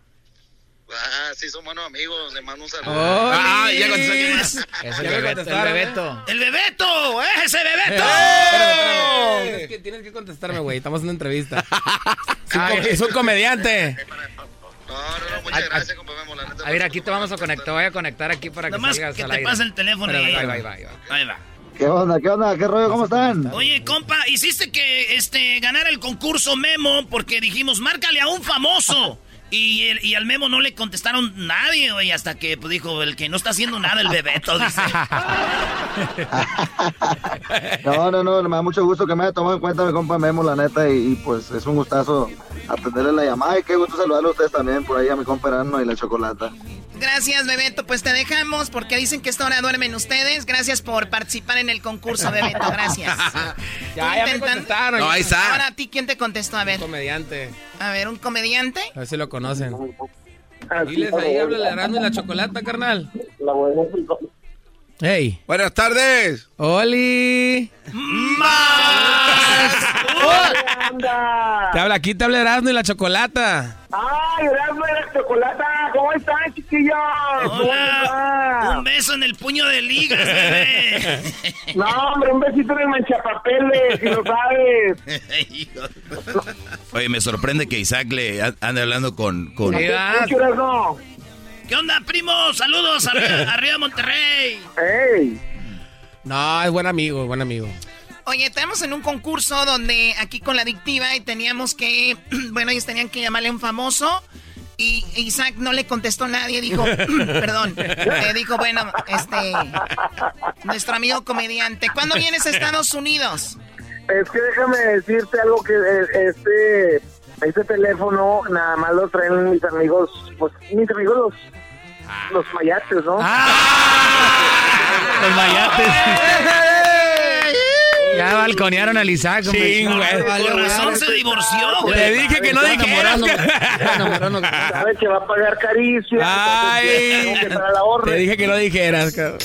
S24: Ah, sí, son buenos amigos. Le mando un saludo.
S5: Ah, ya contestó alguien más.
S41: Es el
S42: Ya me
S41: Bebeto, el Bebeto.
S4: ¡El Bebeto! ¡Ese Bebeto!
S42: Espérame, espérame. Tienes que, tienes que contestarme, güey. Estamos en una entrevista. Es un,
S41: Ay.
S42: com- es un comediante.
S24: No, no, no, muchas
S41: Ay,
S24: gracias,
S41: ay.
S24: compa Memo, la neta.
S41: A ver, aquí te vamos a conectar, voy a conectar aquí para que
S4: Nomás
S41: salgas
S4: que
S41: al
S4: te
S41: aire.
S4: pase el teléfono
S41: Espérame,
S4: y-
S41: ahí va, ahí va, ahí va.
S4: Ahí va.
S44: ¿Qué onda? ¿Qué onda? ¿Qué rollo? ¿Cómo están?
S4: Oye, compa, hiciste que este ganara el concurso Memo porque dijimos, márcale a un famoso. Y, el- y al Memo no le contestaron nadie, güey, hasta que pues, dijo, el que no está haciendo nada, el Bebeto, dice.
S44: No, no, no, me da mucho gusto que me haya tomado en cuenta mi compa Memo, la neta, y, y, pues es un gustazo atenderle la llamada y qué gusto saludarle a ustedes también por ahí a mi compa Erasmo y la chocolata.
S13: gracias, Bebeto. Pues te dejamos porque dicen que esta hora duermen ustedes. Gracias por participar en el concurso, Bebeto. Gracias.
S42: ya, ya me contestaron.
S5: No, ahí está.
S13: Ahora a ti, ¿quién te contestó? A ver.
S42: Un comediante.
S13: A ver, ¿un comediante?
S42: A ver si lo conocen. Diles ahí, háblale a Erasmo y la chocolata, carnal.
S44: La buena
S42: Hey.
S5: Buenas tardes.
S42: Oli. Te habla aquí, te habla Erasmo y la chocolata.
S45: ¡Ay, Erasmo y la chocolata! ¿Cómo están, chiquillos?
S4: Hola. Un beso en el puño de ligas.
S45: No, hombre, un besito en el manchapapeles, si lo sabes.
S6: Oye, me sorprende que Isaac le ande hablando con... con...
S45: ¿Qué Erasmo?
S4: ¿Qué onda, primo? Saludos, arriba, arriba Monterrey.
S45: ¡Ey!
S42: No, es buen amigo, buen amigo.
S13: Oye, estamos en un concurso donde aquí con la adictiva y teníamos que, bueno, ellos tenían que llamarle a un famoso y Isaac no le contestó a nadie, dijo, perdón, eh, dijo, bueno, este, nuestro amigo comediante, ¿cuándo vienes a Estados Unidos?
S45: Es que déjame decirte algo que eh, este este teléfono nada más lo traen mis amigos, pues mis amigos los los mayates, ¿no?
S41: Los mayates. Ya balconearon al Isaac, hombre.
S42: Sí, güey.
S4: Por razón se divorció, güey.
S42: Te dije que no dijeras.
S45: Sabe que va a pagar caricias,
S42: Ay.
S45: que la orden.
S42: Te dije que no dijeras, cabrón.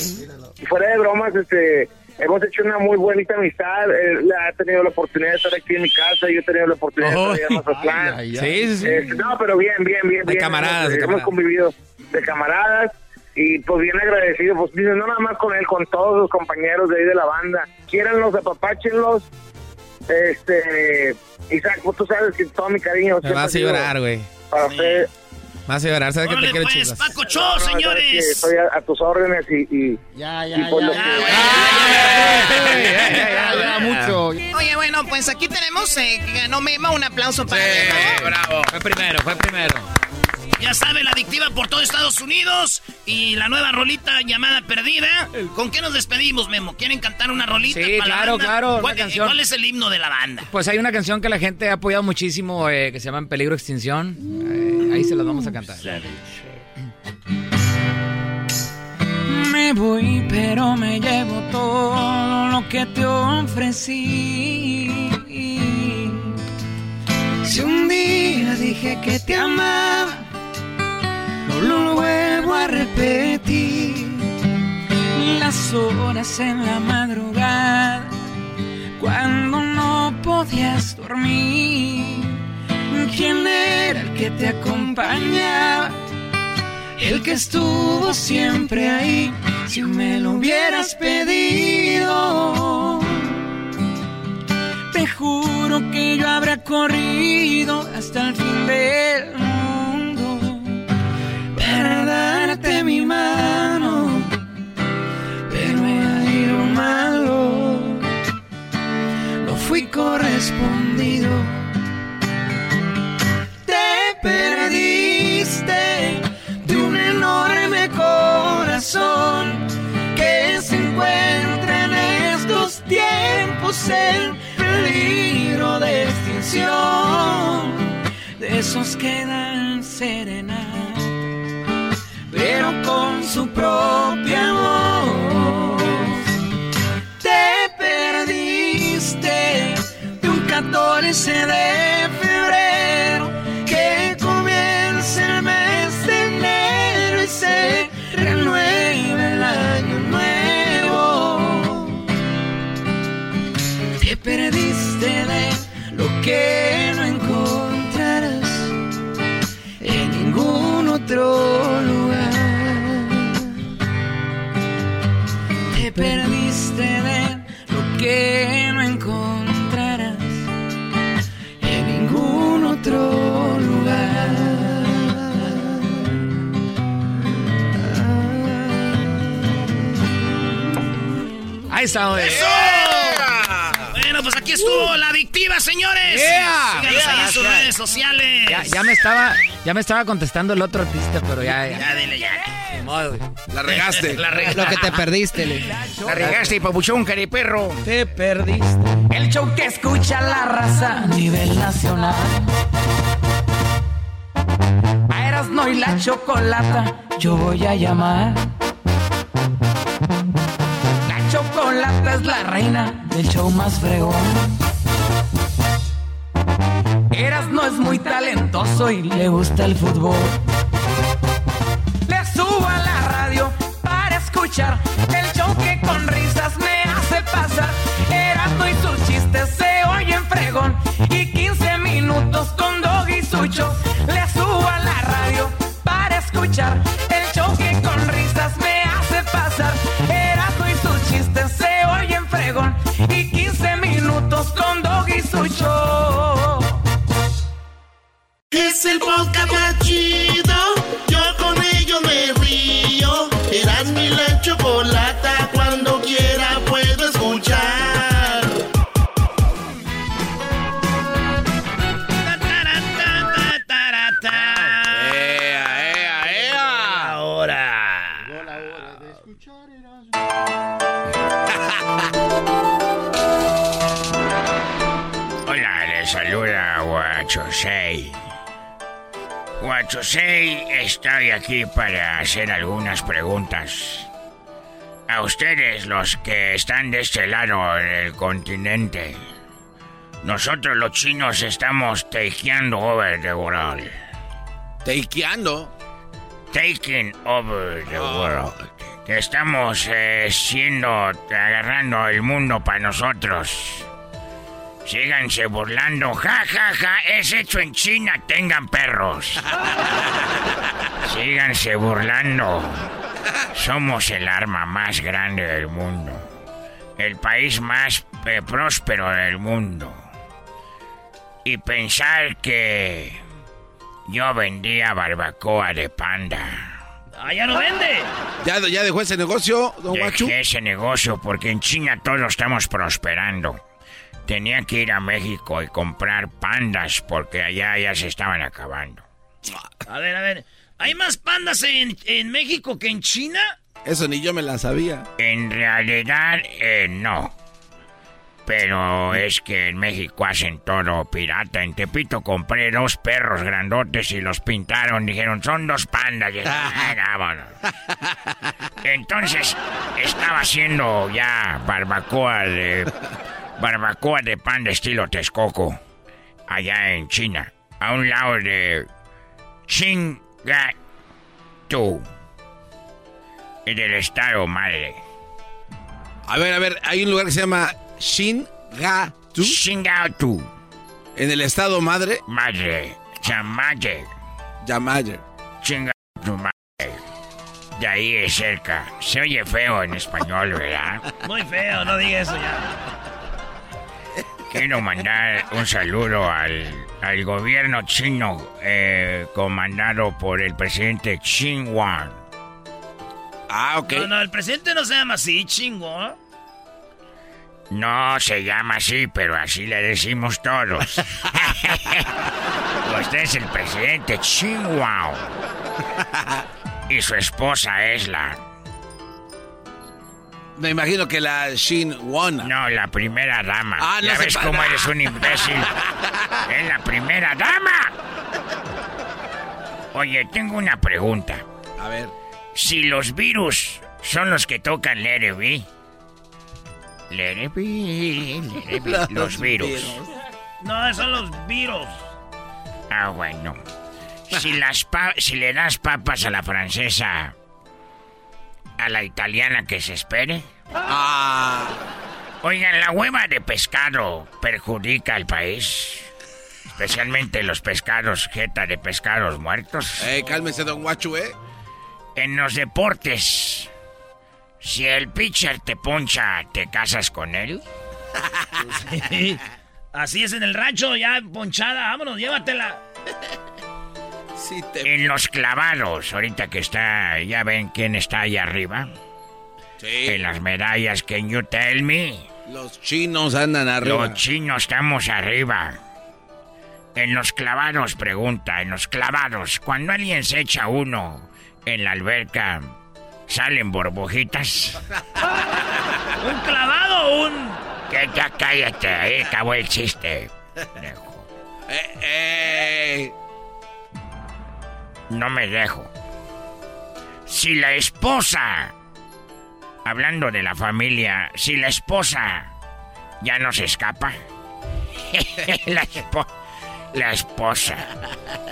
S45: Y fuera de bromas, este, hemos hecho una muy bonita amistad. Él ha tenido la oportunidad de estar aquí en mi casa, yo he tenido la oportunidad
S42: Oh.
S45: de estar allá en Mazatlán.
S42: Ay, ay, ay. Sí, sí, sí.
S45: Este, no, pero bien, bien, bien.
S42: De
S45: bien.
S42: camaradas,
S45: Hemos,
S42: de
S45: hemos
S42: camaradas.
S45: convivido de camaradas y pues bien agradecido. Pues dice, no nada más con él, con todos los compañeros de ahí de la banda. Quiéranlos, apapáchenlos. Este, Isaac, pues tú sabes que todo mi cariño.
S42: Me vas a llorar, güey.
S45: Para usted.
S42: Me vas a llorar, sabes que te
S4: Órale,
S42: quiero
S4: pues,
S42: chicos.
S4: Paco Cho,
S45: No,
S4: señores.
S45: Estoy a, a tus órdenes y, y,
S42: Ya,
S45: y pues lo que-
S42: mucho.
S13: Oye, bueno, pues aquí tenemos eh, que ganó Memo, un aplauso para Memo.
S4: bravo.
S41: Fue primero, fue primero.
S4: Ya sabe, la adictiva por todo Estados Unidos y la nueva rolita llamada Perdida. ¿Con qué nos despedimos, Memo? ¿Quieren cantar una rolita?
S41: Sí,
S4: para la
S41: claro,
S4: banda?
S41: claro,
S4: ¿Cuál,
S41: canción.
S4: cuál es el himno de la banda?
S41: Pues hay una canción que la gente ha apoyado muchísimo eh, que se llama En Peligro de Extinción. Eh, ahí se las vamos a cantar.
S39: Me voy, pero me llevo todo lo que te ofrecí. Si un día dije que te amaba, no lo vuelvo a repetir. Las horas en la madrugada, cuando no podías dormir. ¿Quién era el que te acompañaba? El que estuvo siempre ahí, si me lo hubieras pedido. Te juro que yo habría corrido hasta el fin del darte mi mano. Pero hay lo malo, no fui correspondido. Te perdiste de un enorme corazón que se encuentra en estos tiempos en peligro de extinción. De esos que dan serenata, pero con su propia voz. Te perdiste de un 14 de febrero que comienza el mes de enero y se renueva el año nuevo. Te perdiste
S41: Ahí está, güey.
S4: Bueno, pues aquí estuvo la adictiva, señores.
S41: Yeah.
S4: Síganos ahí en sus
S41: Yeah.
S4: redes sociales.
S41: Ya, ya me estaba, ya me estaba contestando el otro artista, pero ya, ya.
S4: Ya, dile ya.
S41: Modo.
S5: La regaste.
S4: La regaste.
S43: Lo que te perdiste, le.
S41: La regaste, papuchón, cariperro.
S42: Te perdiste.
S39: El show que escucha la raza a nivel nacional. A Erasmo soy la chocolata, yo voy a llamar. Chocolata es la reina del show más fregón. Eras no es muy talentoso y le gusta el fútbol. Le subo a la radio para escuchar el show que con risas me hace pasar. Erasmo y sus chistes se oyen fregón y 15 minutos con Dog y Sucho.
S25: Es el podcast más chido.
S4: Guachosei, estoy aquí para hacer algunas preguntas. A ustedes, los que están de este lado del continente. Nosotros los chinos estamos takeando over the world.
S5: ¿Takeando?
S4: Taking over the world. Que estamos eh, siendo, agarrando el mundo para nosotros. Síganse burlando. Ja, ja, ja. Es hecho en China. Tengan perros. Síganse burlando. Somos el arma más grande del mundo. El país más eh, próspero del mundo. Y pensar que yo vendía barbacoa de panda.
S46: ¡Ah, ya no vende!
S5: ¿Ya, ya dejó ese negocio, don Guachu?
S4: Dejé ese negocio porque en China todos estamos prosperando. Tenía que ir a México y comprar pandas porque allá ya se estaban acabando.
S46: A ver, a ver. ¿Hay más pandas en, en México que en China?
S5: Eso ni yo me la sabía.
S4: En realidad, eh, no. Pero es que en México hacen todo pirata. En Tepito compré dos perros grandotes y los pintaron. Dijeron, son dos pandas. Y, "Ah, vámonos". Entonces, estaba haciendo ya barbacoa de... Barbacoa de pan de estilo Texcoco. Allá en China. A un lado de... Chingatu. Y del estado madre.
S5: A ver, a ver, hay un lugar que se llama Shingatu.
S4: Shingatu.
S5: En el estado madre.
S4: Madre. Chamaye.
S5: Yamaye.
S4: Chingatu madre. De ahí es cerca. Se oye feo en español, ¿verdad?
S46: Muy feo, no diga eso ya.
S4: Quiero mandar un saludo al, al gobierno chino eh, comandado por el presidente Xi Jinping.
S5: Ah, ok.
S46: No, no, el presidente no se llama así, chingo.
S4: No se llama así, pero así le decimos todos. Usted es el presidente Chingwao. Y su esposa es la...
S5: Me imagino que la Shin Won.
S4: No, la primera dama.
S5: Ah, no
S4: ya ves cómo eres un imbécil. es la primera dama. Oye, tengo una pregunta.
S5: A ver.
S4: Si los virus son los que tocan Let It Be. Let It Be, Let It Be, Los virus.
S46: No, esos son los virus.
S4: Ah, bueno. Si, las pa- si le das papas a la francesa, a la italiana que se espere.
S5: Ah.
S4: Oigan, la hueva de pescado perjudica al país. Especialmente los pescados, jeta de pescados muertos.
S5: Eh, cálmese, don Guachu, ¿eh?
S4: En los deportes, si el pitcher te poncha, ¿te casas con él?
S46: Sí. Así es en el rancho, ya ponchada, vámonos, llévatela.
S4: En los clavados, ahorita que está, ya ven quién está ahí arriba. En las medallas, can you tell me?
S5: Los chinos andan arriba.
S4: Los chinos estamos arriba. En los clavados, pregunta, en los clavados, cuando alguien se echa uno en la alberca, ¿salen burbujitas?
S46: ¿Un clavado o un...?
S4: Que ya cállate, ahí acabó el chiste.
S5: Eh, eh.
S4: No me dejo. Si la esposa, hablando de la familia, si la esposa ya no se escapa, la, espo- la esposa.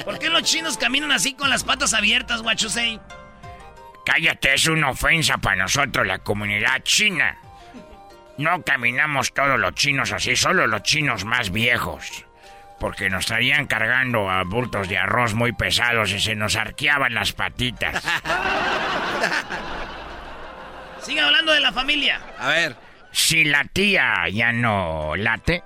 S47: ¿Por qué los chinos caminan así con las patas abiertas, guachusei?
S4: Cállate, es una ofensa para nosotros, la comunidad china. No caminamos todos los chinos así, solo los chinos más viejos. Porque nos estarían cargando a bultos de arroz muy pesados y se nos arqueaban las patitas.
S47: Sigue hablando de la familia.
S5: A ver.
S4: Si la tía ya no late,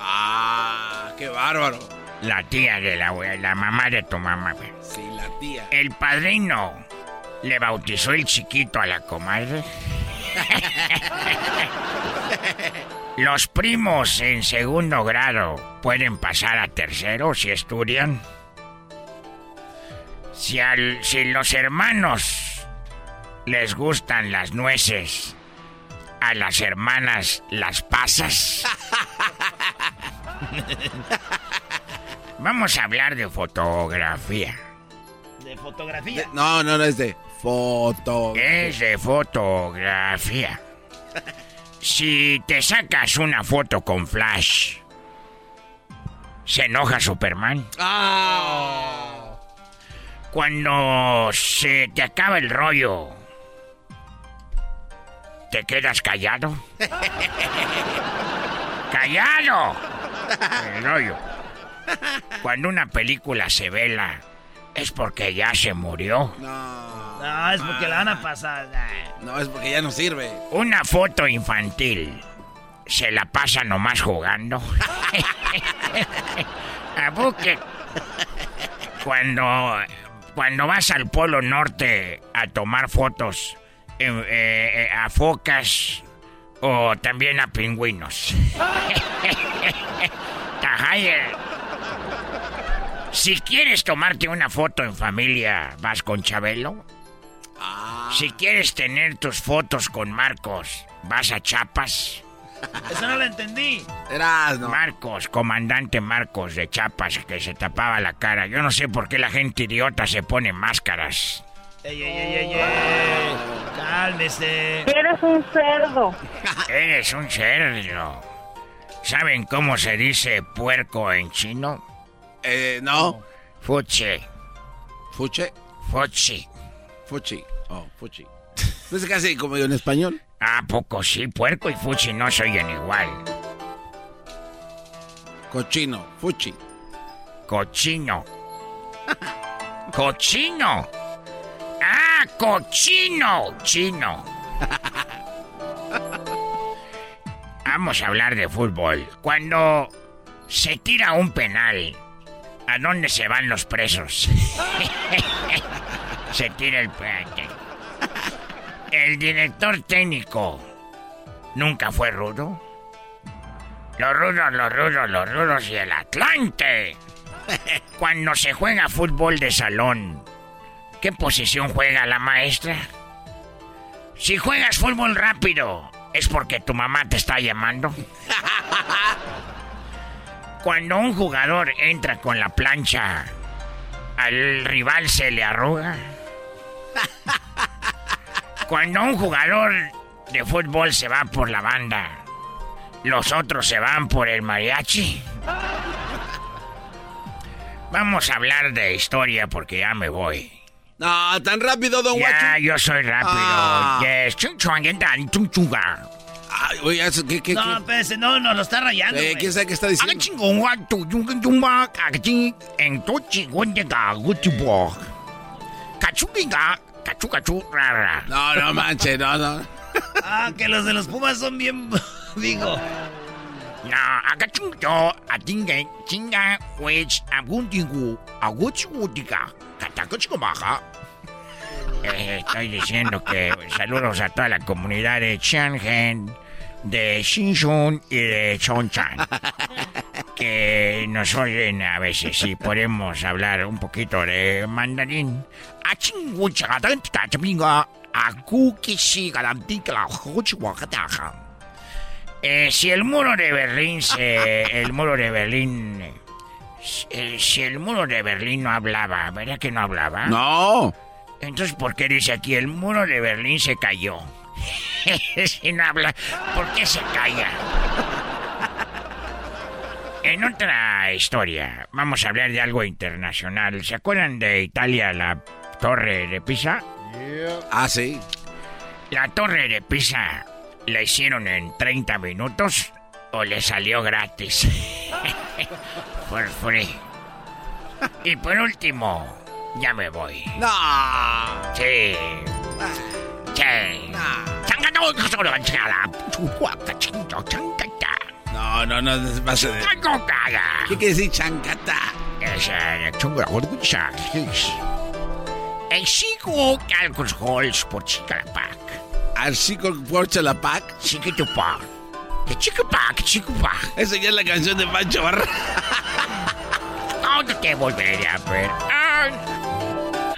S5: Ah, qué bárbaro.
S4: la tía de la, la mamá de tu mamá.
S5: Sí, la tía.
S4: el padrino le bautizó el chiquito a la comadre. Los primos en segundo grado pueden pasar a tercero si estudian. Si, al- si los hermanos les gustan las nueces, a las hermanas las pasas. Vamos a hablar de fotografía.
S47: De fotografía.
S5: No, no, no es de foto.
S4: Es de fotografía. Si te sacas una foto con flash, ¿se enoja Superman?
S5: Ah.
S4: Cuando se te acaba el rollo, ¿te quedas callado? ¡Callado! El rollo. Cuando una película se vela, es porque ya se murió.
S47: No, es porque la van a pasar.
S5: No, es porque ya no sirve.
S4: Una foto infantil. Se la pasa nomás jugando. A buque. Cuando, cuando vas al Polo Norte a tomar fotos eh, eh, a focas o también a pingüinos. Tajayer. Si quieres tomarte una foto en familia, vas con Chabelo. Si quieres tener tus fotos con Marcos, vas a Chapas.
S47: Eso no lo entendí.
S4: Marcos, comandante Marcos de Chapas, que se tapaba la cara. Yo no sé por qué la gente idiota se pone máscaras.
S47: Ey, ey, ey, ey, ey. Cálmese.
S4: Eres un cerdo. Eres un cerdo. ¿Saben cómo se dice puerco en chino?
S5: Eh, no.
S4: Fuche.
S5: ¿Fuche?
S4: Fuchi.
S5: Fuchi. Oh, fuchi. ¿No es casi como en español?
S4: ¿A poco sí? Puerco y fuchi no se oyen igual.
S5: Cochino, fuchi.
S4: Cochino. Cochino. Ah, cochino. Chino. Vamos a hablar de fútbol. Cuando se tira un penal, ¿a dónde se van los presos? se tira el penal. El director técnico nunca fue rudo. Los rudos, los rudos, los rudos y el Atlante. Cuando se juega fútbol de salón, ¿qué posición juega la maestra? Si juegas fútbol rápido, ¿es porque tu mamá te está llamando? Cuando un jugador entra con la plancha, ¿al rival se le arruga? Cuando un jugador de fútbol se va por la banda, ¿los otros se van por el mariachi? Vamos a hablar de historia porque ya me voy.
S5: No, tan rápido, don
S4: Ya,
S5: Guacho.
S4: yo soy rápido.
S5: Ah.
S4: Yes.
S5: Ay, oye, ¿qué, qué,
S47: No,
S5: qué?
S47: espérese, no, no, lo está rayando.
S5: Eh. ¿Quién sabe qué está diciendo?
S4: Cachu cachu.
S5: No, no manche, no, no.
S47: Ah, que los de los Pumas son bien. Digo.
S4: Na aga chung yo a tinga chinga which a gun tingu a gu chu diga. Kataco chico baja. Eh, estoy diciendo que saludos a toda la comunidad de Shenzhen, de Xinchun y de Chonchan. Que nos oyen a veces y podemos hablar un poquito de mandarín. Eh, si el muro de Berlín se, el muro de Berlín
S48: eh, si el muro de Berlín no hablaba, ¿verdad que no hablaba?
S5: No.
S48: Entonces, ¿por qué dice aquí el muro de Berlín se cayó? si no habla, ¿por qué se calla? En otra historia, vamos a hablar de algo internacional. ¿Se acuerdan de Italia, la torre de Pisa?
S5: Ah, sí.
S48: La torre de Pisa la hicieron en 30 minutos o le salió gratis. por free. Y por último, ya me voy.
S5: No.
S48: Sí.
S5: No, no, no, no pase de. ¿Qué quiere decir chancata?
S48: El chico Alcohols por Chicalapac.
S5: ¿Al chico por Chalapac?
S48: Chiquitupac. Que chiquipac, chiquipac.
S5: Esa ya es la canción de Pancho Barra.
S48: ¿Dónde te volveré a ver?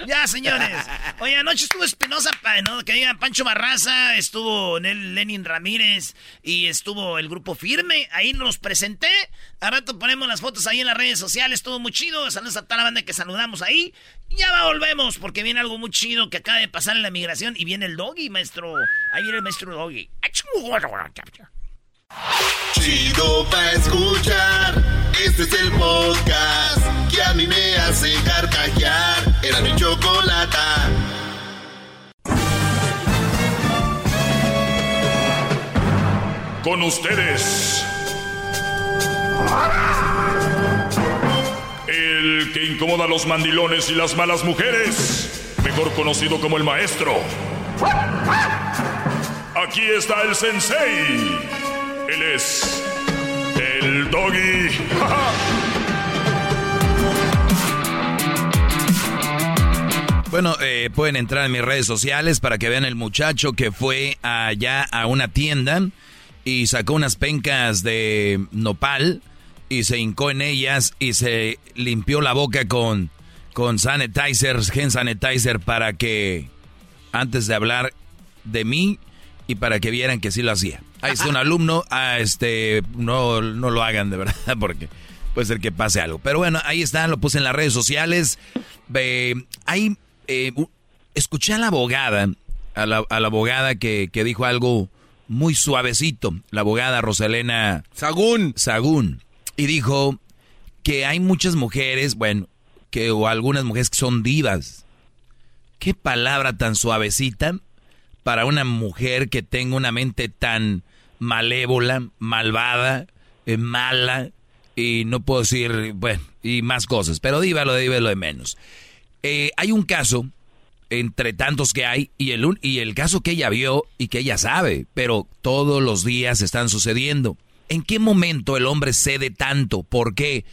S4: Ya, señores. Oye, anoche estuvo Espinosa, ¿no? Que diga Pancho Barraza, estuvo Nel Lenin Ramírez y estuvo el grupo Firme. Ahí nos presenté. A rato ponemos las fotos ahí en las redes sociales. Estuvo muy chido. Saludos a toda la banda que saludamos ahí. Ya volvemos porque viene algo muy chido que acaba de pasar en la migración. Y viene el doggy, maestro. Ahí viene el maestro doggy.
S49: Chido pa' escuchar. Este es el podcast que a mí me hace carcajear. Era mi chocolata.
S38: Con ustedes. El que incomoda a los mandilones y las malas mujeres. Mejor conocido como el maestro. Aquí está el sensei. Él es. El doggy.
S6: Bueno, eh, pueden entrar en mis redes sociales para que vean el muchacho que fue allá a una tienda y sacó unas pencas de nopal y se hincó en ellas y se limpió la boca con, con sanitizer, gen sanitizer para que antes de hablar de mí y para que vieran que sí lo hacía. Ahí está un alumno, ah, este, no, no lo hagan de verdad porque puede ser que pase algo. Pero bueno, ahí está, lo puse en las redes sociales. Eh, eh, escuché a la abogada, a la, a la abogada que, que dijo algo muy suavecito, la abogada Rosalena
S5: Sagún.
S6: Sagún, y dijo que hay muchas mujeres, bueno, que o algunas mujeres que son divas. Qué palabra tan suavecita para una mujer que tenga una mente tan malévola, malvada, eh, mala, y no puedo decir, bueno, y más cosas, pero diva lo de menos. Eh, hay un caso, entre tantos que hay, y el, y el caso que ella vio y que ella sabe, pero todos los días están sucediendo. ¿En qué momento el hombre cede tanto? ¿Por qué?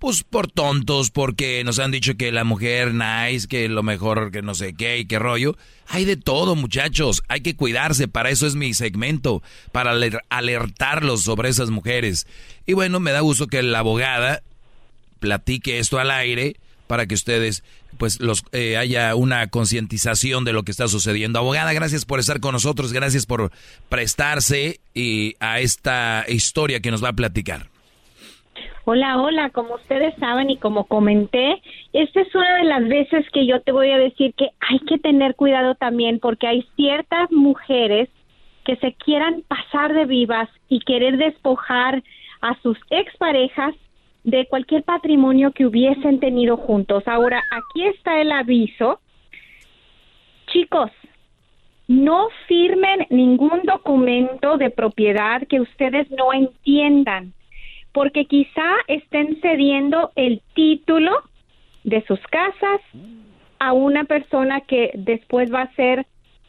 S6: Pues por tontos, porque nos han dicho que la mujer nice, que lo mejor que no sé qué y qué rollo. Hay de todo, muchachos. Hay que cuidarse. Para eso es mi segmento, para aler- alertarlos sobre esas mujeres. Y bueno, me da gusto que la abogada platique esto al aire para que ustedes pues los eh, haya una concientización de lo que está sucediendo. Abogada, gracias por estar con nosotros, gracias por prestarse y a esta historia que nos va a platicar.
S50: Hola, hola, como ustedes saben y como comenté, esta es una de las veces que yo te voy a decir que hay que tener cuidado también porque hay ciertas mujeres que se quieran pasar de vivas y querer despojar a sus exparejas de cualquier patrimonio que hubiesen tenido juntos. Ahora, aquí está el aviso. Chicos, no firmen ningún documento de propiedad que ustedes no entiendan porque quizá estén cediendo el título de sus casas a una persona que después va a hacer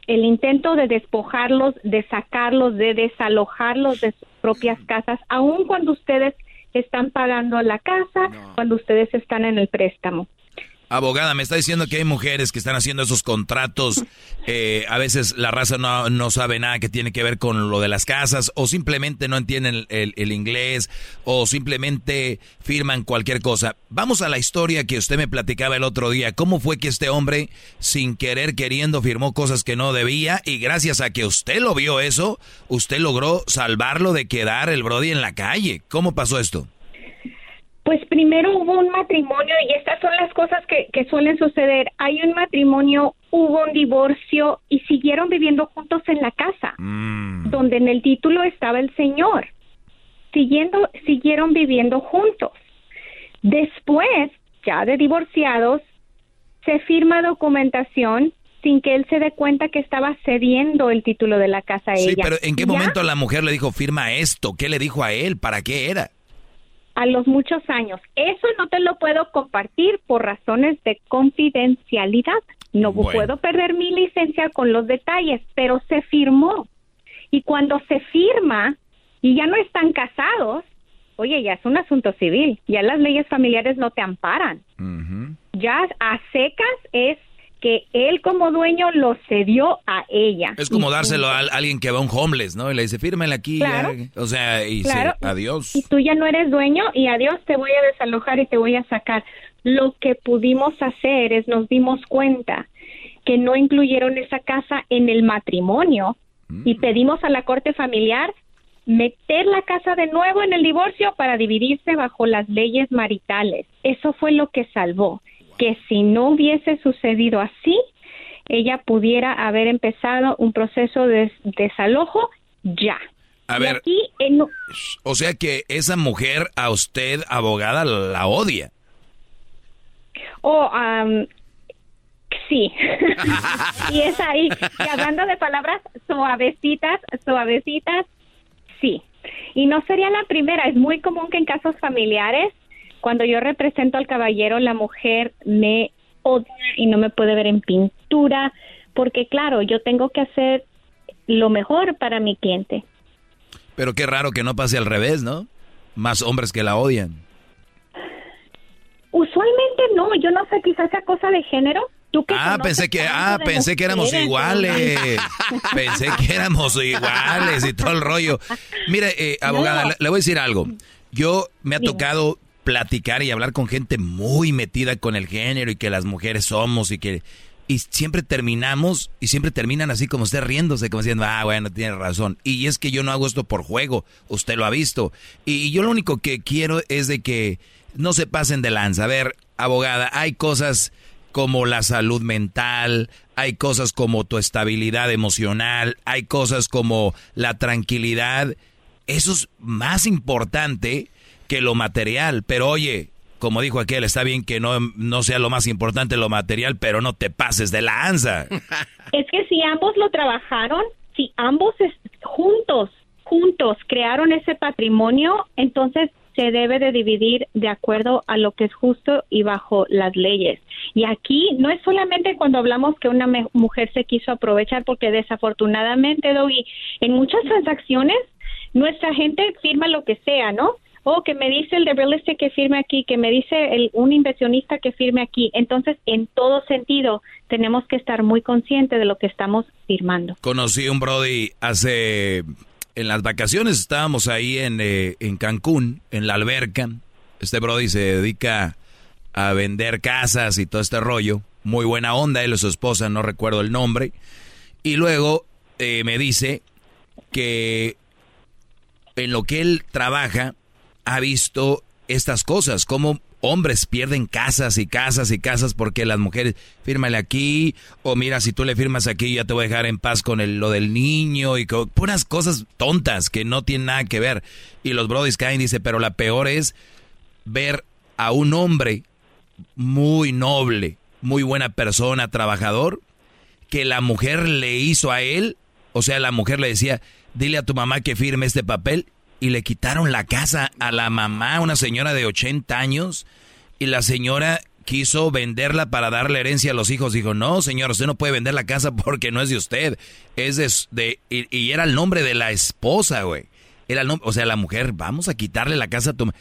S50: el intento de despojarlos, de sacarlos, de desalojarlos de sus propias casas, aun cuando ustedes están pagando la casa, cuando ustedes están en el préstamo.
S6: Abogada, me está diciendo que hay mujeres que están haciendo esos contratos. eh, a veces la raza no, no sabe nada que tiene que ver con lo de las casas, o simplemente no entienden el, el- el inglés, o simplemente firman cualquier cosa. Vamos a la historia que usted me platicaba el otro día. ¿Cómo fue que este hombre, sin querer queriendo, firmó cosas que no debía? Y gracias a que usted lo vio eso, usted logró salvarlo de quedar el Brody en la calle. ¿Cómo pasó esto?
S50: Pues primero hubo un matrimonio y estas son las cosas que, que suelen suceder. Hay un matrimonio, hubo un divorcio y siguieron viviendo juntos en la casa, donde en el título estaba el señor. Siguiendo, siguieron viviendo juntos. Después, ya de divorciados, se firma documentación sin que él se dé cuenta que estaba cediendo el título de la casa a
S6: Sí,
S50: ella.
S6: pero ¿en qué
S50: Ya
S6: momento la mujer le dijo firma esto? ¿Qué le dijo a él? ¿Para qué era?
S50: A los muchos años. Eso no te lo puedo compartir por razones de confidencialidad. No
S51: Bueno.
S50: puedo perder mi licencia con los detalles, pero se firmó. Y cuando se firma y ya no están casados, oye, ya es un asunto civil. Ya las leyes familiares no te amparan. Ya a secas es que él como dueño lo cedió a ella.
S6: Es como dárselo a, alguien que va a un homeless, ¿no? Y le dice, fírmela aquí.
S50: Claro.
S6: ya". O sea, y
S50: Claro.
S6: se, adiós.
S50: y tú ya no eres dueño y adiós te voy a desalojar y te voy a sacar. Lo que pudimos hacer es nos dimos cuenta que no incluyeron esa casa en el matrimonio y pedimos a la corte familiar meter la casa de nuevo en el divorcio para dividirse bajo las leyes maritales. Eso fue lo que salvó, que si no hubiese sucedido así, ella pudiera haber empezado un proceso de desalojo ya.
S6: A ver,
S50: aquí
S6: o sea que esa mujer a usted, abogada, la odia.
S50: Oh, sí. y es ahí. Y hablando de palabras suavecitas, suavecitas, sí. Y no sería la primera. Es muy común que en casos familiares, cuando yo represento al caballero, la mujer me odia y no me puede ver en pintura, porque claro, yo tengo que hacer lo mejor para mi cliente.
S6: Pero qué raro que no pase al revés, ¿no? Más hombres que la odian.
S50: Usualmente no, yo no sé, quizás sea cosa de género. Tú que
S6: Ah, pensé que, ah, pensé que éramos
S50: mujeres,
S6: iguales. pensé que éramos iguales y todo el rollo. Mire, eh, abogada,
S50: No.
S6: le, le voy a decir algo. Yo me ha tocado platicar y hablar con gente muy metida con el género y que las mujeres somos y que y siempre terminamos y siempre terminan así como usted riéndose, como diciendo, ah, bueno, tiene razón. Y es que yo no hago esto por juego, usted lo ha visto. Y yo lo único que quiero es de que no se pasen de lanza. A ver, abogada, hay cosas como la salud mental, hay cosas como tu estabilidad emocional, hay cosas como la tranquilidad. Eso es más importante que lo material. Pero oye, como dijo aquel, está bien que no, no sea lo más importante lo material, pero no te pases de lanza.
S50: Es que si ambos lo trabajaron, si ambos juntos, juntos crearon ese patrimonio, entonces se debe de dividir de acuerdo a lo que es justo y bajo las leyes. Y aquí no es solamente cuando hablamos que una mujer se quiso aprovechar, porque desafortunadamente, Doggy, en muchas transacciones nuestra gente firma lo que sea, ¿no? O que me dice el de real estate que firme aquí, que me dice el, un inversionista que firme aquí. Entonces, en todo sentido, tenemos que estar muy conscientes de lo que estamos firmando.
S6: Conocí un Brody hace. En las vacaciones estábamos ahí en, eh, en Cancún, en la alberca. Este Brody se dedica a vender casas y todo este rollo. Muy buena onda, él y su esposa, no recuerdo el nombre. Y luego eh, me dice que en lo que él trabaja ha visto estas cosas, como hombres pierden casas y casas y casas porque las mujeres, fírmale aquí, o mira, si tú le firmas aquí, ya te voy a dejar en paz con el- lo del niño y con puras cosas tontas que no tienen nada que ver. Y los brodis caen, dice, pero la peor es ver a un hombre muy noble, muy buena persona, trabajador, que la mujer le hizo a él, o sea, la mujer le decía, dile a tu mamá que firme este papel, y le quitaron la casa a la mamá, una señora de 80 años, y la señora quiso venderla para darle herencia a los hijos. Dijo, no, señor, usted no puede vender la casa porque no es de usted, es de... de- y, y era el nombre de la esposa, güey. Era el nombre, o sea, la mujer, vamos a quitarle la casa a tu... ma-".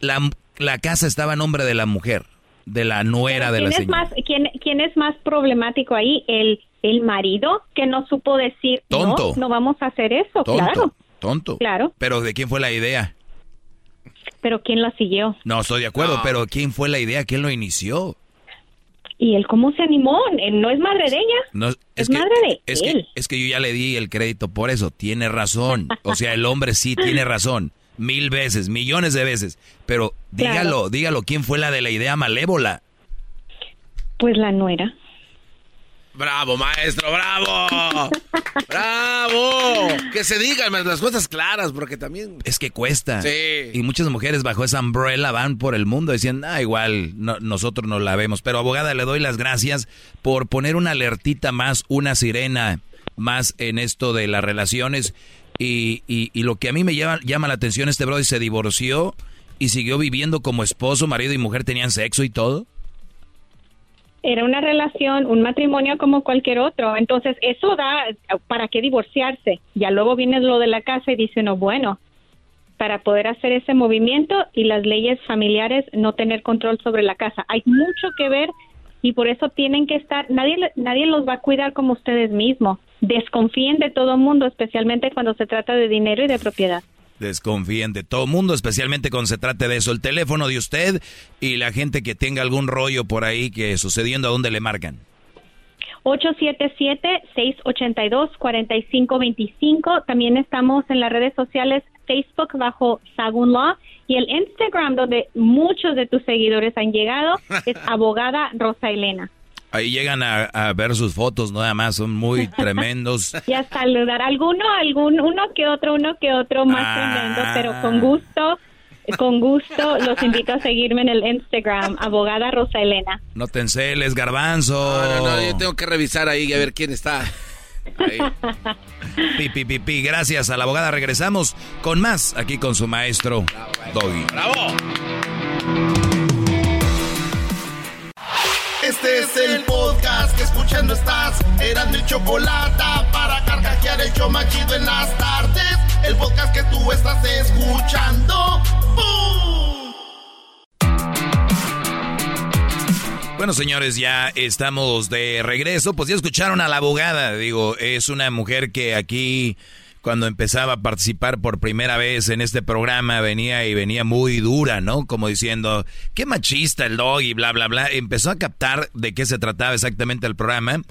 S6: La, la casa estaba a nombre de la mujer, de la nuera de la
S50: ¿Quién es,
S6: señora.
S50: más, quién, quién es más problemático ahí? ¿El, el marido que no supo decir,
S6: Tonto.
S50: no, no vamos a hacer eso?
S6: Tonto,
S50: Claro,
S6: tonto.
S50: Claro.
S6: Pero ¿de quién fue la idea?
S50: pero ¿quién la siguió?
S6: No, estoy de acuerdo, pero ¿quién fue la idea? ¿Quién lo inició?
S50: ¿Y él cómo se animó? Él no es madre de ella.
S6: No, es,
S50: Es
S6: que,
S50: madre de
S6: es
S50: él.
S6: Que, es que yo ya le di el crédito por eso. Tiene razón. O sea, el hombre sí tiene razón. mil veces, millones de veces. Pero dígalo, dígalo, ¿quién fue la de la idea malévola?
S50: Pues la nuera.
S5: Bravo, maestro, bravo. bravo. Que se digan las cosas claras, porque también...
S6: Es que cuesta.
S5: Sí.
S6: Y muchas mujeres bajo esa umbrella van por el mundo diciendo, ah, igual, nosotros no la vemos. Pero abogada, le doy las gracias por poner una alertita más, una sirena más en esto de las relaciones. Y, y, y lo que a mí me llama, llama la atención, este brother se divorció y siguió viviendo como esposo, marido y mujer, tenían sexo y todo.
S50: Era una relación, un matrimonio como cualquier otro. Entonces, eso da, ¿para qué divorciarse? Ya luego viene lo de la casa y dice uno, bueno, para poder hacer ese movimiento y las leyes familiares no tener control sobre la casa. Hay mucho que ver y por eso tienen que estar, nadie, nadie los va a cuidar como ustedes mismos. Desconfíen de todo mundo, especialmente cuando se trata de dinero y de propiedad.
S6: Desconfíen de todo mundo, especialmente cuando se trate de eso. El teléfono de usted y la gente que tenga algún rollo por ahí que sucediendo, ¿a dónde le marcan?
S50: 877-682-4525. También estamos en las redes sociales Facebook bajo Sagun Law y el Instagram donde muchos de tus seguidores han llegado es abogada Rosa Elena.
S6: Ahí llegan a, ver sus fotos, nada más, son muy tremendos.
S50: y a saludar alguno, algún, uno que otro, uno que otro más ah. tremendo, pero con gusto, con gusto los invito a seguirme en el Instagram, abogada Rosa Elena.
S6: No te enceles, garbanzo.
S5: No, no, no, yo tengo que revisar ahí a ver quién está.
S6: Pi, pi, pi, pi, gracias a la abogada. Regresamos con más aquí con su maestro Doggy.
S5: ¡Bravo!
S49: Este es el podcast que escuchando estás. Eran mi chocolate para carcajear el yo machido en las tardes. El podcast que tú estás escuchando.
S6: Bueno, señores, ya estamos de regreso. Pues ya escucharon a la abogada. Digo, es una mujer que aquí cuando empezaba a participar por primera vez en este programa, venía y venía muy dura, ¿no? Como diciendo, qué machista el dog y bla, bla, bla. Empezó a captar de qué se trataba exactamente el programa.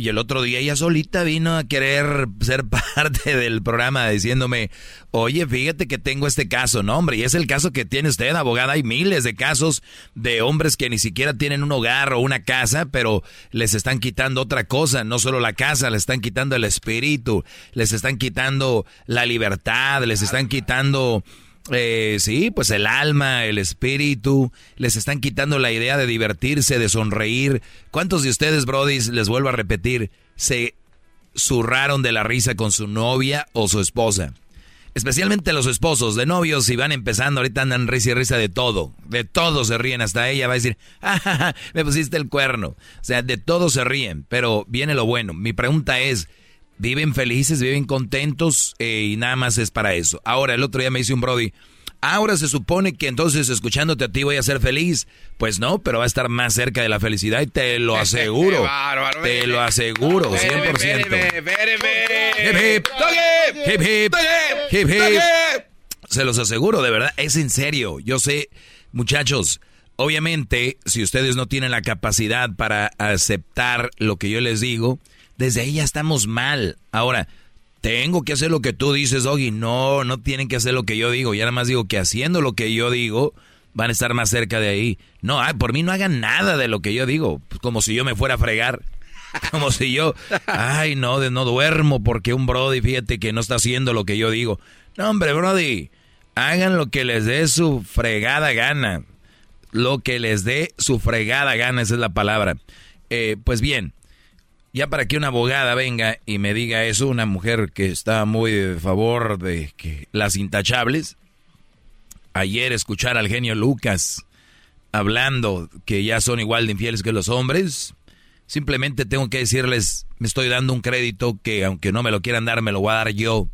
S6: Y el otro día ella solita vino a querer ser parte del programa diciéndome, oye, fíjate que tengo este caso, ¿no, hombre? Y es el caso que tiene usted, abogada. Hay miles de casos de hombres que ni siquiera tienen un hogar o una casa, pero les están quitando otra cosa, no solo la casa, les están quitando el espíritu, les están quitando la libertad, les están quitando... Eh, sí, pues el alma, el espíritu, les están quitando la idea de divertirse, de sonreír. ¿Cuántos de ustedes, brodis, les vuelvo a repetir, se zurraron de la risa con su novia o su esposa? Especialmente los esposos de novios, si van empezando, ahorita andan risa y risa de todo. De todo se ríen, hasta ella va a decir, ah, me pusiste el cuerno. O sea, de todo se ríen, pero viene lo bueno. Mi pregunta es, ¿viven felices, viven contentos? Eh, y nada más es para eso. Ahora, el otro día me dice un Brody, ahora se supone que entonces escuchándote a ti voy a ser feliz. Pues no, pero va a estar más cerca de la felicidad y te lo aseguro. te lo aseguro, 100%. Se los aseguro, de verdad, es en serio. Yo sé, muchachos, obviamente, si ustedes no tienen la capacidad para aceptar lo que yo les digo, desde ahí ya estamos mal. Ahora, tengo que hacer lo que tú dices, Doggy. No, no tienen que hacer lo que yo digo. Y nada más digo que haciendo lo que yo digo, van a estar más cerca de ahí. No, por mí no hagan nada de lo que yo digo. Como si yo me fuera a fregar. Como si yo, ay, no, de no duermo porque un Brody, fíjate que no está haciendo lo que yo digo. No, hombre, Brody, hagan lo que les dé su fregada gana. Lo que les dé su fregada gana, esa es la palabra. Eh, pues bien, ya para que una abogada venga y me diga eso, una mujer que está muy a favor de las intachables, ayer escuchar al genio Lucas hablando que ya son igual de infieles que los hombres, simplemente tengo que decirles, me estoy dando un crédito que aunque no me lo quieran dar, me lo voy a dar yo.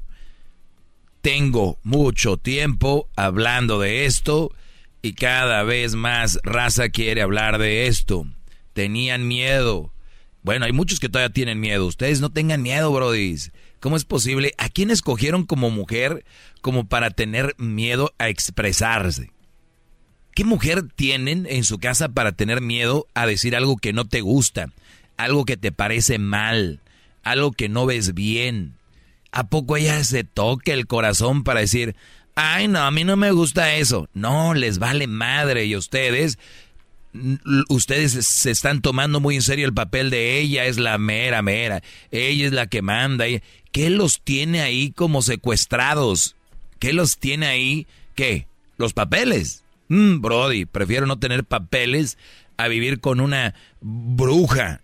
S6: Tengo mucho tiempo hablando de esto y cada vez más raza quiere hablar de esto. Tenían miedo bueno, hay muchos que todavía tienen miedo. Ustedes no tengan miedo, brodis. ¿Cómo es posible? ¿A quién escogieron como mujer como para tener miedo a expresarse? ¿Qué mujer tienen en su casa para tener miedo a decir algo que no te gusta? Algo que te parece mal, algo que no ves bien. ¿A poco ella se toque el corazón para decir, Ay, no, a mí no me gusta eso. No, les vale madre y ustedes ustedes se están tomando muy en serio el papel de ella es la mera mera, ella es la que manda. ¿Qué los tiene ahí como secuestrados? ¿Qué los tiene ahí? ¿Qué? Los papeles. Mm, Brody, prefiero no tener papeles a vivir con una bruja.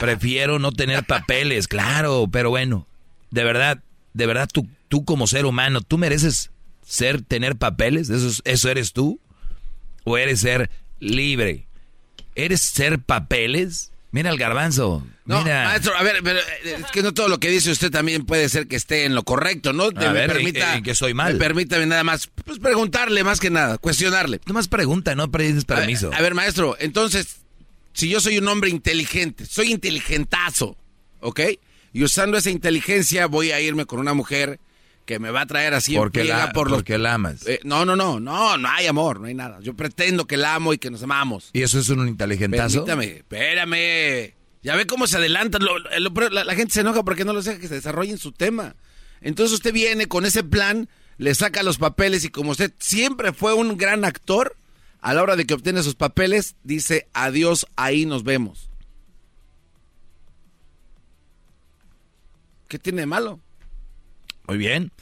S6: Prefiero no tener papeles, claro, pero bueno, de verdad, de verdad tú, tú como ser humano, ¿tú mereces ser, tener papeles? ¿Eso, ¿Eso eres tú? ¿O eres ser libre? ¿Eres ser papeles? Mira el garbanzo.
S5: No,
S6: mira.
S5: maestro, a ver, pero eh, es que no todo lo que dice usted también puede ser que esté en lo correcto, ¿no?
S6: A ver, permita, que soy mal.
S5: Me permítame nada más, pues preguntarle más que nada, cuestionarle.
S6: más pregunta, no pides permiso.
S5: A ver, maestro, entonces, si yo soy un hombre inteligente, soy inteligentazo, ¿ok? Y usando esa inteligencia voy a irme con una mujer que me va a traer así
S6: porque la, por los... Porque la amas.
S5: Eh, no, no, no, no, no hay amor, no hay nada. Yo pretendo que la amo y que nos amamos.
S6: ¿Y eso es un inteligentazo?
S5: Permítame, espérame. Ya ve cómo se adelantan. la, gente se enoja porque no los deja que se desarrollen su tema. Entonces usted viene con ese plan, le saca los papeles y como usted siempre fue un gran actor, a la hora de que obtiene sus papeles, dice adiós, ahí nos vemos. ¿Qué tiene de malo?
S6: Muy bien.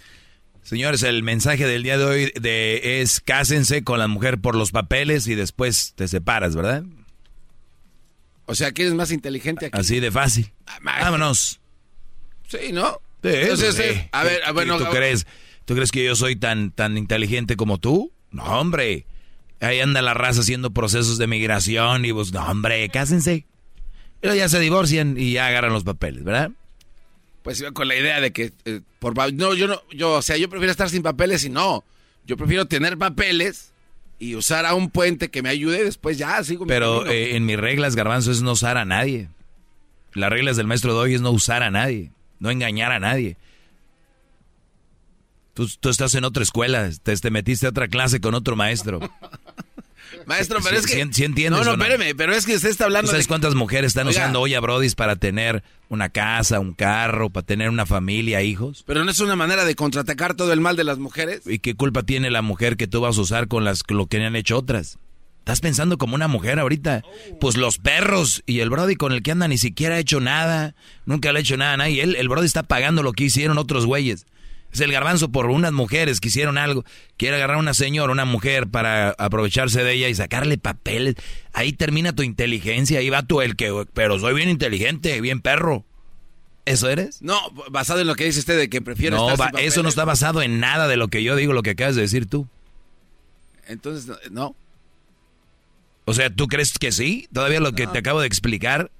S6: Señores, el mensaje del día de hoy de, es cásense con la mujer por los papeles y después te separas, ¿verdad?
S5: O sea, ¿quién es más inteligente aquí?
S6: Así de fácil. Ah, Vámonos.
S5: Sí, ¿no?
S6: Sí, Entonces, eh, a ver, bueno, ¿tú crees, ¿tú crees que yo soy tan, tan inteligente como tú? No, hombre. Ahí anda la raza haciendo procesos de migración y pues, no, hombre, cásense. Pero ya se divorcian y ya agarran los papeles, ¿verdad?
S5: Pues iba con la idea de que eh, por no yo no yo o sea yo prefiero estar sin papeles y no. Yo prefiero tener papeles y usar a un puente que me ayude y después ya sigo
S6: pero eh, en mis reglas garbanzo es no usar a nadie. Las reglas del maestro de hoy es no usar a nadie no engañar a nadie. Tú, tú estás en otra escuela te, te metiste a otra clase con otro maestro
S5: Maestro, pero es que.
S6: Sí, entiendes.
S5: No, no, espéreme, pero es que usted está hablando.
S6: ¿Sabes cuántas mujeres están usando hoy a Brodis para tener una casa, un carro, para tener una familia, hijos?
S5: Pero no es una manera de contraatacar todo el mal de las mujeres.
S6: ¿Y qué culpa tiene la mujer que tú vas a usar con las, lo que han hecho otras? ¿Estás pensando como una mujer ahorita? Pues los perros y el Brody con el que anda ni siquiera ha hecho nada. Nunca le ha hecho nada a nadie. el Brody está pagando lo que hicieron otros güeyes. Es el garbanzo por unas mujeres que hicieron algo. Quiere agarrar a una señora, una mujer, para aprovecharse de ella y sacarle papeles. Ahí termina tu inteligencia. Ahí va tú el que... Pero soy bien inteligente, bien perro. ¿Eso eres?
S5: No, basado en lo que dice usted de que prefiere
S6: no, eso no está basado en nada de lo que yo digo, lo que acabas de decir tú.
S5: Entonces, no.
S6: O sea, ¿tú crees que sí? Todavía lo que te acabo de explicar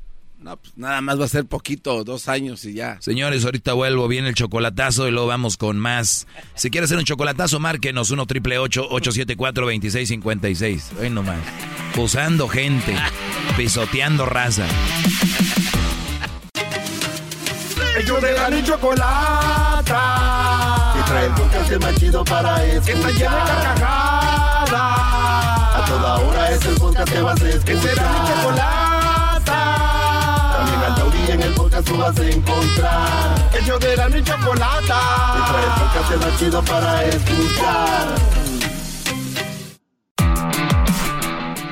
S5: no, pues nada más va a ser poquito, dos años y ya.
S6: Señores, ahorita vuelvo, viene el chocolatazo y luego vamos con más. Si quieres hacer un chocolatazo, márquenos 1 triple 874 2656. Ay, nomás. Usando gente, pisoteando raza.
S49: Ellos de la ni chocolata. Y trae el podcast más chido para escuchar. Que está lleno de carcajadas. A toda hora es el podcast que vas a escuchar. Que será mi chocolata en el podcast tú vas a encontrar. El yo de la y chocolata. Y trae el podcast más chido para escuchar.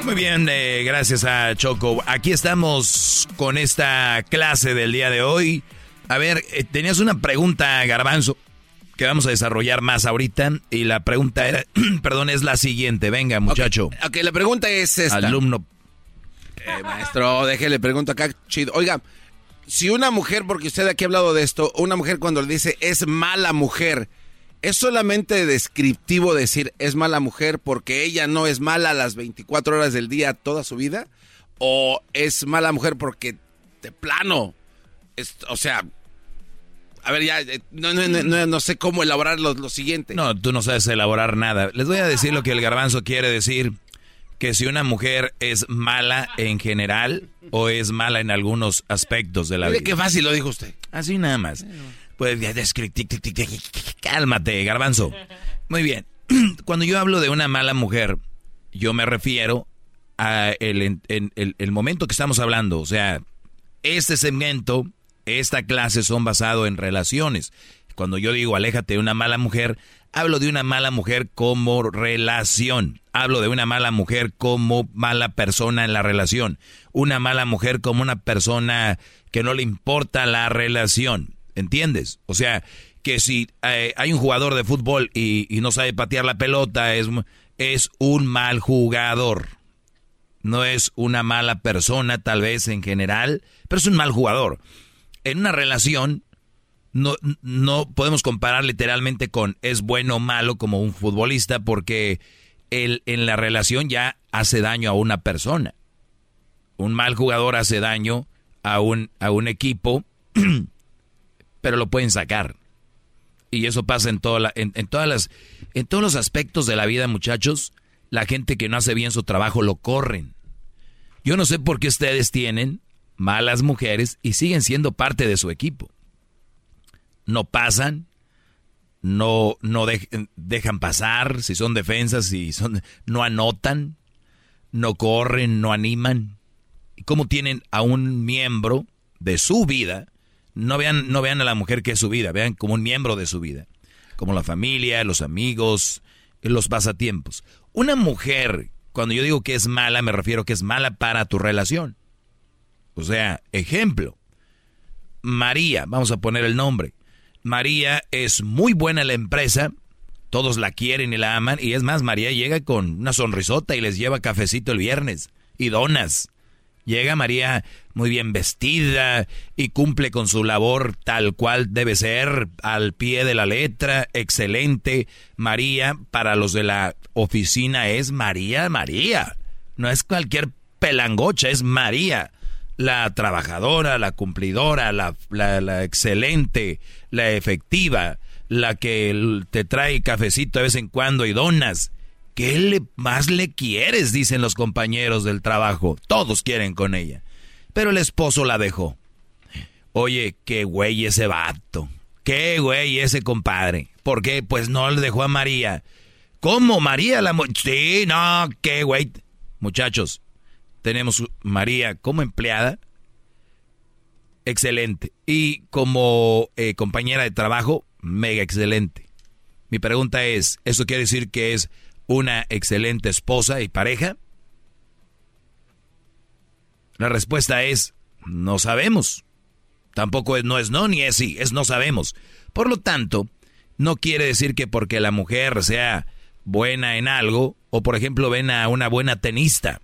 S6: Muy bien, eh, gracias a Choco. Aquí estamos con esta clase del día de hoy. A ver, eh, tenías una pregunta, Garbanzo, que vamos a desarrollar más ahorita. Y la pregunta era, perdón, es la siguiente. Venga, muchacho.
S5: Ok, okay la pregunta es esta.
S6: Alumno.
S5: Eh, maestro, déjele pregunto acá, chido. Oiga, si una mujer, porque usted aquí ha hablado de esto, una mujer cuando le dice es mala mujer, ¿es solamente descriptivo decir es mala mujer porque ella no es mala las 24 horas del día toda su vida? ¿O es mala mujer porque de plano, o sea, a ver, ya, eh, no, sé cómo elaborar lo, lo, siguiente.
S6: No, tú no sabes elaborar nada. Les voy a decir lo que el garbanzo quiere decir que si una mujer es mala en general o es mala en algunos aspectos de la vida.
S5: qué fácil lo dijo usted.
S6: Así nada más. Pues cálmate, garbanzo. Muy bien. Cuando yo hablo de una mala mujer, yo me refiero a el, el, momento que estamos hablando. O sea, este segmento, esta clase son basados en relaciones. Cuando yo digo aléjate de una mala mujer, Hablo de una mala mujer como relación. Hablo de una mala mujer como mala persona en la relación. Una mala mujer como una persona que no le importa la relación. ¿Entiendes? O sea, que si eh, hay un jugador de fútbol y, no sabe patear la pelota, es, es un mal jugador. No es una mala persona tal vez en general, pero es un mal jugador. En una relación no, no podemos comparar literalmente con es bueno o malo como un futbolista porque él en la relación ya hace daño a una persona. Un mal jugador hace daño a un, a un equipo, pero lo pueden sacar. Y eso pasa en, toda la, en, en, todas las, en todos los aspectos de la vida, muchachos. La gente que no hace bien su trabajo lo corren. Yo no sé por qué ustedes tienen malas mujeres y siguen siendo parte de su equipo no pasan, no, no dejan pasar, si son defensas, si son, no anotan, no corren, no animan. ¿Y cómo tienen a un miembro de su vida? No vean, no vean a la mujer que es su vida, vean como un miembro de su vida, como la familia, los amigos, los pasatiempos. Una mujer, cuando yo digo que es mala, me refiero que es mala para tu relación. O sea, ejemplo, María, vamos a poner el nombre. María es muy buena en la empresa, todos la quieren y la aman, y es más, María llega con una sonrisota y les lleva cafecito el viernes y donas. Llega María muy bien vestida y cumple con su labor tal cual debe ser, al pie de la letra, excelente. María, para los de la oficina, es María, María. No es cualquier pelangocha, es María la trabajadora, la cumplidora, la, la, excelente, la efectiva, la que te trae cafecito de vez en cuando y donas. ¿Qué le, más le quieres? Dicen los compañeros del trabajo. Todos quieren con ella. Pero el esposo la dejó. Oye, qué güey ese vato. Qué güey ese compadre. ¿Por qué? Pues no le dejó a María. ¿Cómo María la... Sí, no, qué güey. Muchachos, tenemos María como empleada, excelente. Y como eh, compañera de trabajo, mega excelente. Mi pregunta es, ¿eso quiere decir que es una excelente esposa y pareja? La respuesta es, no sabemos. Tampoco es no es no ni es sí, es no sabemos. Por lo tanto, no quiere decir que porque la mujer sea buena en algo, o por ejemplo ven a una buena tenista,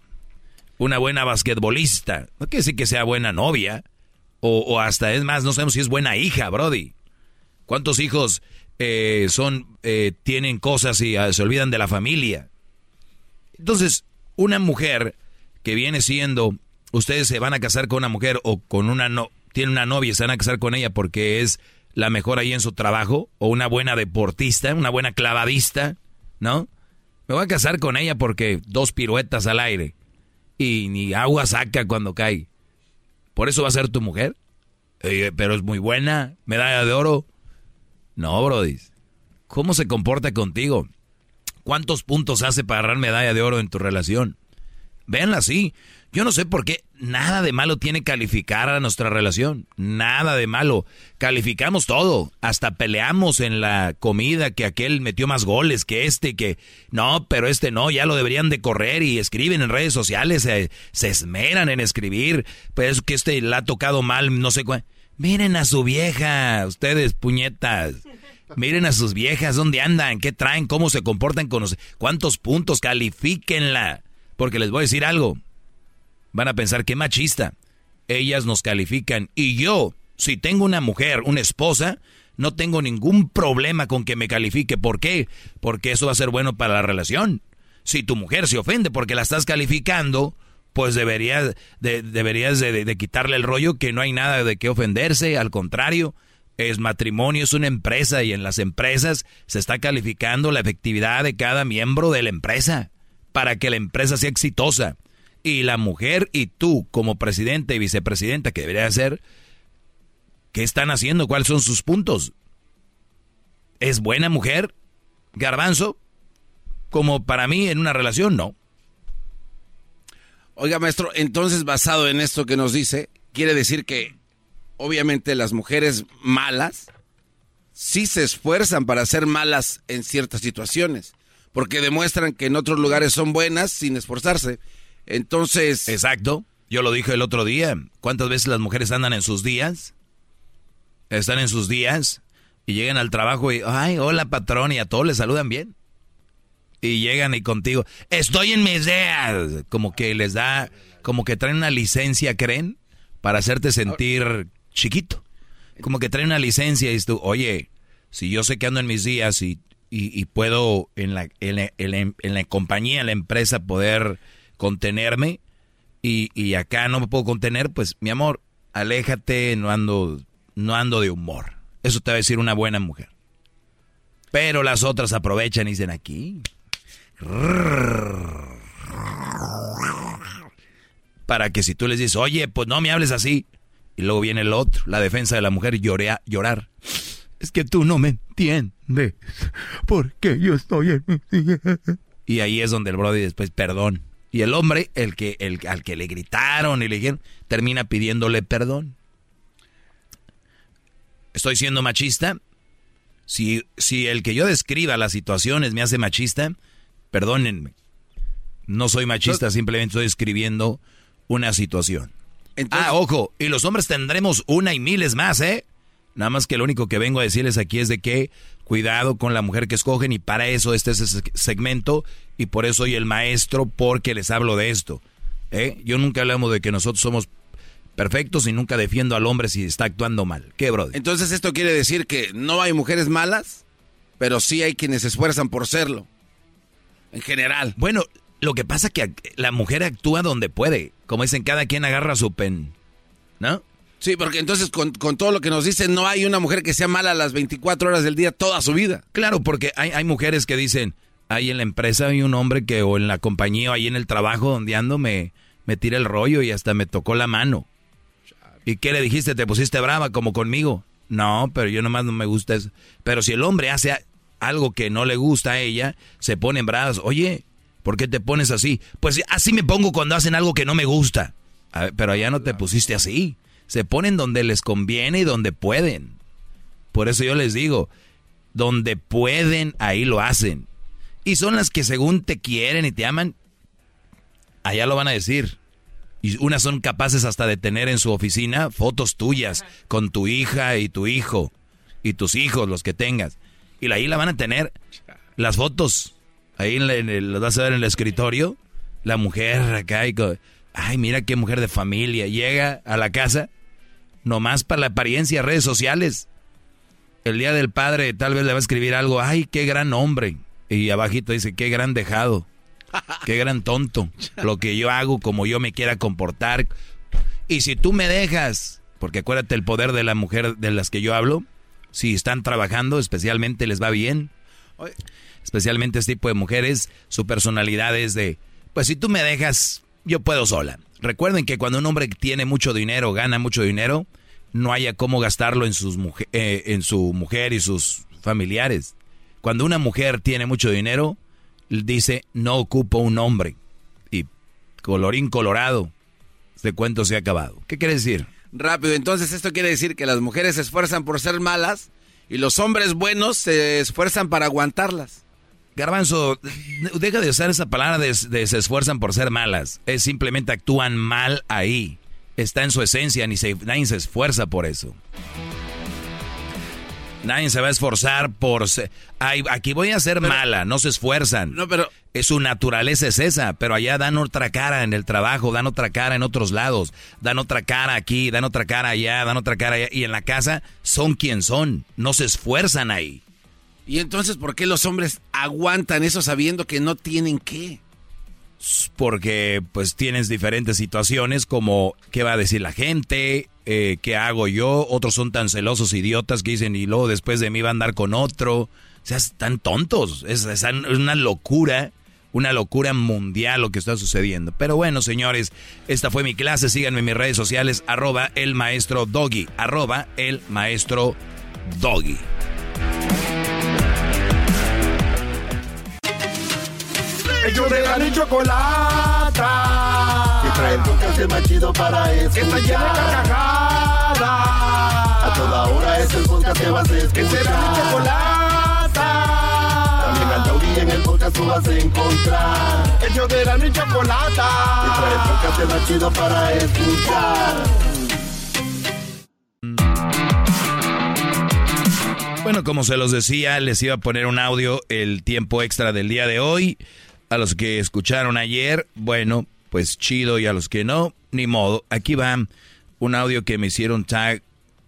S6: una buena basquetbolista. No quiere decir que sea buena novia. O, hasta, es más, no sabemos si es buena hija, Brody. ¿Cuántos hijos eh, son, eh, tienen cosas y ah, se olvidan de la familia? Entonces, una mujer que viene siendo, ustedes se van a casar con una mujer o con una no, tiene una novia y se van a casar con ella porque es la mejor ahí en su trabajo, o una buena deportista, una buena clavadista, ¿no? Me voy a casar con ella porque dos piruetas al aire y ni agua saca cuando cae. ¿Por eso va a ser tu mujer? pero es muy buena, medalla de oro. No, Brody. ¿Cómo se comporta contigo? ¿Cuántos puntos hace para agarrar medalla de oro en tu relación? Véanla así. Yo no sé por qué nada de malo tiene calificar a nuestra relación. Nada de malo. Calificamos todo. Hasta peleamos en la comida que aquel metió más goles que este, que no, pero este no, ya lo deberían de correr y escriben en redes sociales, se, esmeran en escribir. Pues que este le ha tocado mal, no sé cuál. Miren a su vieja, ustedes puñetas. Miren a sus viejas, dónde andan, qué traen, cómo se comportan con los... ¿Cuántos puntos? Califíquenla. Porque les voy a decir algo van a pensar que machista. Ellas nos califican y yo, si tengo una mujer, una esposa, no tengo ningún problema con que me califique. ¿Por qué? Porque eso va a ser bueno para la relación. Si tu mujer se ofende porque la estás calificando, pues deberías, de, deberías de, quitarle el rollo que no hay nada de qué ofenderse. Al contrario, es matrimonio, es una empresa y en las empresas se está calificando la efectividad de cada miembro de la empresa para que la empresa sea exitosa y la mujer y tú como presidente y vicepresidenta que debería ser, ¿qué están haciendo? ¿Cuáles son sus puntos? ¿Es buena mujer? Garbanzo, como para mí en una relación, no.
S5: Oiga, maestro, entonces basado en esto que nos dice, quiere decir que obviamente las mujeres malas sí se esfuerzan para ser malas en ciertas situaciones, porque demuestran que en otros lugares son buenas sin esforzarse. Entonces...
S6: Exacto. Yo lo dije el otro día. ¿Cuántas veces las mujeres andan en sus días? Están en sus días y llegan al trabajo y, ay, hola patrón, y a todos les saludan bien. Y llegan y contigo, estoy en mis días. Como que les da, como que traen una licencia, ¿creen? Para hacerte sentir chiquito. Como que traen una licencia y dices tú, oye, si yo sé que ando en mis días y, y, puedo en la, en, la, en, la, compañía, en la empresa, poder contenerme y, y acá no me puedo contener, pues mi amor, aléjate, no ando, no ando de humor. Eso te va a decir una buena mujer. Pero las otras aprovechan y dicen aquí. Para que si tú les dices, oye, pues no me hables así. Y luego viene el otro, la defensa de la mujer, llorea, llorar. Es que tú no me entiendes. Porque yo estoy en Y ahí es donde el brody después, perdón. Y el hombre, el que, el, al que le gritaron y le dijeron, termina pidiéndole perdón. ¿Estoy siendo machista? Si, si el que yo describa las situaciones me hace machista, perdónenme. No soy machista, simplemente estoy escribiendo una situación. ah, ojo, y los hombres tendremos una y miles más, ¿eh? Nada más que lo único que vengo a decirles aquí es de que cuidado con la mujer que escogen y para eso este es ese segmento y por eso soy el maestro porque les hablo de esto. ¿eh? Yo nunca hablamos de que nosotros somos perfectos y nunca defiendo al hombre si está actuando mal. ¿Qué, brother?
S5: Entonces esto quiere decir que no hay mujeres malas, pero sí hay quienes se esfuerzan por serlo. En general.
S6: Bueno, lo que pasa es que la mujer actúa donde puede. Como dicen, cada quien agarra su pen. ¿No?
S5: Sí, porque entonces con, todo lo que nos dicen, no hay una mujer que sea mala a las 24 horas del día toda su vida.
S6: Claro, porque hay, hay mujeres que dicen, ahí en la empresa hay un hombre que, o en la compañía, o ahí en el trabajo donde ando, me, me tira el rollo y hasta me tocó la mano. ¿Y qué le dijiste? ¿Te pusiste brava como conmigo? No, pero yo nomás no me gusta eso. Pero si el hombre hace algo que no le gusta a ella, se pone bravas. Oye, ¿por qué te pones así? Pues así me pongo cuando hacen algo que no me gusta. pero allá no te pusiste así. Se ponen donde les conviene y donde pueden. Por eso yo les digo, donde pueden, ahí lo hacen. Y son las que según te quieren y te aman, allá lo van a decir. Y unas son capaces hasta de tener en su oficina fotos tuyas con tu hija y tu hijo y tus hijos, los que tengas. Y ahí la van a tener las fotos. Ahí en, vas a ver en el escritorio. La mujer acá y, ay, mira qué mujer de familia. Llega a la casa nomás para la apariencia, redes sociales. El día del padre tal vez le va a escribir algo, ay, qué gran hombre. Y abajito dice, qué gran dejado. Qué gran tonto. Lo que yo hago como yo me quiera comportar. Y si tú me dejas, porque acuérdate el poder de la mujer de las que yo hablo, si están trabajando, especialmente les va bien. Especialmente este tipo de mujeres, su personalidad es de, pues si tú me dejas, yo puedo sola. Recuerden que cuando un hombre tiene mucho dinero, gana mucho dinero, no haya cómo gastarlo en, sus eh, en su mujer y sus familiares. Cuando una mujer tiene mucho dinero, dice, no ocupo un hombre. Y colorín colorado, este cuento se ha acabado. ¿Qué quiere decir?
S5: Rápido, entonces esto quiere decir que las mujeres se esfuerzan por ser malas y los hombres buenos se esfuerzan para aguantarlas.
S6: Garbanzo, deja de usar esa palabra de, se esfuerzan por ser malas. Es simplemente actúan mal ahí. Está en su esencia, ni se, nadie se esfuerza por eso. Nadie se va a esforzar por... Ser, aquí voy a ser mala, no se esfuerzan.
S5: No, pero...
S6: Su naturaleza es esa, pero allá dan otra cara en el trabajo, dan otra cara en otros lados, dan otra cara aquí, dan otra cara allá, dan otra cara allá. Y en la casa son quien son, no se esfuerzan ahí.
S5: ¿Y entonces por qué los hombres aguantan eso sabiendo que no tienen qué?
S6: Porque pues tienes diferentes situaciones como qué va a decir la gente, eh, qué hago yo, otros son tan celosos idiotas que dicen y luego después de mí va a andar con otro. O sea, están tontos, es, una locura, una locura mundial lo que está sucediendo. Pero bueno, señores, esta fue mi clase, síganme en mis redes sociales, arroba el maestro doggy, arroba el maestro doggy.
S49: Ellos de la chocolata. Que trae el podcast más chido para escuchar. Que está llena de carcajadas toda hora es el podcast que vas a escuchar.
S25: Que será mi chocolata.
S49: También al Tauri en el podcast tú vas a encontrar.
S25: El show de la mi chocolata.
S49: Y trae el podcast más chido para escuchar.
S6: Bueno, como se los decía, les iba a poner un audio el tiempo extra del día de hoy. A los que escucharon ayer, bueno, pues chido y a los que no, ni modo. Aquí va un audio que me hicieron tag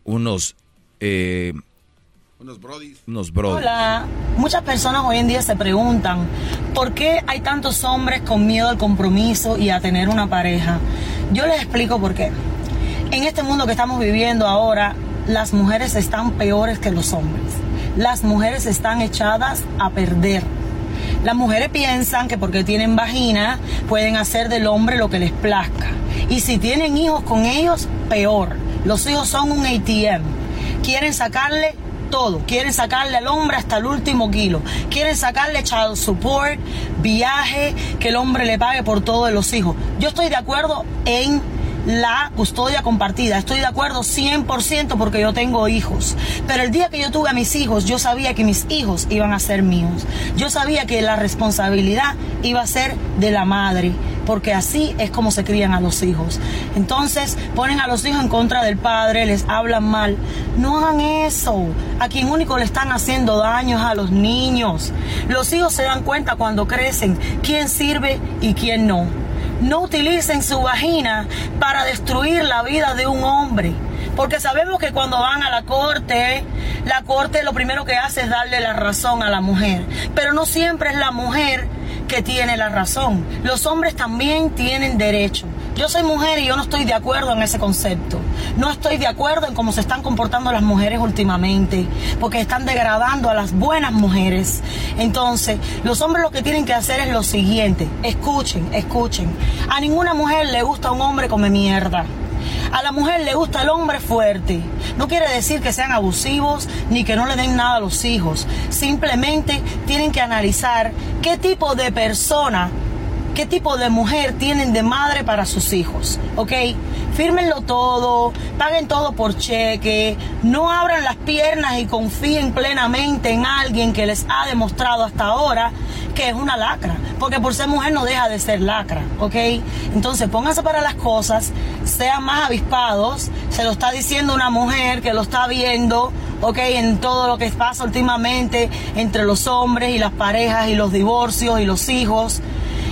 S6: unos... Eh,
S5: Unos brodis.
S6: unos bros.
S51: Hola, muchas personas hoy en día se preguntan por qué hay tantos hombres con miedo al compromiso y a tener una pareja. Yo les explico por qué. En este mundo que estamos viviendo ahora, las mujeres están peores que los hombres. Las mujeres están echadas a perder. Las mujeres piensan que porque tienen vagina pueden hacer del hombre lo que les plazca. Y si tienen hijos con ellos, peor. Los hijos son un ATM. Quieren sacarle todo. Quieren sacarle al hombre hasta el último kilo. Quieren sacarle child support, viaje, que el hombre le pague por todos los hijos. Yo estoy de acuerdo en la custodia compartida. Estoy de acuerdo 100% porque yo tengo hijos. Pero el día que yo tuve a mis hijos, yo sabía que mis hijos iban a ser míos. Yo sabía que la responsabilidad iba a ser de la madre, porque así es como se crían a los hijos. Entonces ponen a los hijos en contra del padre, les hablan mal. No hagan eso. A quien único le están haciendo daños a los niños. Los hijos se dan cuenta cuando crecen quién sirve y quién no. No utilicen su vagina para destruir la vida de un hombre. Porque sabemos que cuando van a la corte, la corte lo primero que hace es darle la razón a la mujer. Pero no siempre es la mujer que tiene la razón. Los hombres también tienen derecho. Yo soy mujer y yo no estoy de acuerdo en ese concepto. No estoy de acuerdo en cómo se están comportando las mujeres últimamente, porque están degradando a las buenas mujeres. Entonces, los hombres lo que tienen que hacer es lo siguiente. Escuchen, escuchen. A ninguna mujer le gusta un hombre come mierda. A la mujer le gusta el hombre fuerte. No quiere decir que sean abusivos ni que no le den nada a los hijos. Simplemente tienen que analizar qué tipo de persona, qué tipo de mujer tienen de madre para sus hijos. ¿Ok? Fírmenlo todo, paguen todo por cheque, no abran las piernas y confíen plenamente en alguien que les ha demostrado hasta ahora que es una lacra, porque por ser mujer no deja de ser lacra, ¿ok? Entonces pónganse para las cosas, sean más avispados, se lo está diciendo una mujer que lo está viendo, ¿ok? En todo lo que pasa últimamente entre los hombres y las parejas y los divorcios y los hijos.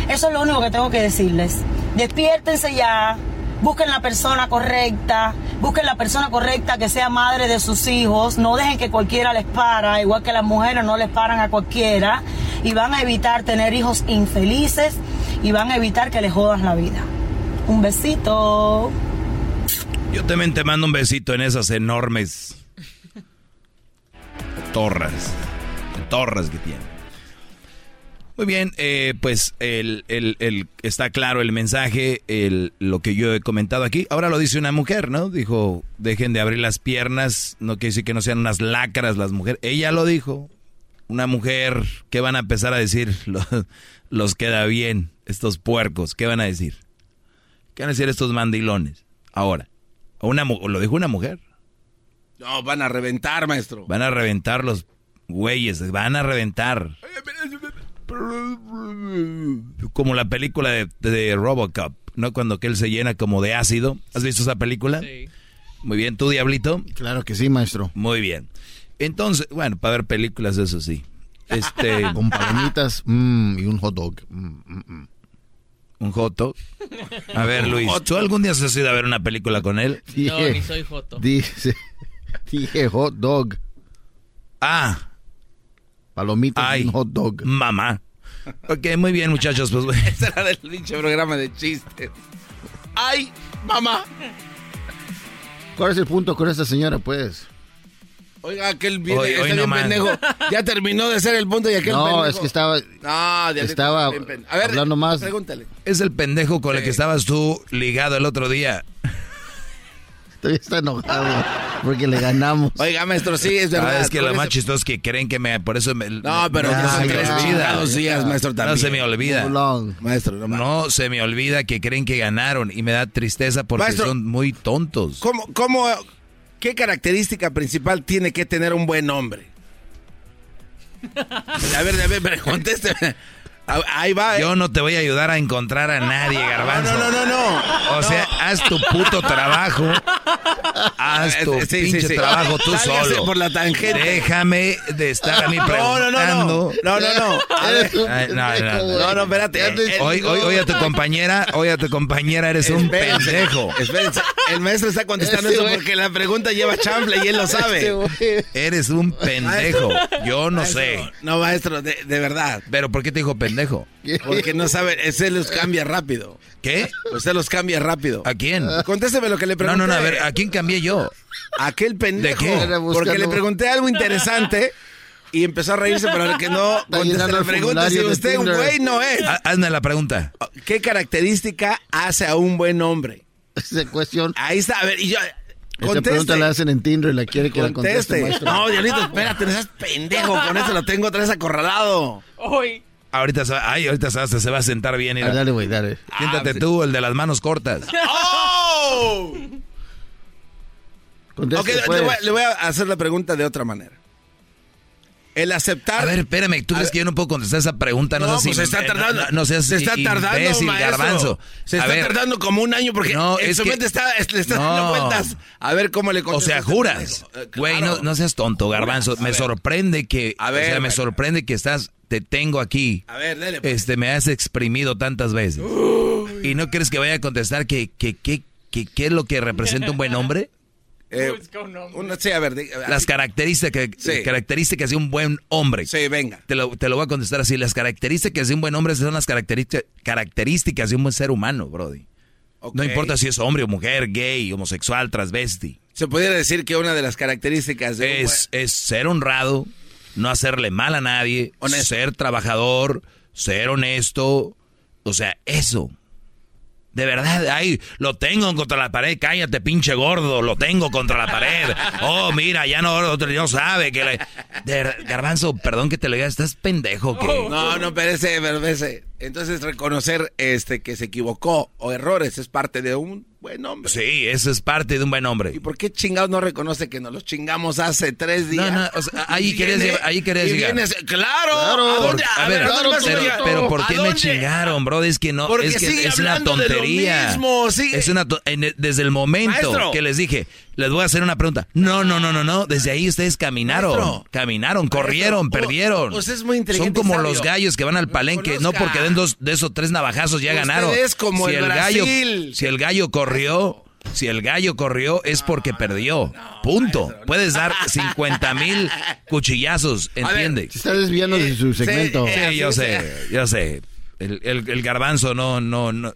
S51: Eso es lo único que tengo que decirles. Despiértense ya, busquen la persona correcta, busquen la persona correcta que sea madre de sus hijos, no dejen que cualquiera les para, igual que las mujeres no les paran a cualquiera, y van a evitar tener hijos infelices y van a evitar que les jodan la vida. Un besito.
S6: Yo también te mando un besito en esas enormes torres. Torres que tiene. Muy bien, eh, pues el, el- el- está claro el mensaje, el, lo que yo he comentado aquí. Ahora lo dice una mujer, ¿no? Dijo, dejen de abrir las piernas, no quiere decir que no sean unas lacras las mujeres. Ella lo dijo. Una mujer, ¿qué van a empezar a decir? Los, los queda bien, estos puercos, ¿qué van a decir? ¿Qué van a decir estos mandilones? Ahora, una, lo dijo una mujer.
S5: No, van a reventar, maestro.
S6: Van a reventar los güeyes, van a reventar. Como la película de, de Robocop, ¿no? Cuando que él se llena como de ácido. ¿Has visto esa película? Sí. Muy bien, ¿tú, Diablito?
S52: Claro que sí, maestro.
S6: Muy bien. Entonces, bueno, para ver películas, eso sí. Este...
S52: Con palomitas mm, y un hot dog. Mm, mm, mm.
S6: ¿Un hot dog? A ver, Luis, ¿tú algún día has ido a ver una película con él?
S52: Dije-
S42: ni soy joto.
S52: Dice, dije hot dog.
S6: Ah.
S52: Palomitas y un hot dog.
S6: Mamá. Ok, muy bien, muchachos. Pues,
S5: Ese era del pinche programa de chistes. ¡Ay, mamá!
S52: ¿Cuál es el punto con esta señora, pues?
S5: Oiga, aquel viene,
S6: Hoy-
S5: está
S6: hoy
S5: bien
S6: nomás.
S5: pendejo. Ya terminó de ser el punto y aquel
S52: No,
S5: pendejo.
S52: es que estaba,
S5: No, diablito,
S52: estaba
S5: bien. A ver,
S52: hablando más.
S5: Pregúntale.
S6: es el pendejo con el que estabas tú ligado el otro día.
S52: Todavía está enojado porque le ganamos.
S5: Oiga, maestro, sí, es verdad.
S6: Ah, es que lo más chistoso es que creen que me... Por eso me...
S5: No, pero
S6: no,
S5: ya son
S6: se me
S5: tres
S6: olvida.
S5: chingados días, maestro,
S6: No
S5: también.
S6: se me olvida.
S5: Maestro, no.
S6: No se me olvida que creen que ganaron y me da tristeza porque
S5: Maestro.
S6: son muy tontos.
S5: ¿Cómo, cómo, ¿Qué característica principal tiene que tener un buen hombre? A ver, a ver, contésteme. Ahí va.
S6: ¿eh? Yo no te voy a ayudar a encontrar a nadie, Garbanzo.
S5: No, no, no, no.
S6: O sea, haz tu puto trabajo. Haz tu
S5: Sí,
S6: pinche
S5: sí, sí.
S6: trabajo tú
S5: Sálgase
S6: solo.
S5: por la tangente.
S6: Déjame de estar a mí
S5: No, no, no, no.
S6: preguntando.
S5: No, no, no. A ver.
S6: Ay, no, no, no.
S5: No, no, espérate.
S6: Hoy, hoy, hoy a tu compañera, hoy a tu compañera eres un
S5: Espérense,
S6: pendejo.
S5: espérense. El maestro está contestando eso porque la pregunta lleva chanfle y él lo sabe.
S6: Eres un pendejo. Yo no
S5: Maestro,
S6: sé.
S5: No, maestro, de, de verdad.
S6: Pero ¿por qué te dijo pendejo?
S5: Porque no sabe, ese los cambia rápido.
S6: ¿Qué?
S5: Usted los cambia rápido.
S6: ¿A quién?
S5: Contésteme lo que le
S6: No,
S5: pregunté.
S6: no, no, a ver, ¿a quién cambié yo?
S5: Aquel pendejo.
S6: ¿De qué?
S5: Porque le pregunté algo interesante y empezó a reírse, pero el que no contesta la pregunta, si usted un güey no es.
S6: Ha- Hazme la pregunta.
S5: ¿Qué característica hace a un buen hombre?
S52: Esa cuestión.
S5: Ahí está, a ver, y yo...
S52: Esa pregunta
S5: Conteste.
S52: la hacen en Tinder y la quiere que la conteste,
S5: Conteste.
S52: maestro.
S5: No, Diablito, espérate, no seas pendejo. Con eso lo tengo otra vez acorralado.
S42: Hoy.
S6: Ahorita se va, ay, ahorita se va, se va a sentar bien.
S52: Ah, dale, güey, dale.
S6: Siéntate
S5: Ah, sí.
S6: tú, el de las manos cortas.
S5: ¡Oh!
S52: Conteste,
S5: Ok, le
S52: pues.
S5: voy, le voy a hacer la pregunta de otra manera. El aceptar.
S6: A ver, espérame, ¿tú crees que yo no puedo contestar esa pregunta? No,
S5: No,
S6: seas
S5: pues se
S6: im-
S5: está tardando.
S6: No, no seas
S5: se está tardando,
S6: imbécil,
S5: maestro.
S6: garbanzo.
S5: Se está
S6: ver,
S5: tardando como un año porque
S6: No,
S5: en
S6: es
S5: su
S6: que-
S5: mente está, le está dando cuentas. A ver cómo le
S6: O
S5: contesta
S6: sea, juras.
S5: Eh,
S6: Güey,
S5: claro.
S6: no, no seas tonto, garbanzo. Me sorprende que.
S5: A
S6: o
S5: ver,
S6: sea, me sorprende que estás. Te tengo aquí.
S5: A ver, dele. pues.
S6: Este, me has exprimido tantas veces. ¿Y no crees que vaya a contestar que, que, que, que- qué es lo que representa un buen hombre?
S5: Eh, una- sí, a ver.
S6: Las características,
S5: Sí.
S6: características de un buen hombre.
S5: Sí, venga.
S6: Te lo, te lo voy a contestar así. Las características de un buen hombre son las características, características de un buen ser humano, Brody. No importa si es hombre o mujer, gay, homosexual, transvesti.
S5: Se pudiera decir que una de las características de un
S6: Es, es ser honrado, no hacerle mal a nadie,
S5: Honesto.
S6: ser trabajador, ser honesto. O sea, eso. De verdad, ay, lo tengo contra la pared, cállate, pinche gordo, lo tengo contra la pared. Oh, mira, ya no, otro no sabe que le... De Garbanzo, perdón que te lo diga, estás pendejo, que...
S5: No, no, pero espérese. Entonces, reconocer este que se equivocó o errores es parte de un buen hombre.
S6: Sí, eso es parte de un buen hombre.
S5: ¿Y por qué chingados no reconoce que nos los chingamos hace tres días?
S6: No, no, o sea, ahí
S5: viene-
S6: llevar- ahí querías
S5: y
S6: llegar.
S5: vienes- claro,
S52: Claro.
S5: ¿a dónde?
S6: Por-
S5: A, ver, ¿a dónde vas a
S6: pero,
S5: llegar?
S6: pero ¿por
S5: ¿A
S6: qué me chingaron, bro? Es que no,
S5: Porque
S6: es que
S5: sigue
S6: es una
S5: hablando de lo
S6: tontería.
S5: mismo, sigue.
S6: Es una to- en- desde el momento
S5: Maestro.
S6: que les dije, les voy a hacer una pregunta. No, no, no, no, no. Desde ahí ustedes caminaron,
S5: Maestro.
S6: caminaron, corrieron, perdieron.
S5: usted es muy
S6: Son como
S5: sabio.
S6: los gallos que van al palenque, no porque den dos de esos tres navajazos ya ganaron.
S5: es como
S6: si
S5: el
S6: gallo, si el gallo corrió, si el gallo corrió es porque perdió. Punto. Puedes dar 50 mil cuchillazos, ¿entiende?
S52: Se está desviando de su segmento.
S5: sí,
S6: Sí, yo sé, yo sé. El, el- el garbanzo no, no, no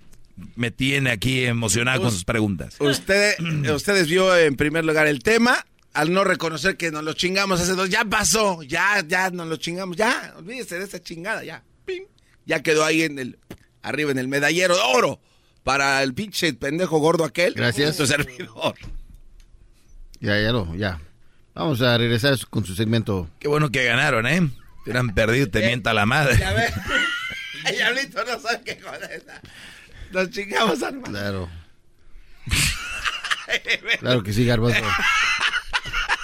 S6: me tiene aquí emocionado con sus preguntas.
S5: Usted, ustedes vio en primer lugar el tema. Al no reconocer que nos lo chingamos hace dos, ya pasó, ya, ya nos lo chingamos, ya, olvídese de esa chingada, ya, pim, ya quedó ahí en el, arriba en el medallero de oro para el pinche pendejo gordo aquel.
S52: Gracias.
S5: Tu servidor.
S52: Ya, ya lo, ya. Vamos a regresar con su segmento.
S6: Qué bueno que ganaron, ¿eh? Si hubieran perdido, te mienta la madre.
S5: Ya ve, el diablito no sabe qué joder. Nos chingamos, hermano.
S52: Claro. Claro que sí, Garbanzo.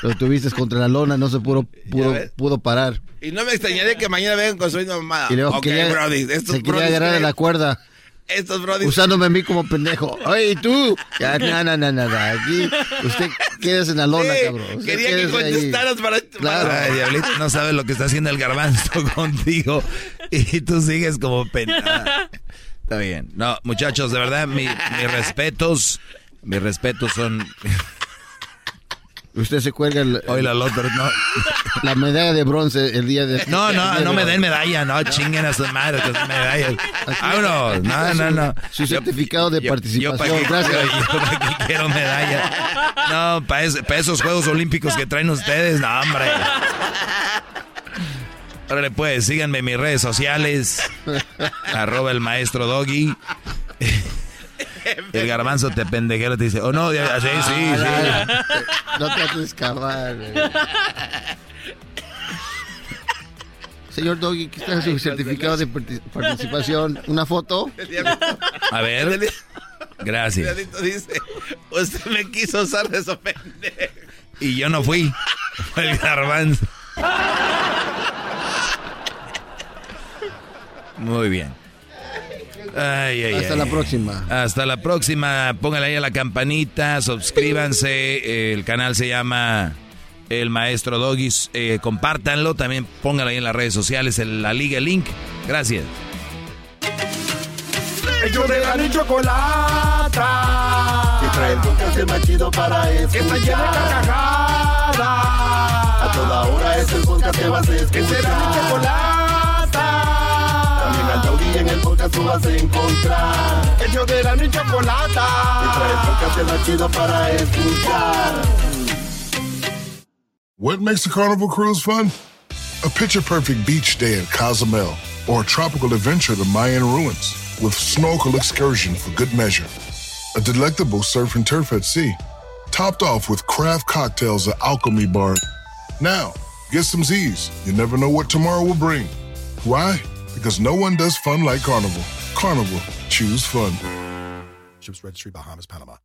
S52: Lo tuviste contra la lona, no se pudo, pudo, pudo parar.
S5: Y no me extrañaría que mañana vengan con su misma mamada.
S52: Y luego
S5: Ok,
S52: quería-
S5: brody, estos
S52: se quería
S5: brodis
S52: agarrar a la cuerda,
S5: Estos brodis
S52: usándome a mí como pendejo. Oye, ¿y tú? Ya, no, no, no, no, no, Aquí usted quédese en la lona,
S5: Sí,
S52: cabrón. Usted
S5: quería que
S52: ahí.
S5: contestaras para...
S52: Claro.
S6: Ay, diablito, no sabes lo que está haciendo el garbanzo contigo y tú sigues como penada. Está bien. No, muchachos, de verdad, mi- mis respetos, mis respetos son...
S52: Usted se cuelga el-
S6: Hoy la otra, no,
S52: la medalla de bronce el día de...
S6: no, no, no
S52: de
S6: me den medalla, no, chinguen a sus madres con medallas. Vámonos, no, no, no.
S52: Su certificado de
S6: Yo- yo
S52: participación,
S6: qué-
S52: gracias.
S6: Yo, yo quiero medalla. No, para esos Juegos Olímpicos que traen ustedes, no, hombre. Órale, pues, síganme en mis redes sociales. arroba el maestro Doggy. El garbanzo te pendejero te dice, oh no, sí, sí, sí.
S52: No trates de escapar. Señor Doggy, ¿qué está su certificado de parti- participación? ¿Una foto?
S6: A ver, gracias.
S5: dice, usted me quiso usar de pendejo.
S6: Y yo no fui. Fue el garbanzo. Muy bien.
S52: Hasta la próxima.
S6: Hasta la próxima. Póngale ahí a la campanita, suscríbanse. El canal se llama El Maestro Doggies. Eh, compártanlo. También póngalo ahí en las redes sociales, en la liga, link. Gracias.
S25: Ellos de la chocolata. Que trae el podcast más chido para escuchar. Que está llena de carcajadas. A toda hora es el podcast que vas a escuchar. Que será mi chocolata. En el podcast tú vas a encontrar. Ellos de la chocolata. El podcast chido para escuchar.
S53: What makes a carnival cruise fun? A picture perfect beach day at Cozumel or a tropical adventure to Mayan ruins with snorkel excursion for good measure. A delectable surf and turf at sea, topped off with craft cocktails at Alchemy Bar. Now, get some Z's. You never know what tomorrow will bring. Why? Because no one does fun like Carnival. Carnival, choose fun.
S54: Ships Registry, Bahamas, Panama.